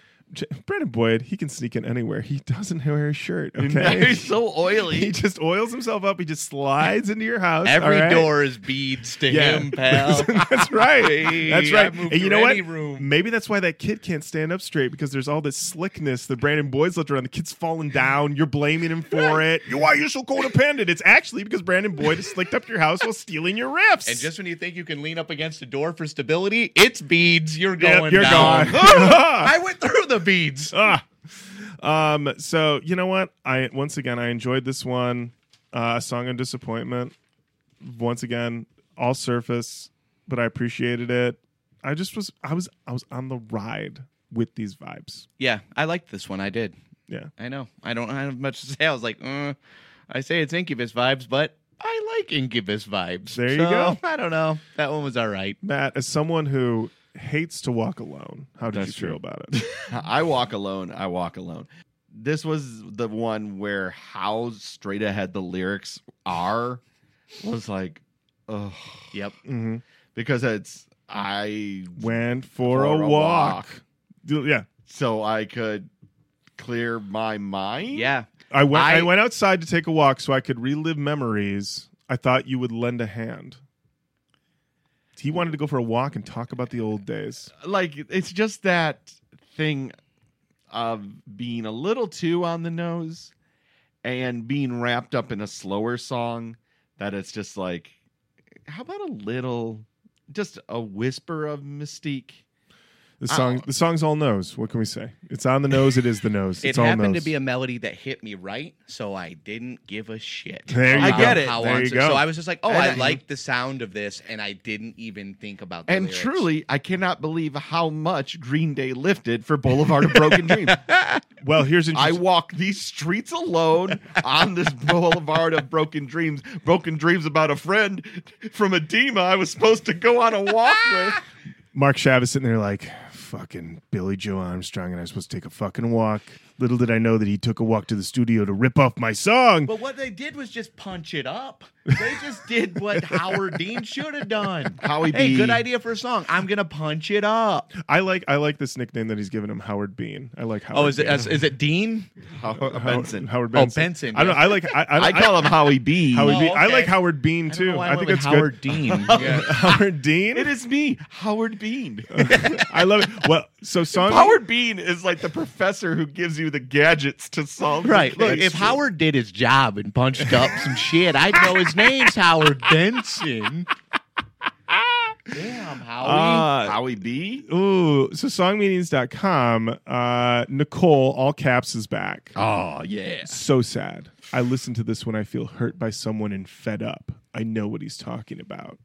Brandon Boyd, he can sneak in anywhere. He doesn't wear a shirt. Okay. He's so oily. he just oils himself up. He just slides into your house. Every right? door is beads to Yeah. him, pal. that's right. Hey, that's right. And you know what? room. Maybe that's why that kid can't stand up straight because there's all this slickness that Brandon Boyd's left around. The kid's falling down. You're blaming him for it. You why you're so codependent? It's actually because Brandon Boyd has slicked up your house while stealing your riffs. And just when you think you can lean up against a door for stability, it's beads. You're Yep, going you're down. gone. I went through the beads. Ah. Um. So you know what? I once again I enjoyed this one. Uh, a song of disappointment. Once again, all surface, but I appreciated it. I just was. I was. I was on the ride with these vibes. Yeah, I liked this one. I did. Yeah. I know. I don't have much to say. I was like, uh, I say it's Incubus vibes, but I like Incubus vibes. There you go. I don't know. That one was all right. Matt, as someone who hates to walk alone, how did That's you feel about it? I walk alone. I walk alone. This was the one where how straight ahead the lyrics are was like, ugh, Yep. hmm because it's I Went for, For a, a walk. walk. Yeah. so I could clear my mind. Yeah. I went. I, I- went outside to take a walk so I could relive memories. I thought you would lend a hand. He wanted to go for a walk and talk about the old days. like it's just that thing of being a little too on the nose and being wrapped up in a slower song that it's just like how about a little just a whisper of mystique The song, the song's all nose. What can we say? It's on the nose. It is the nose. It It's all happened nose. to be a melody that hit me right, so I didn't give a shit. There you I about get it. how There on- you go. So I was just like, oh, And I I- like the sound of this, and I didn't even think about the and lyrics. truly i cannot believe how much green day lifted for boulevard of broken dreams well, here's I interesting. walk these streets alone on this boulevard of broken dreams. Broken dreams about a friend from Adema I was supposed to go on a walk with. Mark Chavez sitting there like, fucking Billie Joe Armstrong, and I was supposed to take a fucking walk. Little did I know that he took a walk to the studio to rip off my song. But what they did was just punch it up. They just did what Howard Dean should have done. Howie hey, B. good idea for a song. I'm gonna punch it up. I like I like this nickname that he's given him, Howard Bean. I like Howard. Oh, is it Bean. is, is it Dean? How- uh, Howard- Benson. Howard Oh, Benson. Benson, I don't. I like. I, I, I call him Howie B. Howard Oh, Bean. I okay. like Howard Bean I don't too. know why I, I think it's with Howard Dean. good. Yeah. Howard Dean. It is me, Howard Bean. I love it. Well, so song. Howard Bean is like the professor who gives you the gadgets to solve. the Right. Look, case. if Howard did his job and punched up some shit, I'd know his name's Howard Benson. Damn, Howie. Uh, Howie B. ooh, so songmeanings.com. Uh, Nicole, all caps, is back. Oh yeah. So sad. I listen to this when I feel hurt by someone and fed up. I know what he's talking about.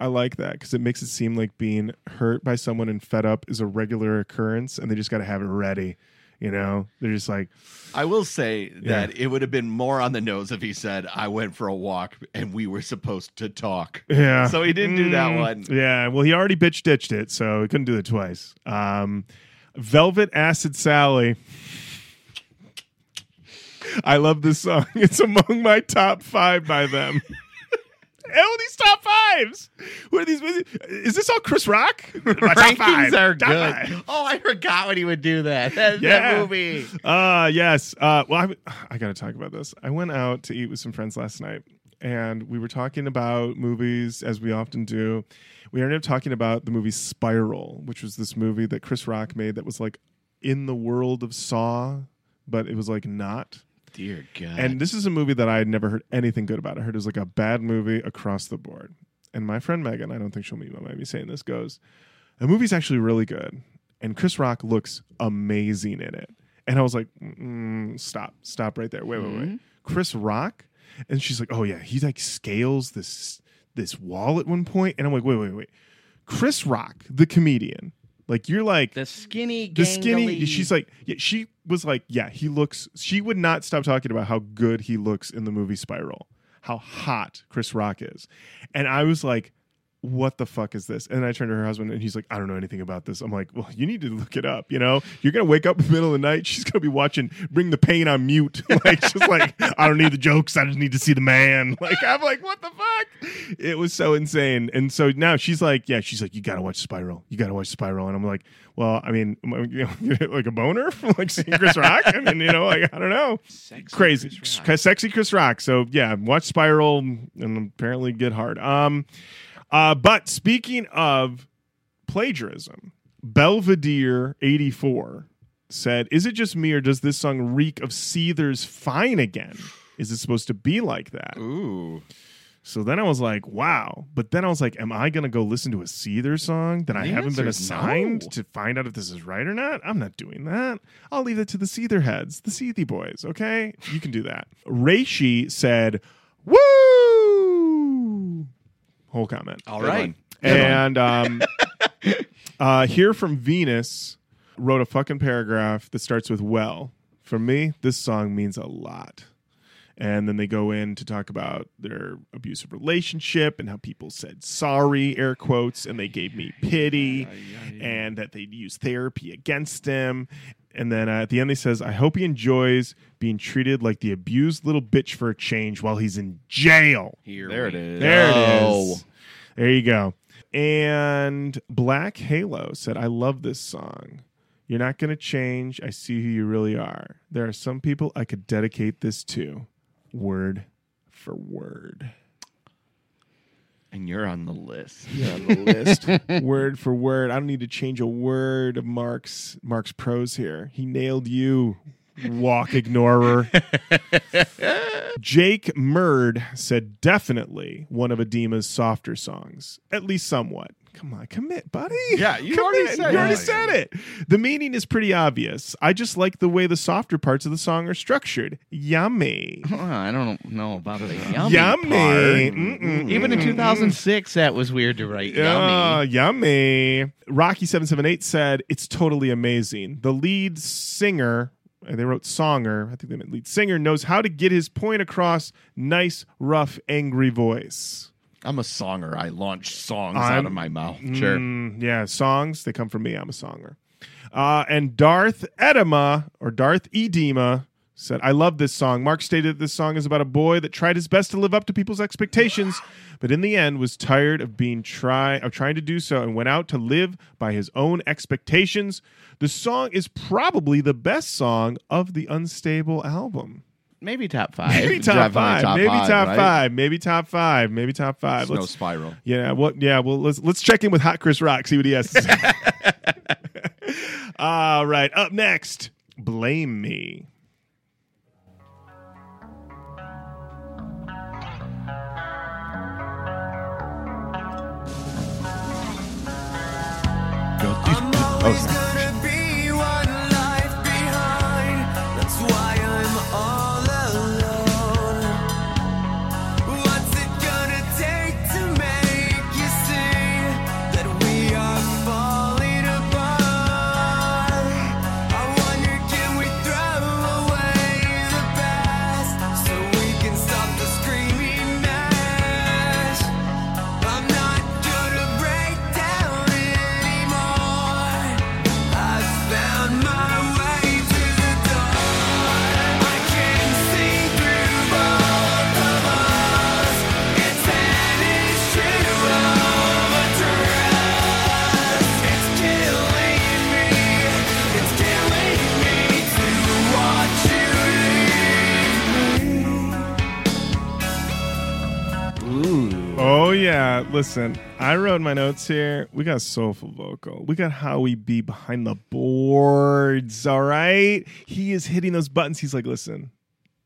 I like that because it makes it seem like being hurt by someone and fed up is a regular occurrence, and they just got to have it ready. You know, they're just like, I will say that it would have been more on the nose if he said, "I went for a walk and we were supposed to talk." yeah. So he didn't do that Mm, one. Yeah. Well, he already bitch ditched it, so he couldn't do it twice. Um, Velvet Acid Sally. I love this song. It's among my top five by them. Hell, these top fives. What are these? Is this all Chris Rock? My top five. are Top good. five. Oh, I forgot when he would do that. That, Yeah. that movie. Uh yes. Uh well I, I got to talk about this. I went out to eat with some friends last night and we were talking about movies as we often do. We ended up talking about the movie Spiral, which was this movie that Chris Rock made that was like in the world of Saw, but it was like not. Dear God. And this is a movie that I had never heard anything good about. I heard it was like a bad movie across the board. And my friend Megan, I don't think she'll mind me saying this, goes, the movie's actually really good. And Chris Rock looks amazing in it. And I was like, mm, stop, stop right there. Wait, wait, wait. Chris Rock? And she's like, oh yeah, he like scales this this wall at one point. And I'm like, wait, wait, wait. Chris Rock, the comedian, like you're like the skinny, the skinny she's like yeah, she was like yeah he looks she would not stop talking about how good he looks in the movie spiral how hot chris rock is. And i was like what the fuck is this? And I turned to her husband and he's like, I don't know anything about this. I'm like, well, you need to look it up. You know, you're going to wake up in the middle of the night. She's going to be watching Bring the Pain on mute. like, just like, I don't need the jokes. I just need to see the man. Like, I'm like, what the fuck? It was so insane. And so now she's like, yeah, she's like, you got to watch Spiral. You got to watch Spiral. And I'm like, well, I mean, you know, like a boner from like seeing Chris Rock? I mean, you know, like, I don't know. Crazy. Chris. Sexy Chris Rock. So yeah, watch Spiral and apparently get hard. Um, uh, but speaking of plagiarism, Belvedere 84 said, Is it just me or does this song reek of Seether's Fine Again? Is it supposed to be like that? Ooh. So then I was like, wow. But then I was like, am I going to go listen to a Seether song that I haven't been assigned no. to find out if this is right or not? I'm not doing that. I'll leave it to the Seether heads, the Seethy boys, okay? You can do that. Reishi said, woo! Whole comment. All Good right. one. And um, uh, here from Venus wrote a fucking paragraph that starts with "Well." For me, this song means a lot. And then they go in to talk about their abusive relationship and how people said sorry, air quotes, and they gave me pity, and that they'd use therapy against him. And then uh, at the end, he says, "I hope he enjoys being treated like the abused little bitch for a change while he's in jail." Here There it is. There it go. is. There you go. And Black Halo said, I love this song. You're not going to change. I see who you really are. There are some people I could dedicate this to. Word for word. And you're on the list. Yeah, on the list. word for word. I don't need to change a word of Mark's Mark's prose here. He nailed you, walk ignorer. Jake Murd said definitely one of Adema's softer songs, at least somewhat. Come on, commit, buddy. Yeah, you already said you already it. said it. The meaning is pretty obvious. I just like the way the softer parts of the song are structured. Yummy. I don't know about the yummy. Yummy. part. Mm-mm, Even in 2006, that was weird to write. Yeah, Yummy. yummy. Rocky778 said, It's totally amazing. The lead singer, and they wrote songer, I think they meant lead singer, knows how to get his point across. Nice, rough, angry voice. I'm a songer. I launch songs I'm- out of my mouth. Sure. Mm, yeah, songs, they come from me. I'm a songer. Uh, and Darth Edema, or Darth Edema, said, I love this song. Mark stated that this song is about a boy that tried his best to live up to people's expectations, but in the end was tired of being try of trying to do so and went out to live by his own expectations. The song is probably the best song of the Unstable album. Maybe top five. Maybe top Definitely five, top maybe five, top right? five, maybe top five, maybe top five. Snow Let's- spiral. yeah, what? Yeah, well, let's let's check in with Hot Chris Rock, see what he has. All right, up next, blame me. I'm oh, always gonna be Yeah, listen, I wrote my notes here. We got soulful vocal. We got Howie B behind the boards. All right, he is hitting those buttons. He's like, listen,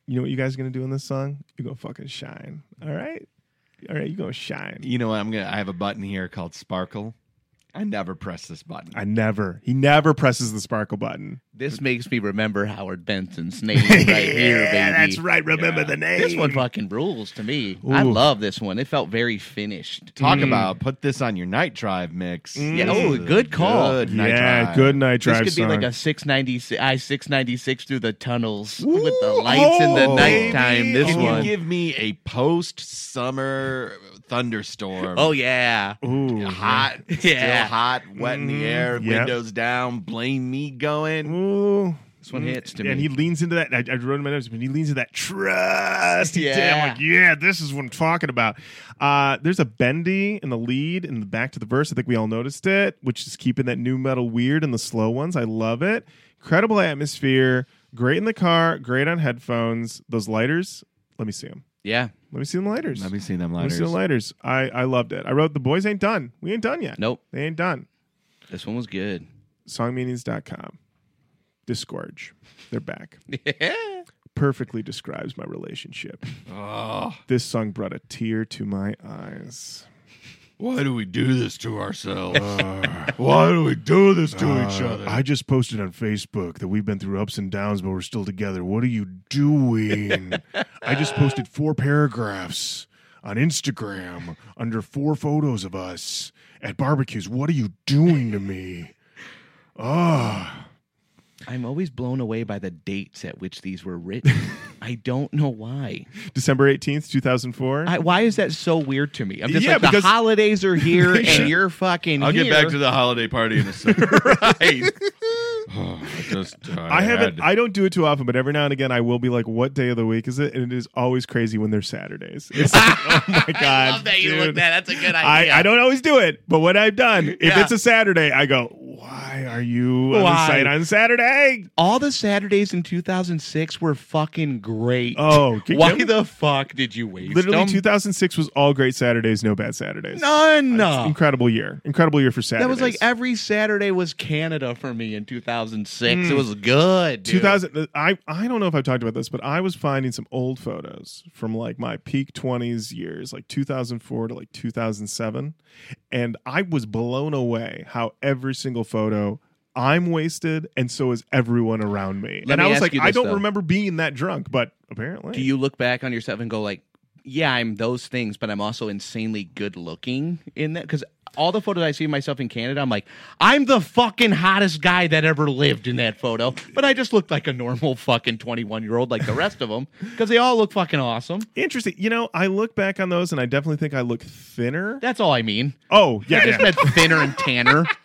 you know what you guys are gonna do in this song? You're gonna fucking shine. All right, all right, you gonna shine. You know what? I'm gonna. I have a button here called Sparkle. I never press this button. I never. He never presses the sparkle button. This makes me remember Howard Benson's name right here, baby. Yeah, that's right. Remember the name. This one fucking rules to me. I Ooh. love this one. It felt very finished. Talk Mm. about put this on your night drive mix. Yeah, oh, good call. Good night yeah, drive. good night This drive could be song. like a 690 I 696 through the tunnels with the lights in the oh, nighttime. This Can one. you give me a post summer thunderstorm? oh yeah. Ooh, hot, Yeah. still hot, wet in the Mhm. air, Yep. windows down, blame me going. Ooh. This one hits to and me. he leans into that. I, I wrote in my notes, but he leans into that trust. He did. I'm Yeah. like, yeah, this is what I'm talking about. Uh, there's a bendy in the lead in the back to the verse. I think we all noticed it, which is keeping that nu metal weird in the slow ones. I love it. Incredible atmosphere. Great in the car. Great on headphones. Those lighters. Let me see them. yeah. Let me see them lighters. Let me see them lighters. Let me see the lighters. I, I loved it. I wrote the boys ain't done. We ain't done yet. Nope. They ain't done. This one was good. Songmeanings.com. Disgorge. They're back. Yeah. Perfectly describes my relationship. Oh, This song brought a tear to my eyes. why do we do this to ourselves? why do we do this to each Uh, other? I just posted on Facebook that we've been through ups and downs, but we're still together. What are you doing? I just posted four paragraphs on Instagram under four photos of us at barbecues. What are you doing to me? Oh, I'm always blown away by the dates at which these were written. I don't know why. December 18th, 2004. I, why is that so weird to me? I'm just Yeah, like the holidays are here and you're fucking I'll here. get back to the holiday party in a second. right. Oh, I just, I haven't. I don't do it too often, but every now and again, I will be like, "What day of the week is it?" And it is always crazy when they're Saturdays. It's like, oh my god! I love that you dude. looked that. That's a good I, idea. I don't always do it, but when I've done, if Yeah. it's a Saturday, I go, "Why are you on the Why? site on Saturday?" All the Saturdays in 2006 were fucking great. Oh, can- why the fuck did you waste Literally, them? 2006 was all great Saturdays, no bad Saturdays. None. It's incredible year, incredible year for Saturdays. That was like every Saturday was Canada for me in 2006. Mm. It was good. Dude. 2000 I, I don't know if I've talked about this, but I was finding some old photos from like my peak 20s years, like 2004 to like 2007. And I was blown away how every single photo I'm wasted and so is everyone around me. Let and me I was like, you I don't though. remember being that drunk, but apparently. Do you look back on yourself and go like, yeah, I'm those things, but I'm also insanely good looking in that? Because all the photos I see of myself in Canada, I'm like, I'm the fucking hottest guy that ever lived in that photo, but I just looked like a normal fucking 21 year old like the rest of them because they all look fucking awesome. Interesting. You know, I look back on those and I definitely think I look thinner. That's all I mean. Oh, yeah. I just yeah. meant thinner and tanner.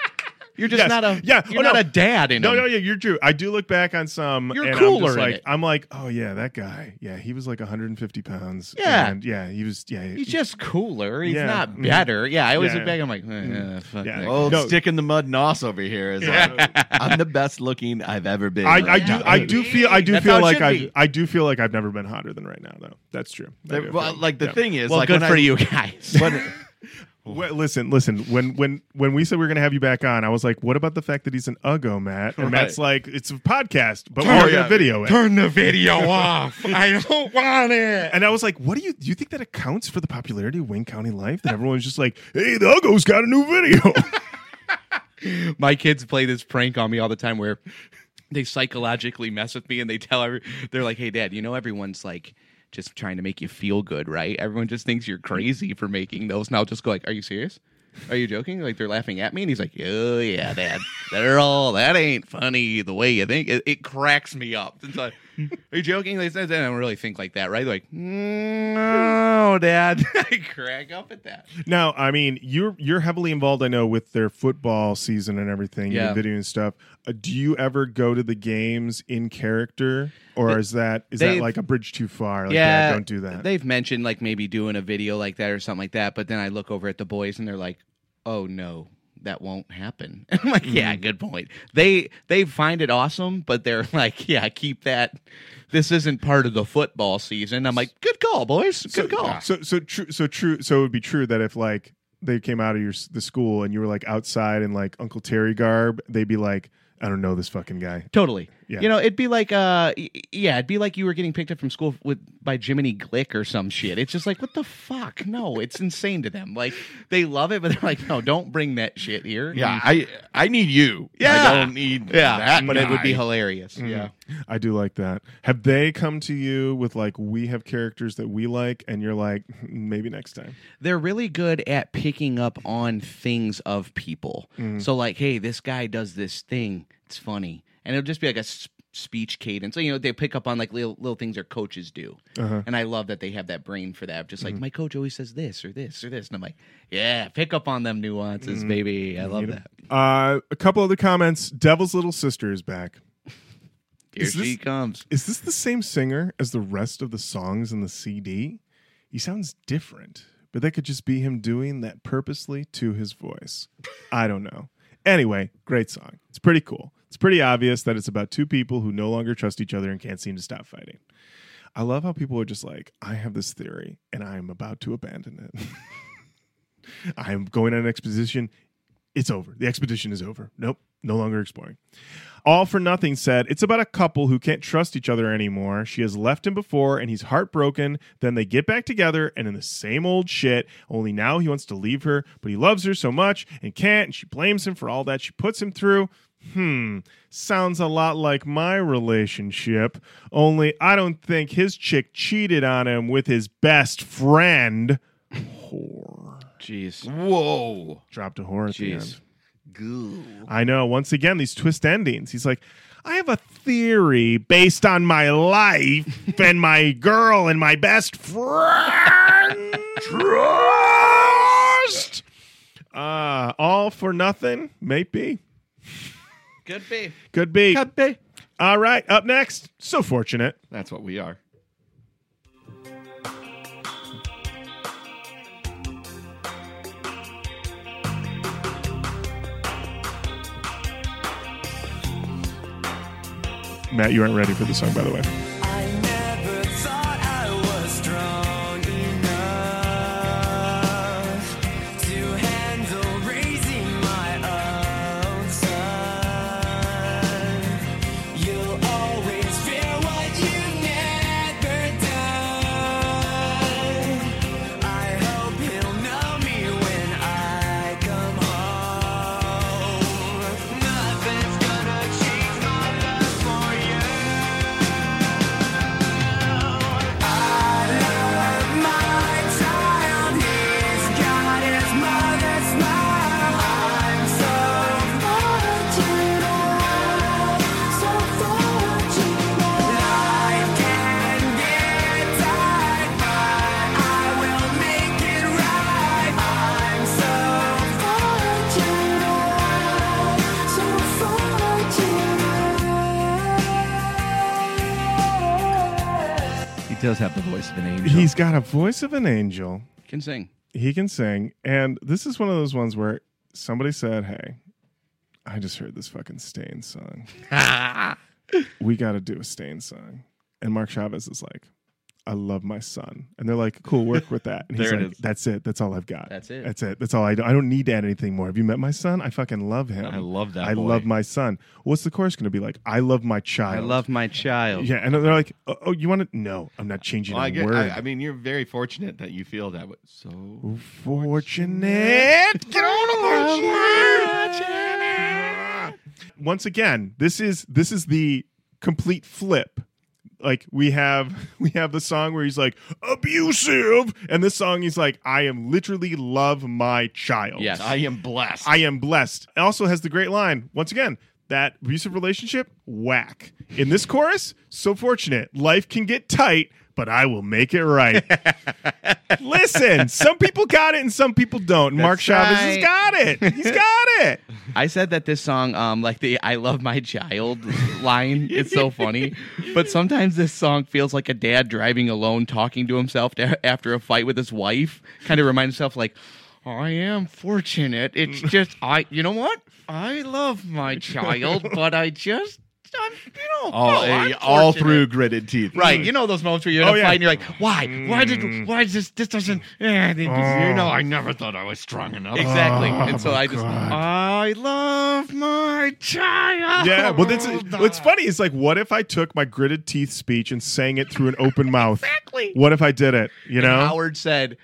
You're just Yes. not a Yeah. You're Oh, not no. a dad in No, them. no, yeah, you're true. I do look back on some. You're and I'm cooler just in like, it. I'm like, oh yeah, that guy. Yeah, he was like 150 pounds. Yeah. and yeah, he was. Yeah, He's just cooler. He's Yeah. not Mm. better. Yeah, I always Yeah, look back. I'm like, eh, fuck Yeah. Old No. stick in the mud nos over here is like, I'm the best looking I've ever been. I, I do. now. I do feel. I do That's feel like I. I do feel like I've never been hotter than right now, though. That's true. I well, like the thing is, well, like good for you guys. Well, listen, listen. When when when we said we were going to have you back on, I was like, "What about the fact that he's an uggo, Matt?" And Right. Matt's like, "It's a podcast, but Oh, we're going to video it." Turn the video off. I don't want it. And I was like, "What do you do? You think that accounts for the popularity of Wayne County Lyfe? That everyone's just like, hey, the uggo's got a new video." My kids play this prank on me all the time where they psychologically mess with me and they tell every, they're like, "Hey, Dad, you know everyone's like." Just trying to make you feel good, right? Everyone just thinks you're crazy for making those. And I'll just go like, "Are you serious? Are you joking?" Like they're laughing at me, and he's like, "Oh yeah, Dad, they're all that ain't funny the way you think." It, it cracks me up. It's like, "Are you joking?" They said, "I don't really think like that, right?" They're like, "No, Dad." I crack up at that. Now, I mean, you're you're heavily involved, I know, with their football season and everything, yeah. video and stuff. Uh, do you ever go to the games in character, or is that is that like a bridge too far? Like, yeah, don't do that. They've mentioned like maybe doing a video like that or something like that, but then I look over at the boys and they're like, "Oh no, that won't happen." I'm like, Mm-hmm. "Yeah, good point." They they find it awesome, but they're like, "Yeah, keep that. This isn't part of the football season." I'm like, "Good call, boys. Good call." so so true. So true. So it would be true that if like they came out of your the school and you were like outside in like Uncle Terry garb, they'd be like, I don't know this fucking guy. Totally. Yeah. You know, it'd be like uh yeah, it'd be like you were getting picked up from school with by Jiminy Glick or some shit. It's just like what the fuck? No, it's insane to them. Like they love it, but they're like, no, don't bring that shit here. Yeah, I I need you. Yeah. I don't need yeah, that. but it would be guy. hilarious. Mm-hmm. Yeah. I do like that. Have they come to you with like we have characters that we like and you're like hmm, maybe next time. They're really good at picking up on things of people. Mm. So like, hey, this guy does this thing. It's funny. And it'll just be like a s- speech cadence. So, you know, they pick up on like little, little things their coaches do. Uh-huh. And I love that they have that brain for that. Just like mm-hmm. my coach always says this or this or this. And I'm like, yeah, pick up on them nuances, mm-hmm. baby. I love that. Uh a couple other comments. Devil's little sister is back. Here Is this- she comes. Is this the same singer as the rest of the songs in the CD? He sounds different, but that could just be him doing that purposely to his voice. I don't know. Anyway, great song. It's pretty cool. It's pretty obvious that it's about two people who no longer trust each other and can't seem to stop fighting. I love how people are just like, I have this theory and I'm about to abandon it. I'm going on an expedition. It's over. The expedition is over. Nope, no longer exploring. All for Nothing said, It's about a couple who can't trust each other anymore. She has left him before and he's heartbroken. Then they get back together and in the same old shit, only now he wants to leave her, but he loves her so much and can't, and she blames him for all that she puts him through. Hmm, sounds a lot like my relationship, only I don't think his chick cheated on him with his best friend. Whore. Jeez. Whoa. Dropped a whore at the Jeez. end. Goo. I know. Once again, these twist endings. He's like, I have a theory based on my life and my girl and my best friend. Trust. Uh, all for nothing. Might be. Could be. Could be. Could be. All right. Up next. So fortunate. That's what we are. Matt, you aren't ready for the song, by the way. Does have the voice of an angel. He's got a voice of an angel. Can sing. He can sing. And this is one of those ones where somebody said, Hey, I just heard this fucking Staind song. we got to do a Staind song. And Mark Chavez is like, I love my son. And they're like, cool, work with that. And he's There like, is. that's it. That's all I've got. That's it. That's it. That's all I do. I don't need to add anything more. Have you met my son? I fucking love him. I love that I boy. love my son. What's the chorus going to be like? I love my child. I love my child. Yeah. And they're like, oh, oh, you want to? No, I'm not changing Well, I, a get, word. I, I mean, you're very fortunate that you feel that way. So fortunate. Get on the. Once again, this is this is the complete flip. Like we have we have the song where he's like abusive, and this song he's like, I am literally love my child. Yes. I am blessed. I am blessed. It also has the great line, once again, that abusive relationship, whack. In this chorus, so fortunate. Life can get tight, but I will make it right. Listen, some people got it and some people don't. Mark Chavez has got it. He's got it. I said that this song, um, like the "I love my child" line, it's so funny. But sometimes this song feels like a dad driving alone, talking to himself to, after a fight with his wife. Kind of reminds himself, like, "I am fortunate. It's just I. You know what? I love my child, but I just just I'm, you know, all, no, I'm all through gritted teeth. Right, you know those moments where you're in Oh, a yeah. fight and you're like, why? Why did? Why does this? This doesn't. eh, it- You know, I never thought I was strong enough. Exactly. Oh, and so I just, God. I love my child. Yeah, well, that's what's funny is like, what if I took my gritted teeth speech and sang it through an open mouth? Exactly. What if I did it? You And know, Howard said,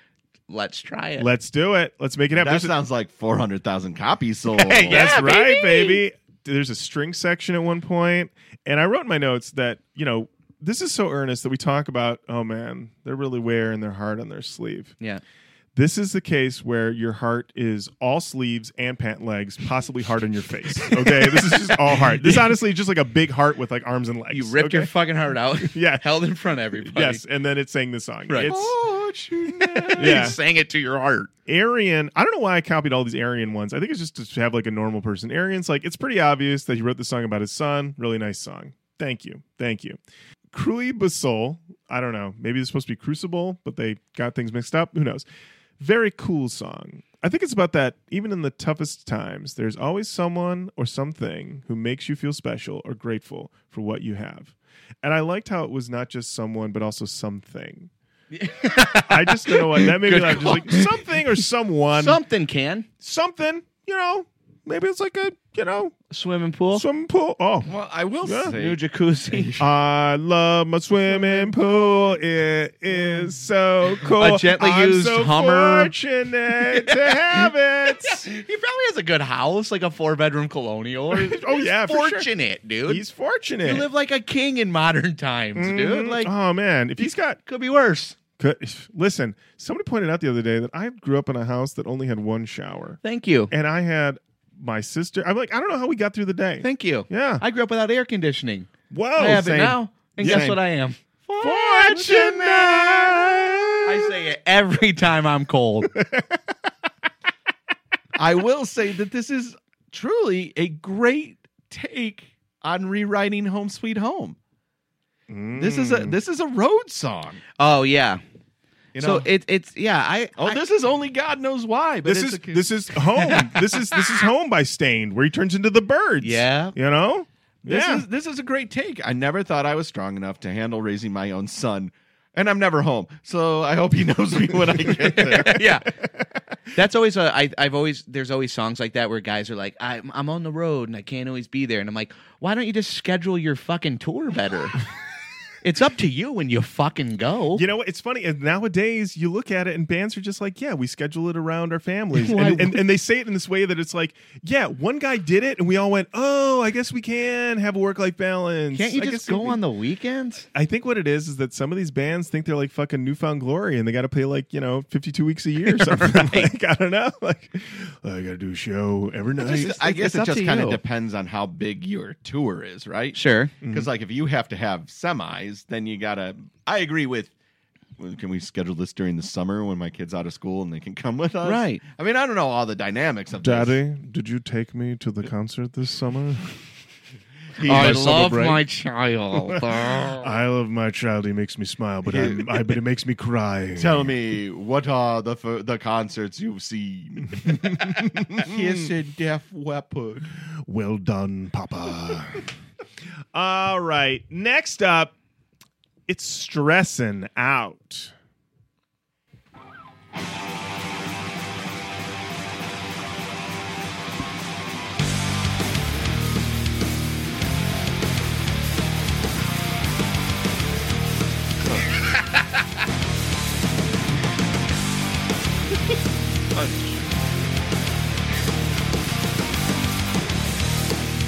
"Let's try it." let's do it. Let's make it happen. That There's a- sounds like 400,000 copies sold. Hey, yeah. That's right, baby. There's a string section at one point, and I wrote in my notes that you know this is so earnest that we talk about. Oh man, they're really wearing their heart on their sleeve. yeah. This is the case where your heart is all sleeves and pant legs, possibly hard on your face. Okay, this is just all heart. This honestly is just like a big heart with like arms and legs. You ripped okay? your fucking heart out. Yeah. Held in front of everybody. yes, and then it sang the song. Right. It's You yeah. sang it to your heart. Arian, I don't know why I copied all these Arian ones. I think it's just to have like a normal person. Arian's like, it's pretty obvious that he wrote the song about his son. Really nice song. Thank you. Thank you. Cruy Basol, I don't know. Maybe it's supposed to be Crucible, but they got things mixed up. Who knows? Very cool song. I think it's about that even in the toughest times, there's always someone or something who makes you feel special or grateful for what you have. And I liked how it was not just someone, but also something. I just don't know what that made me laugh. Just like something or someone, Something can. something. You know, maybe it's like a you know Swimming pool. swimming pool. Oh, Well, I will Yeah. New jacuzzi. I love my swimming pool. It is so cool. A gently I'm used so Hummer. Fortunate to have it. he probably has a good house, like a four bedroom colonial. Oh, yeah, for sure. fortunate, dude. He's fortunate. you live like a king in modern times, dude. Mhm. Like, oh man, if he's got could be worse. could, listen, somebody pointed out the other day that I grew up in a house that only had one shower, Thank you. and I had my sister. I'm like, I don't know how we got through the day. Thank you. Yeah. I grew up without air conditioning. Whoa, I have same. it now. And Yeah. guess what I am? Fortunate. I say it every time I'm cold. I will say that this is truly a great take on rewriting Home Sweet Home. This is a mm. this is a road song. oh yeah. You so know? it, it's yeah. I oh, I- this is only God knows why. But This it's is a, this is home. this is this is home by Staind, where he turns into the birds. Yeah. you know. This yeah. is this is a great take. I never thought I was strong enough to handle raising my own son, and I'm never home. So I hope he knows me when I get there. yeah. That's always a. I, I've always there's always songs like that where guys are like, I'm I'm on the road and I can't always be there, and I'm like, why don't you just schedule your fucking tour better? It's up to you when you fucking go. You know what? It's funny. and Nowadays, you look at it, and bands are just like, "Yeah, we schedule it around our families," Why- and, and, and they say it in this way that it's like, "Yeah, one guy did it, and we all went, oh, I guess we can have a work-life balance." Can't you I just guess go we- on the weekends? I think what it is is that some of these bands think they're like fucking New Found Glory, and they got to play like you know fifty-two weeks a year or something. like, I don't know. Like, "Oh, I got to do a show every night. Just- I guess it just kind of depends on how big your tour is, right? Sure. Because mm-hmm. like if you have to have semis, then you gotta. I agree with. Can we schedule this during the summer when my kid's out of school and they can come with us? Right. I mean, I don't know all the dynamics of this. Daddy, did you take me to the concert this summer? I I love celebrate. my child. I love my child. He makes me smile, but I'm, I but it makes me cry. Tell me what are the f- the concerts you've seen? Kiss a deaf weapon. Well done, Papa. All right. Next up, it's stressing out.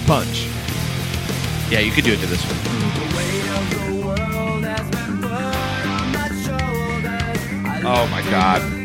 Punch. yeah, you could do it to this one. Oh my God.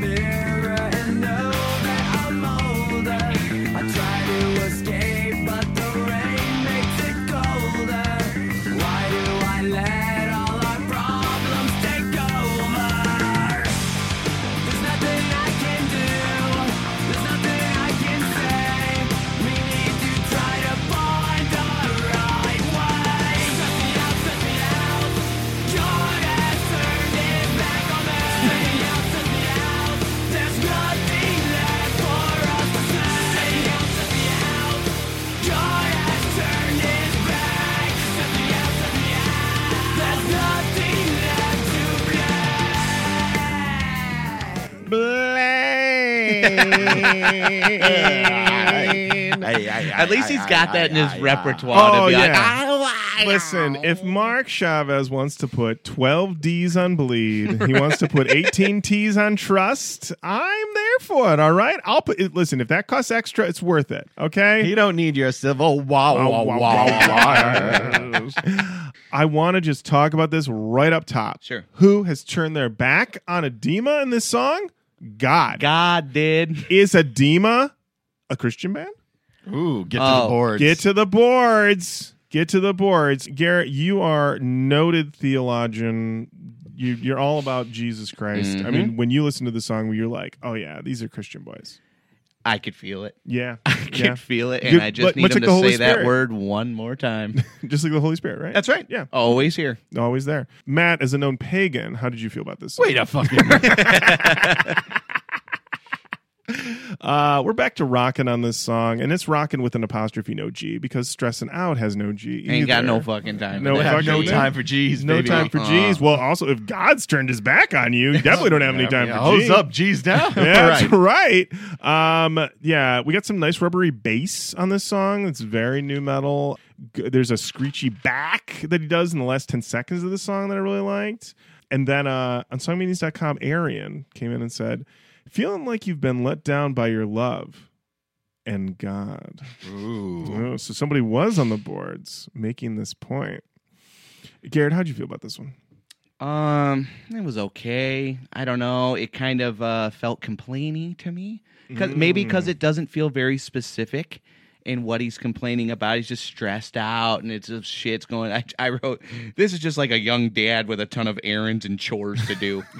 At least he's got that in his repertoire Oh, to be oh, like, yeah. Like Listen, if Mark Chavez wants to put 12 D's on bleed, he wants to put 18 T's on trust, I'm there for it, all right? I'll put it. Listen, if that costs extra, it's worth it, okay? You don't need your civil oh, wow wow wow. wow. I want to just talk about this right up top. Sure. Who has turned their back on Adema in this song? God. God did. Is Adema a Christian band? Ooh, get to Oh, the boards. Get to the boards. Get to the boards. Garrett, you are noted theologian. You, you're all about Jesus Christ. I mean, mm-hmm. when you listen to the song, you're like, oh, yeah, these are Christian boys. I could feel it. Yeah. I could yeah. feel it, and Good- I just need him like to say that word one more time. Just like the Holy Spirit, right? That's right. Yeah. Always here. Always there. Matt, as a known pagan, how did you feel about this? Wait a fucking Uh, we're back to rocking on this song, and it's rocking with an apostrophe no G because stressing out has no G. Ain't got no fucking time. No have no time for G's. No baby. time for G's. Well, also, if God's turned his back on you, you definitely don't have any time Yeah, for Hose G's. up, G's down. Yeah, that's right. Um, yeah, we got some nice rubbery bass on this song. It's very nu metal. There's a screechy back that he does in the last 10 seconds of the song that I really liked. And then uh, on songmeanings.com, Arian came in and said, Feeling like you've been let down by your love and God. Ooh. Oh, so somebody was on the boards making this point. Garrett, how'd you feel about this one? Um, it was okay. I don't know. It kind of uh, felt complainy to me. Cause, Maybe Mm. because it doesn't feel very specific in what he's complaining about. He's just stressed out and it's just shit's going. I, I wrote, this is just like a young dad with a ton of errands and chores to do.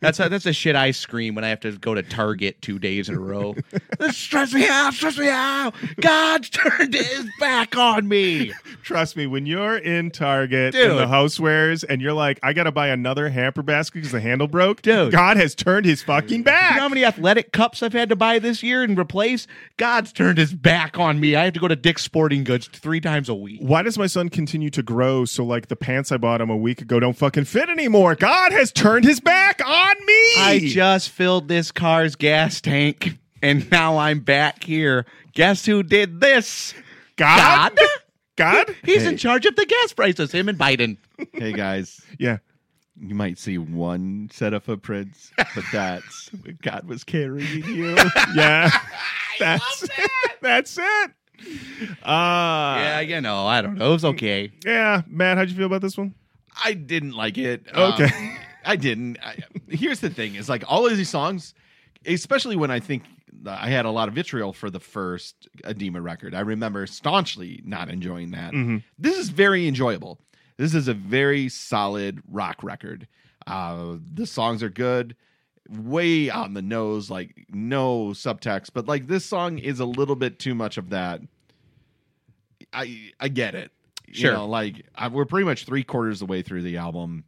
That's that's the shit I scream when I have to go to Target two days in a row. this stress me out, stress me out. God's turned his back on me. Trust me, when you're in Target Dude. and the housewares and you're like, I got to buy another hamper basket because the handle broke, Dude. God has turned his fucking back. You know how many athletic cups I've had to buy this year and replace? God's turned his back on me. I have to go to Dick's Sporting Goods three times a week. Why does my son continue to grow so like the pants I bought him a week ago don't fucking fit anymore? God has turned his back on me. I just filled this car's gas tank and now I'm back here. Guess who did this? God? God? God? He's Hey. in charge of the gas prices, him and Biden. Hey guys, Yeah. you might see one set of footprints, but that's what God was carrying you. Yeah. That's it. That's it. Uh yeah, you know, I don't know. It was okay. yeah. Matt, how'd you feel about this one? I didn't like it. Um, Okay. I didn't. I, here's the thing: is like all of these songs, especially when I think I had a lot of vitriol for the first Adema record. I remember staunchly not enjoying that. Mhm. This is very enjoyable. This is a very solid rock record. Uh, the songs are good, way on the nose, like no subtext. But like this song is a little bit too much of that. I I get it. Sure. You know, like I, we're pretty much three quarters of the way through the album.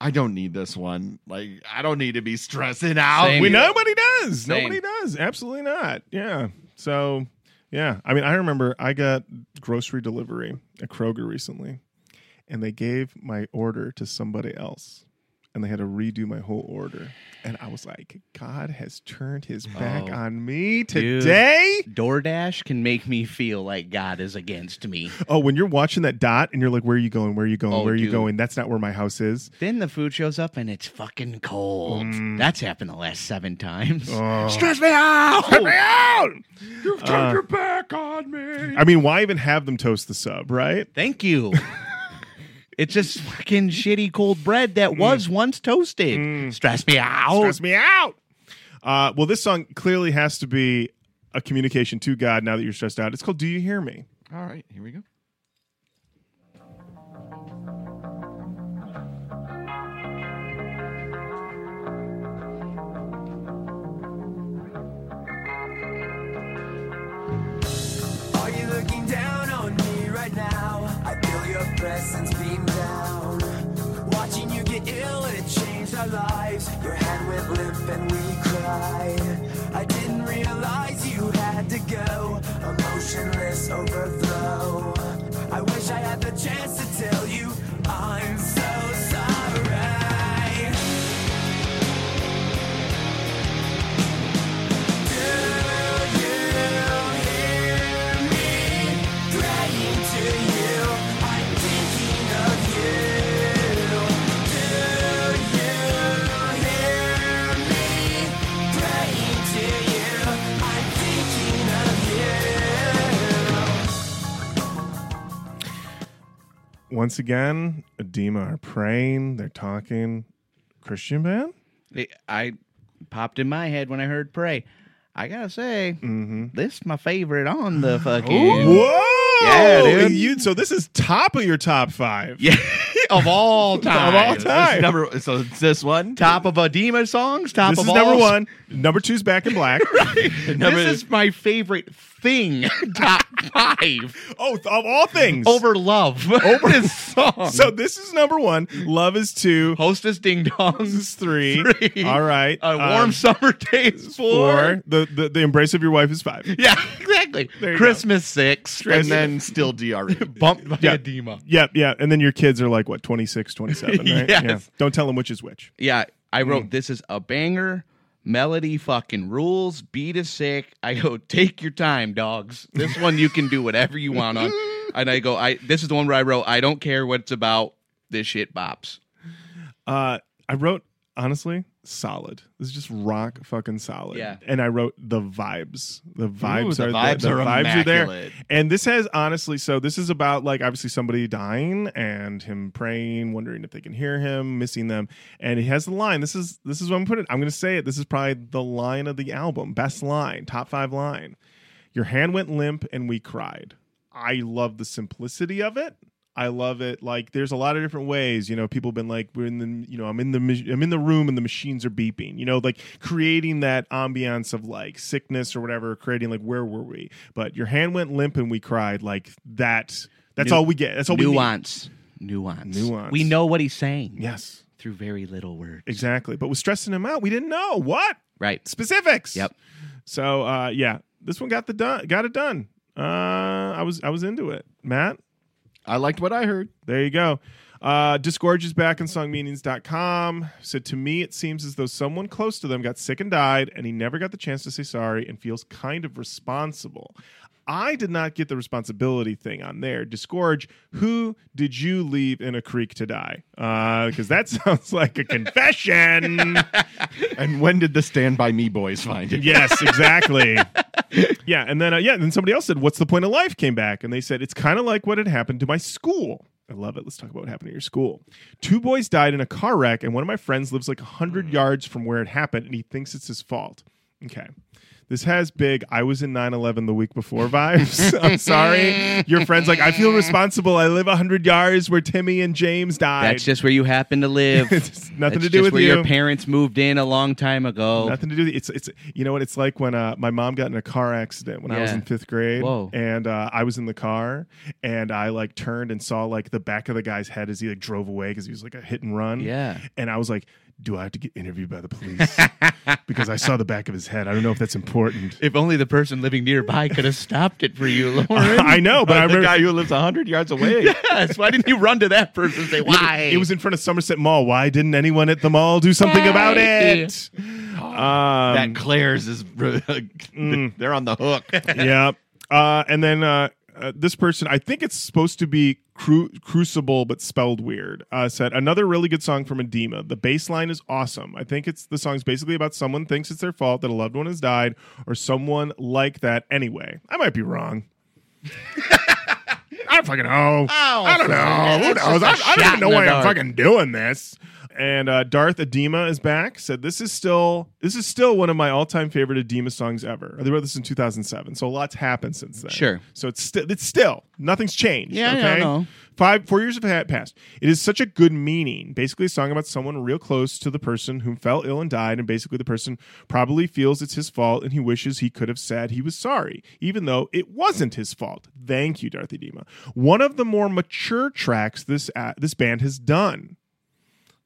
I don't need this one. Like I don't need to be stressing out. Same. We nobody does. Same. Nobody does. Absolutely not. Yeah. So yeah. I mean, I remember I got grocery delivery at Kroger recently, and they gave my order to somebody else, and they had to redo my whole order. And I was like, God has turned his back Oh, on me dude. today. DoorDash can make me feel like God is against me. Oh, when you're watching that dot and you're like, where are you going? Where are you going? Oh, where are you going? That's not where my house is. Then the food shows up and it's fucking cold. Mm. That's happened the last seven times. Oh. Stress me out. Get me out! You've turned your back on me. I mean, why even have them toast the sub, right? Thank you. it's just fucking shitty cold bread that was once toasted. Mm. Stress me out. Stress me out. Uh, well, this song clearly has to be a communication to God now that you're stressed out. It's called Do You Hear Me? All right, here we go. Are you looking down on me right now? I feel your presence beam our lives. Your hand went limp and we cried. I didn't realize you had to go. Emotionless overflow. I wish I had the chance to tell you I'm once again, Adema are praying. They're talking. Christian band. I popped in my head when I heard "Pray." I gotta say, Mm-hmm. this is my favorite on the fucking Whoa! Yeah, dude. You, so this is top of your top five. yeah of all time. Of all time. number, so it's this one. Top of Adema songs. Top of all. This of is all number one. Number two's Back in Black. Number- this is my favorite thing. Top five. five oh, of all things. over love. Over this song. So this is number one. Love is two. Hostess Ding Dongs is three. Three. All right. A warm Um, summer day is four. four. The, the the embrace of your wife is five. Yeah, exactly. There you Christmas six. and then still DRE. bumped by Yeah. Adema. Yep, yeah. And then your kids are like what, 26, 27, right? Yes. Yeah. Don't tell them which is which. Yeah, I wrote Mm. this is a banger. Melody fucking rules. Beat is sick. I go, take your time, dogs. This one you can do whatever you want on. And I go, I this is the one where I wrote, I don't care what it's about. This shit bops. Uh, I wrote honestly solid. This is just rock fucking solid. Yeah. And I wrote the vibes. The vibes the are vibes the, are vibes are there. And this has honestly, so this is about like obviously somebody dying and him praying, wondering if they can hear him, missing them. And he has the line. This is this is what I'm putting. I'm gonna say it. This is probably the line of the album. Best line, top five line. Your hand went limp and we cried. I love the simplicity of it. I love it. Like there's a lot of different ways. You know, people have been like, we're in the, you know, I'm in the, I'm in the room and the machines are beeping. You know, like creating that ambiance of like sickness or whatever. Creating like where were we? But your hand went limp and we cried. Like that. That's Nu- all we get. That's all we need. Nuance. Nuance. Nuance. We know what he's saying. Yes, Through very little words. exactly. But was stressing him out. We didn't know what Right. specifics. Yep. So uh, yeah, this one got the done. Got it done. Uh, I was I was into it. Matt. I liked what I heard. There you go. Uh, Disgorge is back on songmeanings.com. Said to me, it seems as though someone close to them got sick and died, and he never got the chance to say sorry and feels kind of responsible. I did not get the responsibility thing on there. Disgorge, who did you leave in a creek to die? Because that sounds like a confession. And when did the Stand By Me boys find it? yes, exactly. yeah, and then uh, yeah, and then somebody else said, "What's the point of life?" Came back, and they said it's kind of like what had happened to my school. I love it. Let's talk about what happened at your school. Two boys died in a car wreck, and one of my friends lives like hundred yards from where it happened, and he thinks it's his fault. Okay. This has big I was in 9/11 the week before vibes. I'm sorry. Your friend's like I feel responsible. I live 100 yards where Timmy and James died. That's just where you happen to live. It's nothing That's to do just with where you. your parents moved in a long time ago. Nothing to do. With, it's it's you know what it's like when uh, my mom got in a car accident when I was in fifth grade. Whoa. And uh, I was in the car and I like turned and saw like the back of the guy's head as he like drove away because he was like a hit and run. Yeah. And I was like, do I have to get interviewed by the police because I saw the back of his head? I don't know if that's important. If only the person living nearby could have stopped it for you, Lorin. I know, but I the remember. guy who lives hundred yards away. yes. Why didn't you run to that person and say why? It was in front of Somerset Mall. Why didn't anyone at the mall do something about it? Um, that Claire's is they're on the hook. yeah. Uh, and then uh, uh, this person, I think it's supposed to be cru- Crucible, but spelled weird. Uh, said another really good song from Adema. The bass line is awesome. I think it's the song's basically about someone thinks it's their fault that a loved one has died, or someone like that. Anyway, I might be wrong. I don't fucking know. I don't know. Who knows? I, I don't even know why I'm fucking doing this. And uh, Darth Adema is back. Said this is still this is still one of my all time favorite Adema songs ever. They wrote this in 2007, so a lot's happened since then. Sure. So it's still it's still nothing's changed. Yeah, okay. yeah, I know. Five four years have passed. It is such a good meaning. Basically, a song about someone real close to the person who fell ill and died, and basically the person probably feels it's his fault and he wishes he could have said he was sorry, even though it wasn't his fault. Thank you, Darth Adema. One of the more mature tracks this uh, this band has done.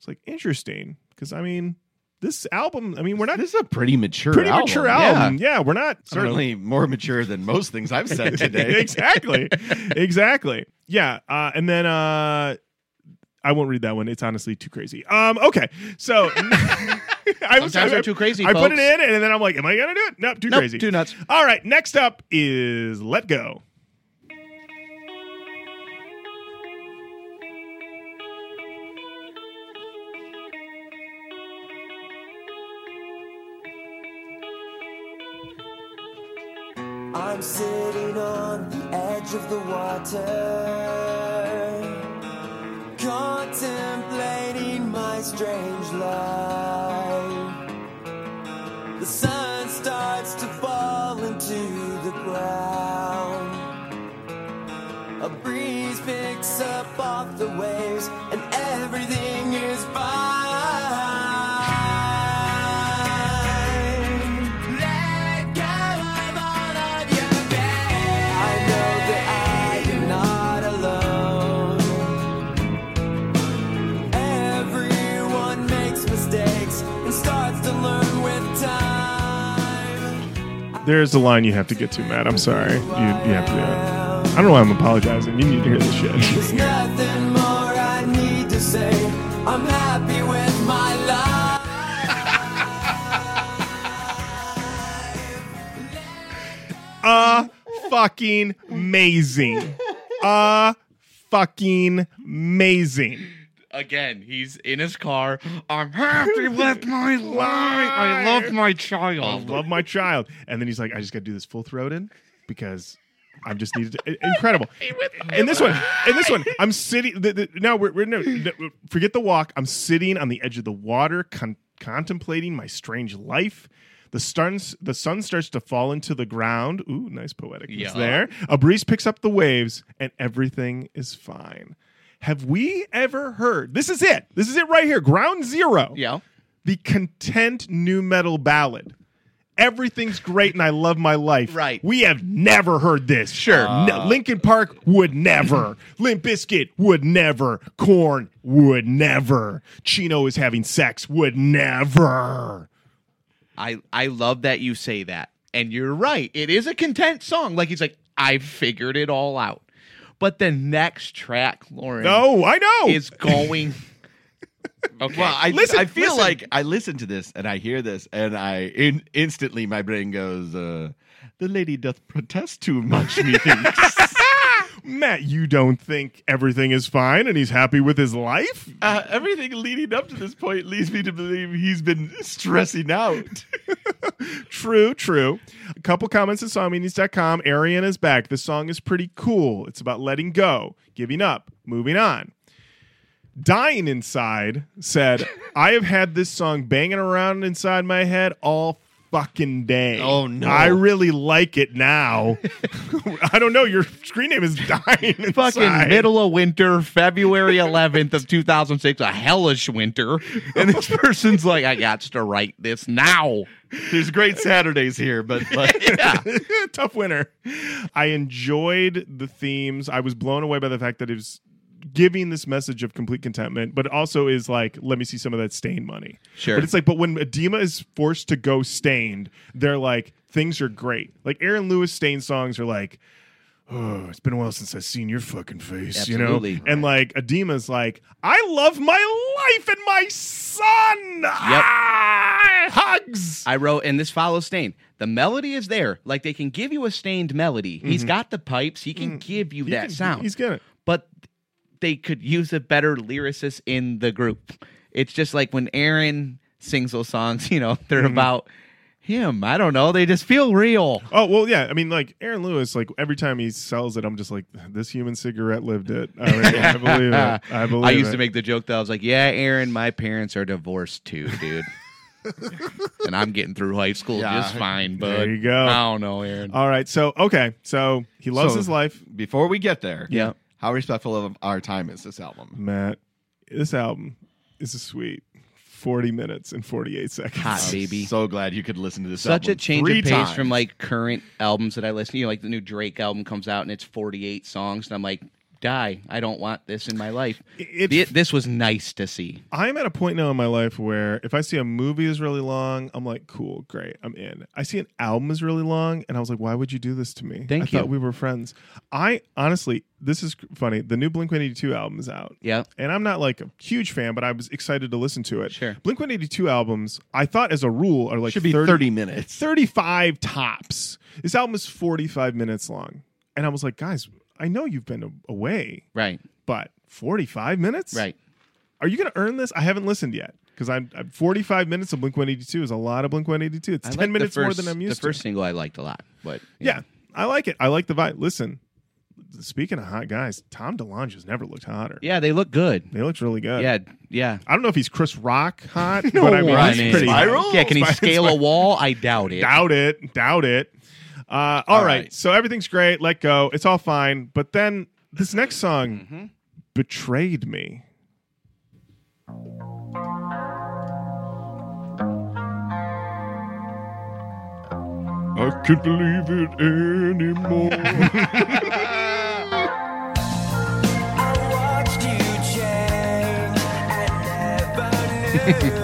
It's like interesting because I mean, this album. I mean, we're not This is a pretty mature, pretty album. mature album. Yeah, yeah we're not I don't know. Certainly more mature than most things I've said today. exactly, exactly. Yeah, uh, and then uh, I won't read that one. It's honestly too crazy. Um, okay, so I was Sometimes I, too crazy, I put it in, and then I'm like, am I gonna do it? Nope, too Nope, crazy. too nuts. All right, next up is Let Go. sitting on the edge of the water, contemplating my strange love. There's a line you have to get to, Matt. I'm sorry. You, you have to it. I don't know why I'm apologizing. You need to hear this shit. There's nothing more I need to say. I'm happy with my life. uh fucking amazing. Uh fucking amazing. Again, he's in his car. I'm happy with my life. I love my child. I love my child. And then he's like, I just got to do this full throated because I'm just needed. To, incredible. In this one, in this one, I'm sitting. The, the, now we're, we're no, no, forget the walk. I'm sitting on the edge of the water, con- contemplating my strange life. The sun, the sun starts to fall into the ground. Ooh, nice poetic Yeah. there. A breeze picks up the waves, and everything is fine. Have we ever heard? This is it. This is it right here. Ground zero Yeah. the content nu metal ballad. Everything's great and I love my life. Right. We have never heard this. Sure. No, uh. Linkin Park would never. Limp Bizkit would never. Korn would never. Chino is having sex would never. I I love that you say that. And you're right. It is a content song. Like he's like, I figured it all out. But the next track, Lorin, No, I know. is going. Okay. Well, I Listen, I feel listen. like I listen to this and I hear this and I in, instantly my brain goes, uh, "The lady doth protest too much." Methinks. Matt, you don't think everything is fine and he's happy with his life? uh, everything leading up to this point leads me to believe he's been stressing out. True, true. A couple comments at songmeanings.com. Arian is back. The song is pretty cool. It's about letting go, giving up, moving on. Dying Inside said, I have had this song banging around inside my head all fucking day. Oh, no. I really like it now. I don't know. Your screen name is Dying Inside. Fucking middle of winter, February 11th of 2006, a hellish winter. And this person's like, I got to write this now. There's great Saturdays here, but like, Yeah. Tough winter. I enjoyed the themes. I was blown away by the fact that it was giving this message of complete contentment, but also is like, let me see some of that Staind money. Sure. But it's like, but when Adema is forced to go Staind, they're like, things are great. Like Aaron Lewis Staind songs are like, oh, it's been a while since I've seen your fucking face, you know? And like Adema's like, I love my life and my son. Ah, hugs. I wrote, and this follows Stain. The melody is there. Like they can give you a Staind melody. He's got the pipes. He can give you He that can- sound. He's gonna. But they could use a better lyricist in the group. It's just like when Aaron sings those songs, you know, they're mm-hmm. about him. I don't know. They just feel real. Oh well, yeah. I mean, like Aaron Lewis, like every time he sells it, I'm just like, this human cigarette lived it. I, mean, I believe it. I believe. I used it. to make the joke that I was like, "Yeah, Aaron, my parents are divorced too, dude." and I'm getting through high school Yeah. just fine, but There you go. I don't know, Aaron. All right. So okay. So he loves So- his life, before we get there, Yeah. How respectful of our time is this album? Matt. This album is a sweet 40 minutes and 48 seconds. Hot baby. So glad you could listen to this. Such a change three of pace times. from like current albums that I listen to. You know, like the new Drake album comes out and it's 48 songs, and I'm like, die. I don't want this in my life. It- Thi- this was nice to see. I'm at a point now in my life where if I see a movie is really long, I'm like, cool, great, I'm in. I see an album is really long, and I was like, why would you do this to me? Thank I thought we were friends. I honestly, this is funny. The new Blink 182 album is out. Yeah. And I'm not like a huge fan, but I was excited to listen to it. Sure. Blink 182 albums, I thought as a rule, are like should be 30, 30 minutes. 35 tops. This album is 45 minutes long. And I was like, guys, I know you've been away, Right. but 45 minutes? Right. Are you going to earn this? I haven't listened yet because I'm, I'm 45 minutes of Blink 182 is a lot of Blink 182. It's I 10 like the minutes more than I'm used to. The first to. single I liked a lot, but Yeah, I like it. I like the vibe. Listen, speaking of hot guys, Tom DeLonge has never looked hotter. Yeah, they look good. They looked really good. Yeah, yeah. I don't know if he's Chris Rock hot, but I mean, Right. he's pretty Spiral? Yeah, can he Spiral- scale a wall? I doubt it. Doubt it. Doubt it. Uh, all All right. right. So everything's great. Let go. It's all fine. But then this next song Mm-hmm. betrayed me. I can't believe it anymore. I watched you change and never knew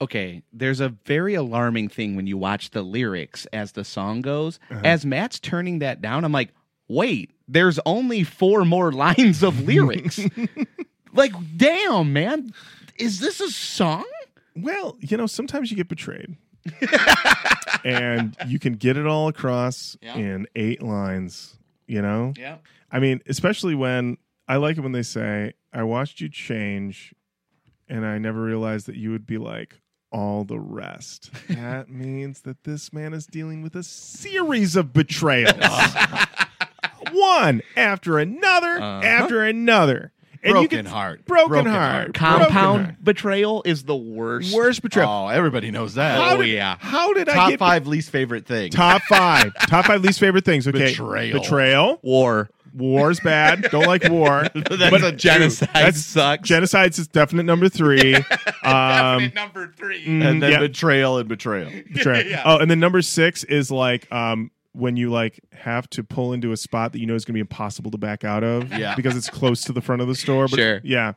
okay, there's a very alarming thing when you watch the lyrics as the song goes. Uh-huh. As Matt's turning that down, I'm like, wait, there's only four more lines of lyrics. like, damn, man, is this a song? Well, you know, sometimes you get betrayed. and you can get it all across Yeah. in eight lines, you know? Yeah. I mean, especially when I like it when they say, I watched you change and I never realized that you would be like all the rest. that means that this man is dealing with a series of betrayals. One after another, Uh-huh. after another. And you Broken can- heart. Broken, Broken heart. heart. Broken Compound heart. betrayal is the worst. Worst betrayal. Oh, everybody knows that. How Oh, did, yeah. How did I Top get five least favorite things. Top five. Top five least favorite things. Okay. Betrayal. Betrayal. war. War's bad. Don't like war. That's a genocide. That's sucks. Genocide's is definite number three. Um, number three. mm, and then yeah, betrayal and betrayal. betrayal. Oh, and then number six is like um, when you like have to pull into a spot that you know is going to be impossible to back out of. Yeah. Because it's close to the front of the store. But Sure. Yeah.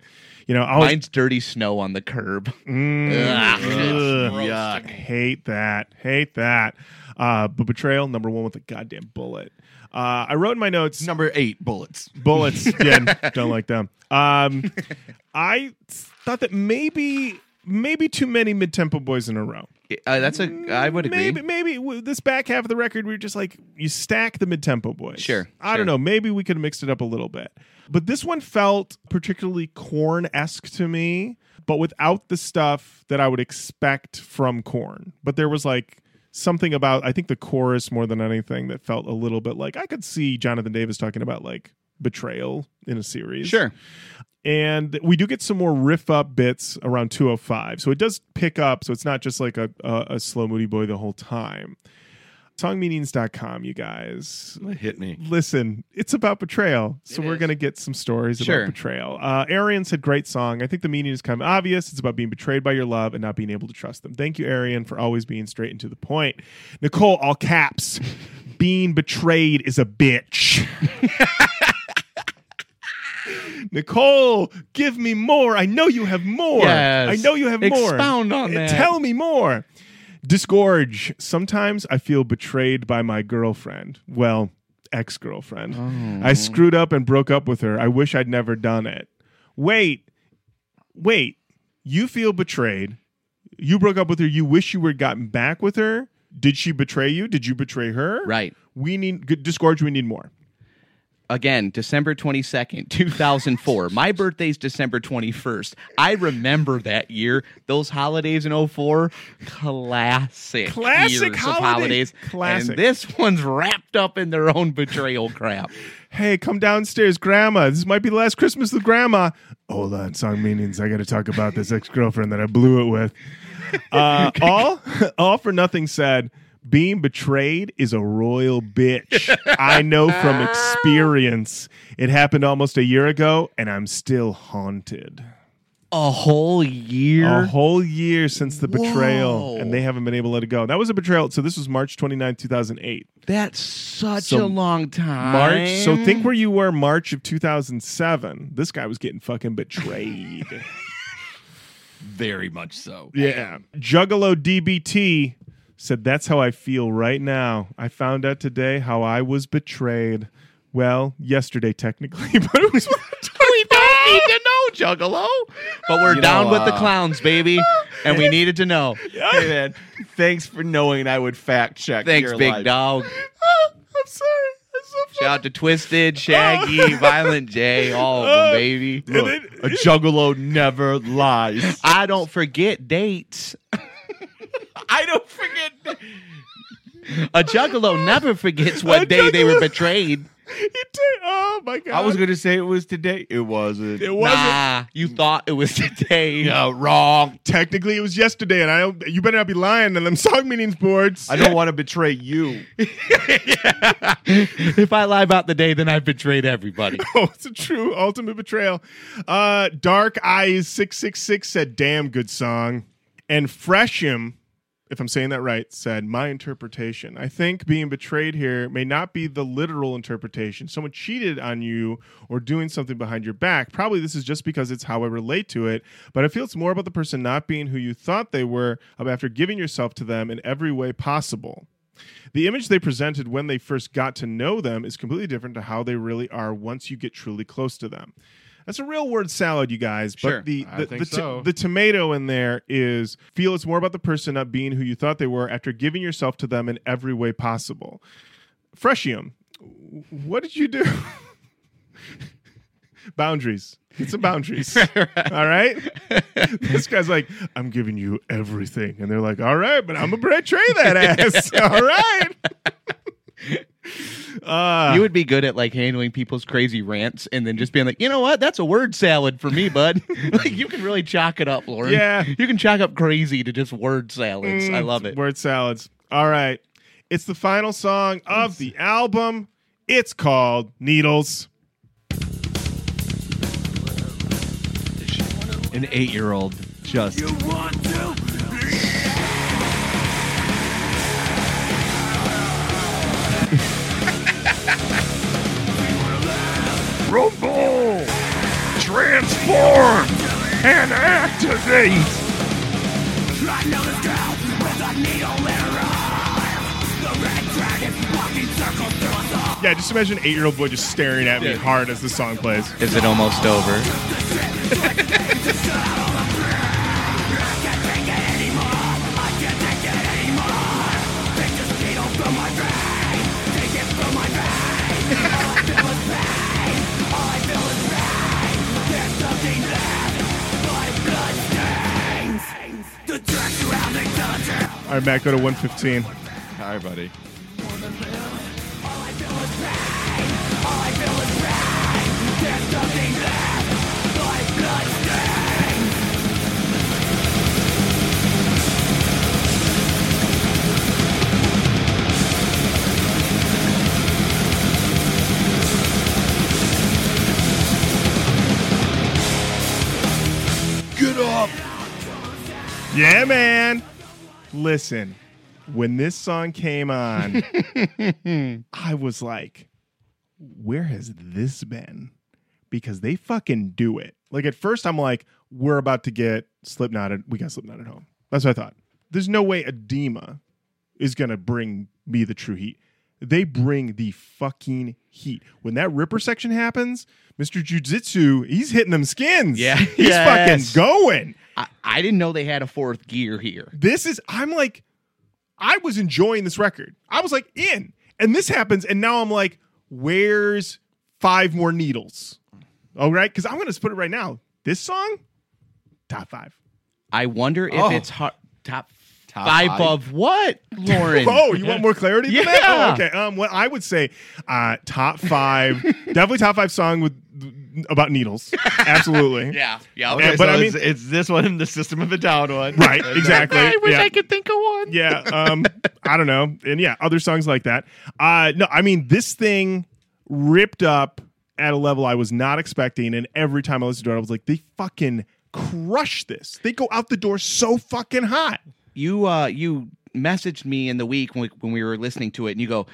You know, I always Mine's dirty snow on the curb. Mm, Ugh, ugh. Yuck. hate that. Hate that. Uh, but betrayal number one with a goddamn bullet. Uh, I wrote in my notes Number eight, bullets. bullets. yeah, don't like them. Um, I thought that maybe maybe too many mid tempo boys in a row. Uh, that's a. I would agree. Maybe maybe w- this back half of the record we were just like you stack the mid tempo boys. Sure, I sure. don't know. Maybe we could have mixed it up a little bit. But this one felt particularly Korn esque to me, but without the stuff that I would expect from Korn. But there was like something about I think the chorus more than anything that felt a little bit like I could see Jonathan Davis talking about like betrayal in a series. Sure. And we do get some more riff up bits around 205. So it does pick up. So it's not just like a, a, a slow moody boy the whole time. Songmeanings.com, you guys. Hit me. Listen, it's about betrayal. So It we're is. going to get some stories Sure. about betrayal. Uh, Arian said, great song. I think the meaning is kind of obvious. It's about being betrayed by your love and not being able to trust them. Thank you, Arian, for always being straight and to the point. Nicole, all caps. being betrayed is a bitch. Nicole, give me more. I know you have more. Yes. I know you have more. Expound on Uh, that. Tell me more. Disgorge. Sometimes I feel betrayed by my girlfriend. Well, ex girlfriend. Oh. I screwed up and broke up with her. I wish I'd never done it. Wait, wait. You feel betrayed. You broke up with her. You wish you were gotten back with her. Did she betray you? Did you betray her? Right. We need disgorge. We need more. Again, December 22nd, 2004. My birthday's December 21st. I remember that year. Those holidays in 04, classic. Classic holiday- holidays. classic. And this one's wrapped up in their own betrayal crap. Hey, come downstairs, Grandma. This might be the last Christmas with Grandma. Hold on, song meanings. I got to talk about this ex girlfriend that I blew it with. Uh, all, all for nothing said. Being betrayed is a royal bitch. I know from experience. It happened almost a year ago, and I'm still haunted. A whole year. A whole year since the betrayal, Whoa. and they haven't been able to let it go. That was a betrayal. So this was March 29, 2008. That's such So, a long time. March. So think where you were March of 2007. This guy was getting fucking betrayed. Very much so. yeah. Juggalo DBT said, That's how I feel right now. I found out today how I was betrayed. Well, yesterday, technically, but it was. we don't need to know, Juggalo. But we're You down know, with the uh, clowns, baby, and we needed to know. Hey man, thanks for knowing I would fact check. Thanks, your big life. dog. I'm sorry. That's so funny. Shout out to Twiztid, Shaggy, Violent J, all of them, baby. Look, a juggalo never lies. I don't forget dates. I don't forget. A juggalo never forgets what A day they were juggalo- betrayed. It did- oh my god! I was gonna say it was today. It wasn't. It wasn't. Nah, you thought it was today. Yeah, wrong. Technically, it was yesterday, and I don't. You better not be lying on them song meetings boards. I don't want to betray you. if I lie about the day, then I've betrayed everybody. Oh, it's a true ultimate betrayal. Uh, Dark Eyes six six six said, "Damn good song," and Fresham, if I'm saying that right, said, "My interpretation. I think being betrayed here may not be the literal interpretation. Someone cheated on you or doing something behind your back. Probably this is just because it's how I relate to it. But I feel it's more about the person not being who you thought they were after giving yourself to them in every way possible." The image they presented when they first got to know them is completely different to how they really are once you get truly close to them. That's a real word salad, you guys. Sure. But the I the, think the, so. the tomato in there is feel it's more about the person not being who you thought they were after giving yourself to them in every way possible. Freshium, what did you do? boundaries. Get some boundaries. All right. this guy's like, I'm giving you everything. And they're like, all right, but I'm going to betray that ass. all right. Uh, you would be good at like handling people's crazy rants and then just being like, you know what? That's a word salad for me, bud. like you can really chalk it up, Lorin. Yeah. You can chalk up crazy to just word salads. I love it. Word salads. All right. It's the final song of the album. It's called Needles. An eight-year-old just. Rumble! Transform! And activate! Yeah, just imagine an eight year old boy just staring at me hard as the song plays. Is it almost over? All right, Matt, go to 115. Hi, buddy. Get up! Yeah, man. Listen, when this song came on, I was like, where has this been? Because they fucking do it. Like at first, I'm like, we're about to get Slipknot. At, we got Slipknot at home. That's what I thought. There's no way Adema is gonna bring me the true heat. They bring the fucking heat. When that Ripper section happens, Mr. Jujitsu, he's hitting them skins. Yeah. he's Yes. fucking going. I, I didn't know they had a fourth gear here. This is I'm like I was enjoying this record. I was like in. And this happens and now I'm like where's five more needles? All right? Cuz I'm going to put it right now. This song top 5. I wonder if Oh. it's hard, top, Top five, five? of what, Lorin? Oh, you want more clarity than that? Yeah. Oh, okay. Um what I would say uh top 5 definitely top 5 song with about needles. Absolutely. yeah, yeah. Okay, Okay. but so I mean- it's this one, the System of a Down one, Right, exactly. I wish Yeah. I could think of one. yeah um i don't know and yeah other songs like that uh no i mean this thing ripped up at a level i was not expecting and every time i listened to it i was like they fucking crush this. They go out the door so fucking hot. you uh you messaged me in the week when we, when we were listening to it and you go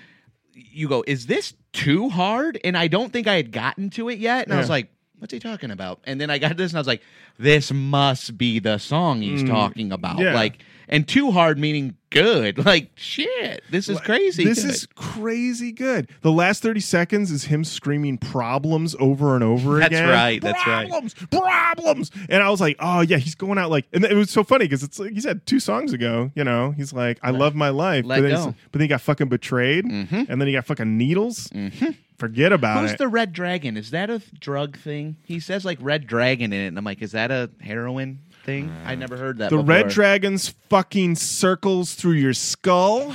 you go is this too hard? And i don't think i had gotten to it yet. And i was like what's he talking about? And then i got this and i was like this must be the song he's talking about. Mm. yeah. like and too hard meaning good like shit this is crazy This good. is crazy good. The last 30 seconds is him screaming problems over and over That's again. That's right, that's right. problems, Problems. And I was like, oh, yeah, he's going out like, and it was so funny because it's like he said two songs ago, you know, he's like, I love my life. let but, then go. but then he got fucking betrayed. Mm-hmm. And then he got fucking needles. Mm-hmm. Forget about Who's it. Who's the red dragon? Is that a drug thing? He says like red dragon in it, and I'm like, is that a heroin thing? I never heard that. The before. red dragon's fucking circles through your skull.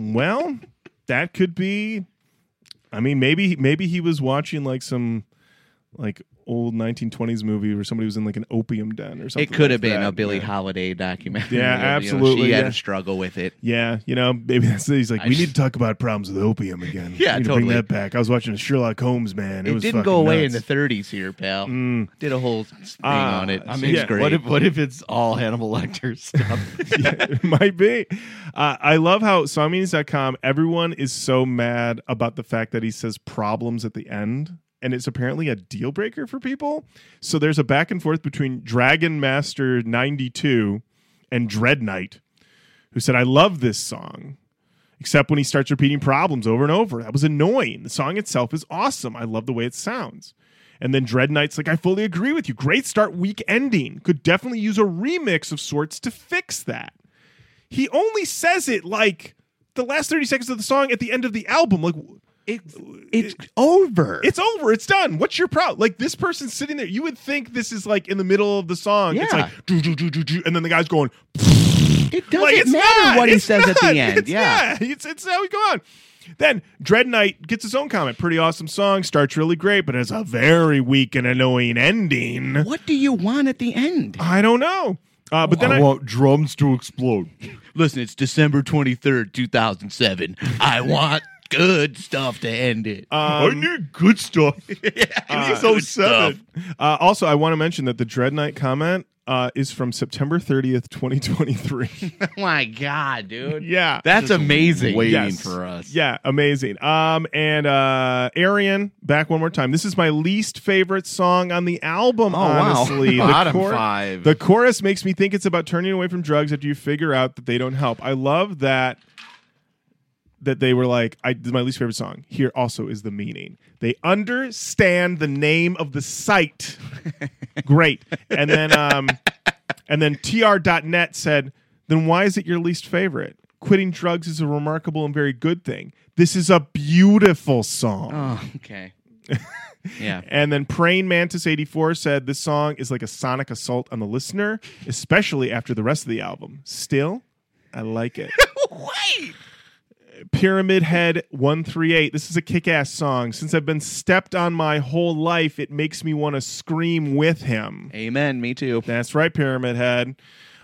well, that could be. I mean, maybe maybe he was watching like some like old 1920s movie where somebody was in like an opium den or something. It could like have been that. a Billy Yeah. Holiday documentary. Yeah, You know, absolutely, she had yeah. to struggle with it. Yeah, you know, maybe that's he's like, I we just- need to talk about problems with opium again. Yeah, we need to bring that back. I was watching Sherlock Holmes, man. It, It, was didn't go away in the 30s here, pal. Did a whole thing Ah, on it. I mean, was yeah, great. what if what if it's all Hannibal Lecter stuff? Yeah, it might be. Uh, I love how songmeanings.com, everyone is so mad about the fact that he says problems at the end. And it's apparently a deal breaker for people. So there's a back and forth between Dragon Master 92 and Dread Knight, who said, I love this song. Except when he starts repeating problems over and over. That was annoying. The song itself is awesome. I love the way it sounds. And then Dread Knight's like, I fully agree with you. Great start, weak ending. Could definitely use a remix of sorts to fix that he only says it like the last 30 seconds of the song at the end of the album like it's it's over. it's over it's done what's your problem like this person's sitting there you would think this is like in the middle of the song it's Yeah. like do, do, do, do, do, and then the guy's going it doesn't like it's matter not, what he it's says at the end. it's, yeah. it's it's how we go on then Dread Knight gets his own comment. Pretty awesome song. Starts really great, but has a very weak and annoying ending. What do you want at the end? I don't know. Uh, but then I, want drums to explode. Listen, it's December 23rd, 2007. I want good stuff to end it. I need good stuff. Uh, Good stuff. Uh, also, I want to mention that the Dread Knight comment uh, is from September 30th, 2023. oh my god, dude. yeah. That's amazing. Waiting Yes. for us. Yeah, amazing. Um, and uh, Arian, back one more time. This is my least favorite song on the album. Oh, wow. honestly, the Bottom chor- five. The chorus makes me think it's about turning away from drugs after you figure out that they don't help. I love that that they were like, I this is my least favorite song. Here also is the meaning. They understand the name of the site. Great. And then um and then tr.net said, then why is it your least favorite? Quitting drugs is a remarkable and very good thing. This is a beautiful song. Oh, okay. yeah. And then Praying Mantis 84 said this song is like a sonic assault on the listener, especially after the rest of the album. Still, I like it. Wait. Pyramid Head 138. This is a kick ass song. Since I've been stepped on my whole life, it makes me want to scream with him. Amen. Me too. That's right, Pyramid Head.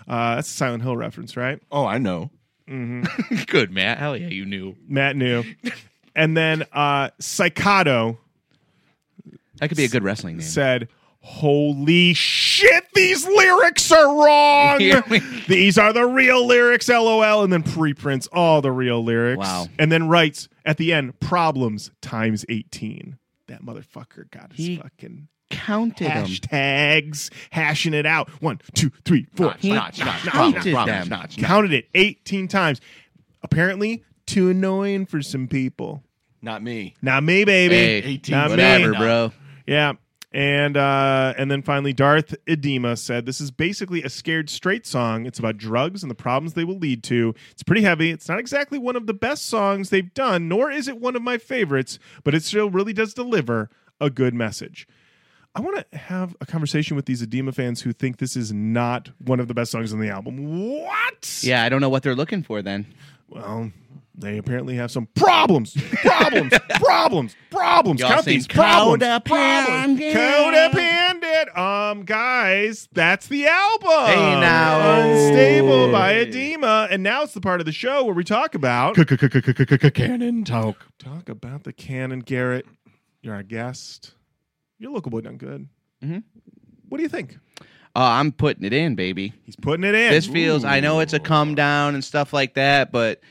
Uh, that's a Silent Hill reference, right? Oh, I know. Good, Matt. Hell yeah, you knew. Matt knew. and then uh, Psychoto That could be a good wrestling name. said, Holy shit, these lyrics are wrong. These are the real lyrics, lol. And then preprints all the real lyrics. Wow. And then writes at the end, problems times 18. That motherfucker got his He fucking Counted them. hashtags, hashing it out. One, two, three, four. Notch, notch, notch, counted problems, problems, them. notch, notch. Counted it 18 times. Apparently, too annoying for some people. Not me. Not me, baby. Hey, 18, Not whatever, me. bro. Yeah. And uh, and then finally, Darth Adema said, "This is basically a scared straight song. It's about drugs and the problems they will lead to. It's pretty heavy. It's not exactly one of the best songs they've done, nor is it one of my favorites, but it still really does deliver a good message." I want to have a conversation with these Adema fans who think this is not one of the best songs on the album. What? Yeah, I don't know what they're looking for then. Well, they apparently have some problems, problems, problems, problems. Y'all Count these problems. problems. codependent. Um, guys, that's the album. Hey, now. unstable by Adema, and now it's the part of the show where we talk about Canon talk. talk about the canon. Garrett, you're our guest. You're a local boy done good. Mhm. What do you think? Oh, I'm putting it in, baby. He's putting it in. This feels. I know it's a come down and stuff like that, but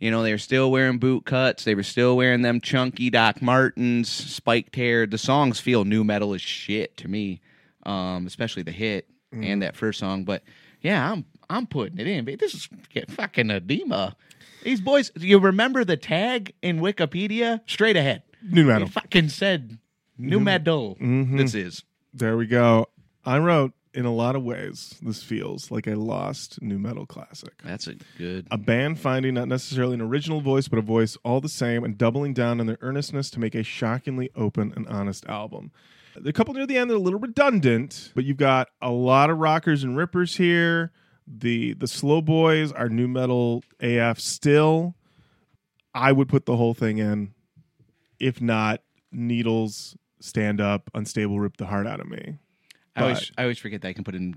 you know they were still wearing boot cuts. They were still wearing them chunky Doc Martens, spiked hair. The songs feel nu metal as shit to me, um, especially the hit and mm-hmm. that first song. But yeah, I'm I'm putting it in. This is fucking Adema. These boys. You remember the tag in Wikipedia? Straight ahead. Nu metal. It fucking said new mm-hmm. metal. Mm-hmm. This is. There we go. I wrote, in a lot of ways, this feels like a lost nu metal classic. That's a good. A band finding not necessarily an original voice, but a voice all the same and doubling down on their earnestness to make a shockingly open and honest album. The couple near the end are a little redundant, but you've got a lot of rockers and rippers here. The the slow boys are nu metal AF still. I would put the whole thing in. If not, Needles, Stand Up, Unstable, Rip the Heart Out of Me. I always, I always forget that I can put in.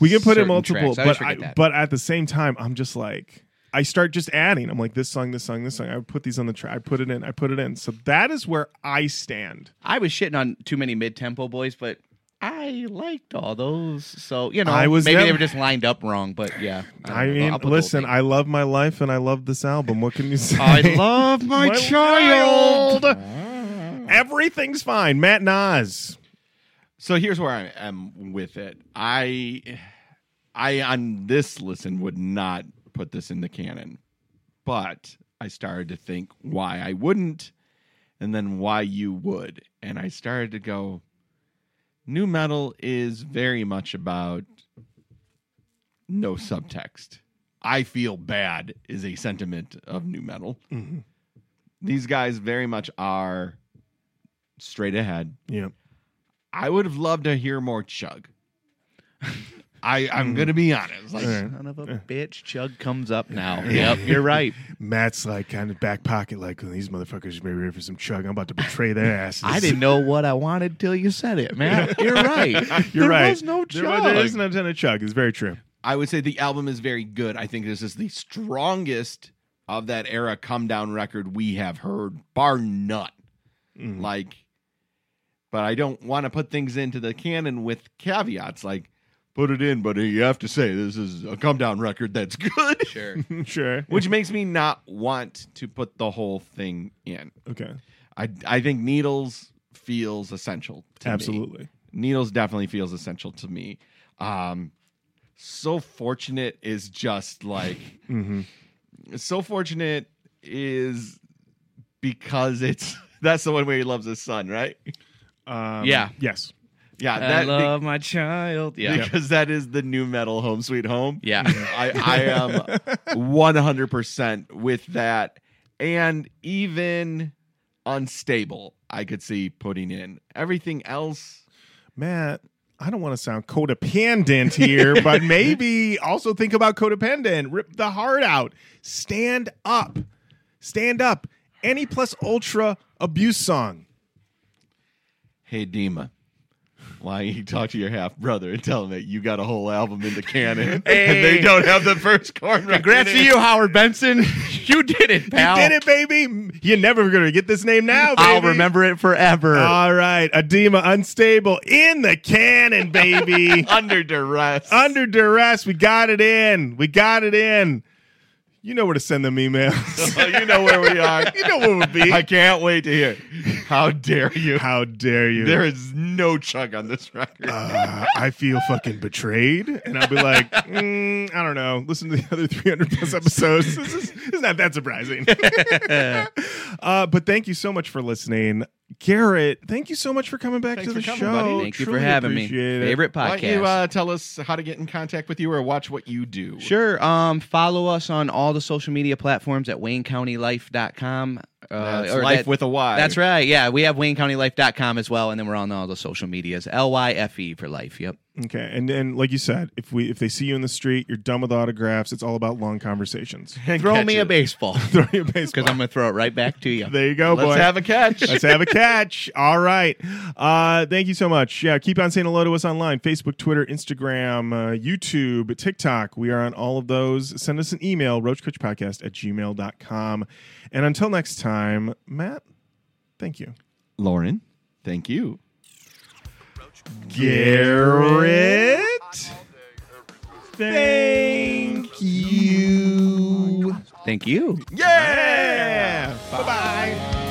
We can put in multiple, tracks. I but I, but at the same time, I'm just like I start just adding. I'm like this song, this song, this song. I would put these on the track. I put it in. I put it in. So that is where I stand. I was shitting on too many mid tempo boys, but I liked all those. So you know, I was maybe they were just lined up wrong. But yeah, I, don't mean, I'll put the whole listen. I love my life and I love this album. What can you say? I love my, My child. Everything's fine. Matt Nas. So here's where I am with it. I, I on this listen would not put this in the canon, but I started to think why I wouldn't, and then why you would, and I started to go. Nu metal is very much about no subtext. I feel bad is a sentiment of nu metal. Mm-hmm. These guys very much are straight ahead. Yeah. I would have loved to hear more chug. I I'm hmm. gonna be honest. Like Son of a bitch, Chug comes up now. yep, you're right. Matt's like kind of back pocket, like these motherfuckers may be ready for some chug. I'm about to betray their asses. I didn't know what I wanted till you said it, man. You're right. You're there right. was no There, Chug. was- there is no ton of chug. It's very true. I would say the album is very good. I think this is the strongest of that era come down record we have heard, bar none. Mm. Like, but I don't want to put things into the canon with caveats like put it in, but you have to say this is a come down record that's good. Sure. sure. Which makes me not want to put the whole thing in. Okay. I I think Needles feels essential to me. Absolutely. Needles definitely feels essential to me. Um, so fortunate is just like so fortunate is because it's that's the one where he loves his son, right? Um, Yeah. Yes. Yeah, I that love my child. Yeah. because that is the nu metal home sweet home. Yeah. I, I am one hundred percent with that, and even unstable, I could see putting in everything else. Matt, I don't want to sound codependent here, but maybe also think about codependent. Rip the heart out. Stand up. Stand up. Any plus ultra abuse song. Hey, Dima. Why don't you talk to your half brother and tell him that you got a whole album in the canon and they don't have the first Korn? Congrats to you, Howard Benson. You did it, pal. You did it, baby. You're never going to get this name now, baby. I'll remember it forever. All right. Adema Unstable in the canon, baby. under duress. Under duress. We got it in. We got it in. You know where to send them emails. you know where we are. you know where we'll be. I can't wait to hear. How dare you? How dare you? There is no chug on this record. uh, I feel fucking betrayed, and I'll be like, mm, I don't know. Listen to the other 300 plus episodes. This is it's not that surprising. uh, but thank you so much for listening, Garrett. Thank you so much for coming back Thanks to the for coming, show. buddy. Thank you for Truly having me. appreciate it. Favorite Why podcast. don't you uh, tell us how to get in contact with you or watch what you do? Sure. Um, follow us on all the social media platforms at WayneCountyLyfe.com. Uh, That's or life that- with a Y. That's right. Yeah, we have WayneCountyLyfe.com as well, and then we're on all the social medias. L Y F E for life. Yep. Okay, and and like you said, if we if they see you in the street, you're done with autographs. It's all about long conversations. Throw me a baseball Throw me a baseball. because I'm gonna throw it right back to you. There you go, boy. Let's have a catch. Let's have a catch. All right. Uh, thank you so much. Yeah, keep on saying hello to us online Facebook, Twitter, Instagram, uh, YouTube, TikTok. We are on all of those. Send us an email, roachkoachpodcast at gmail.com. And until next time, Matt, thank you. Lorin, thank you. Garrett. Thank you. Thank you. Yeah. Bye bye.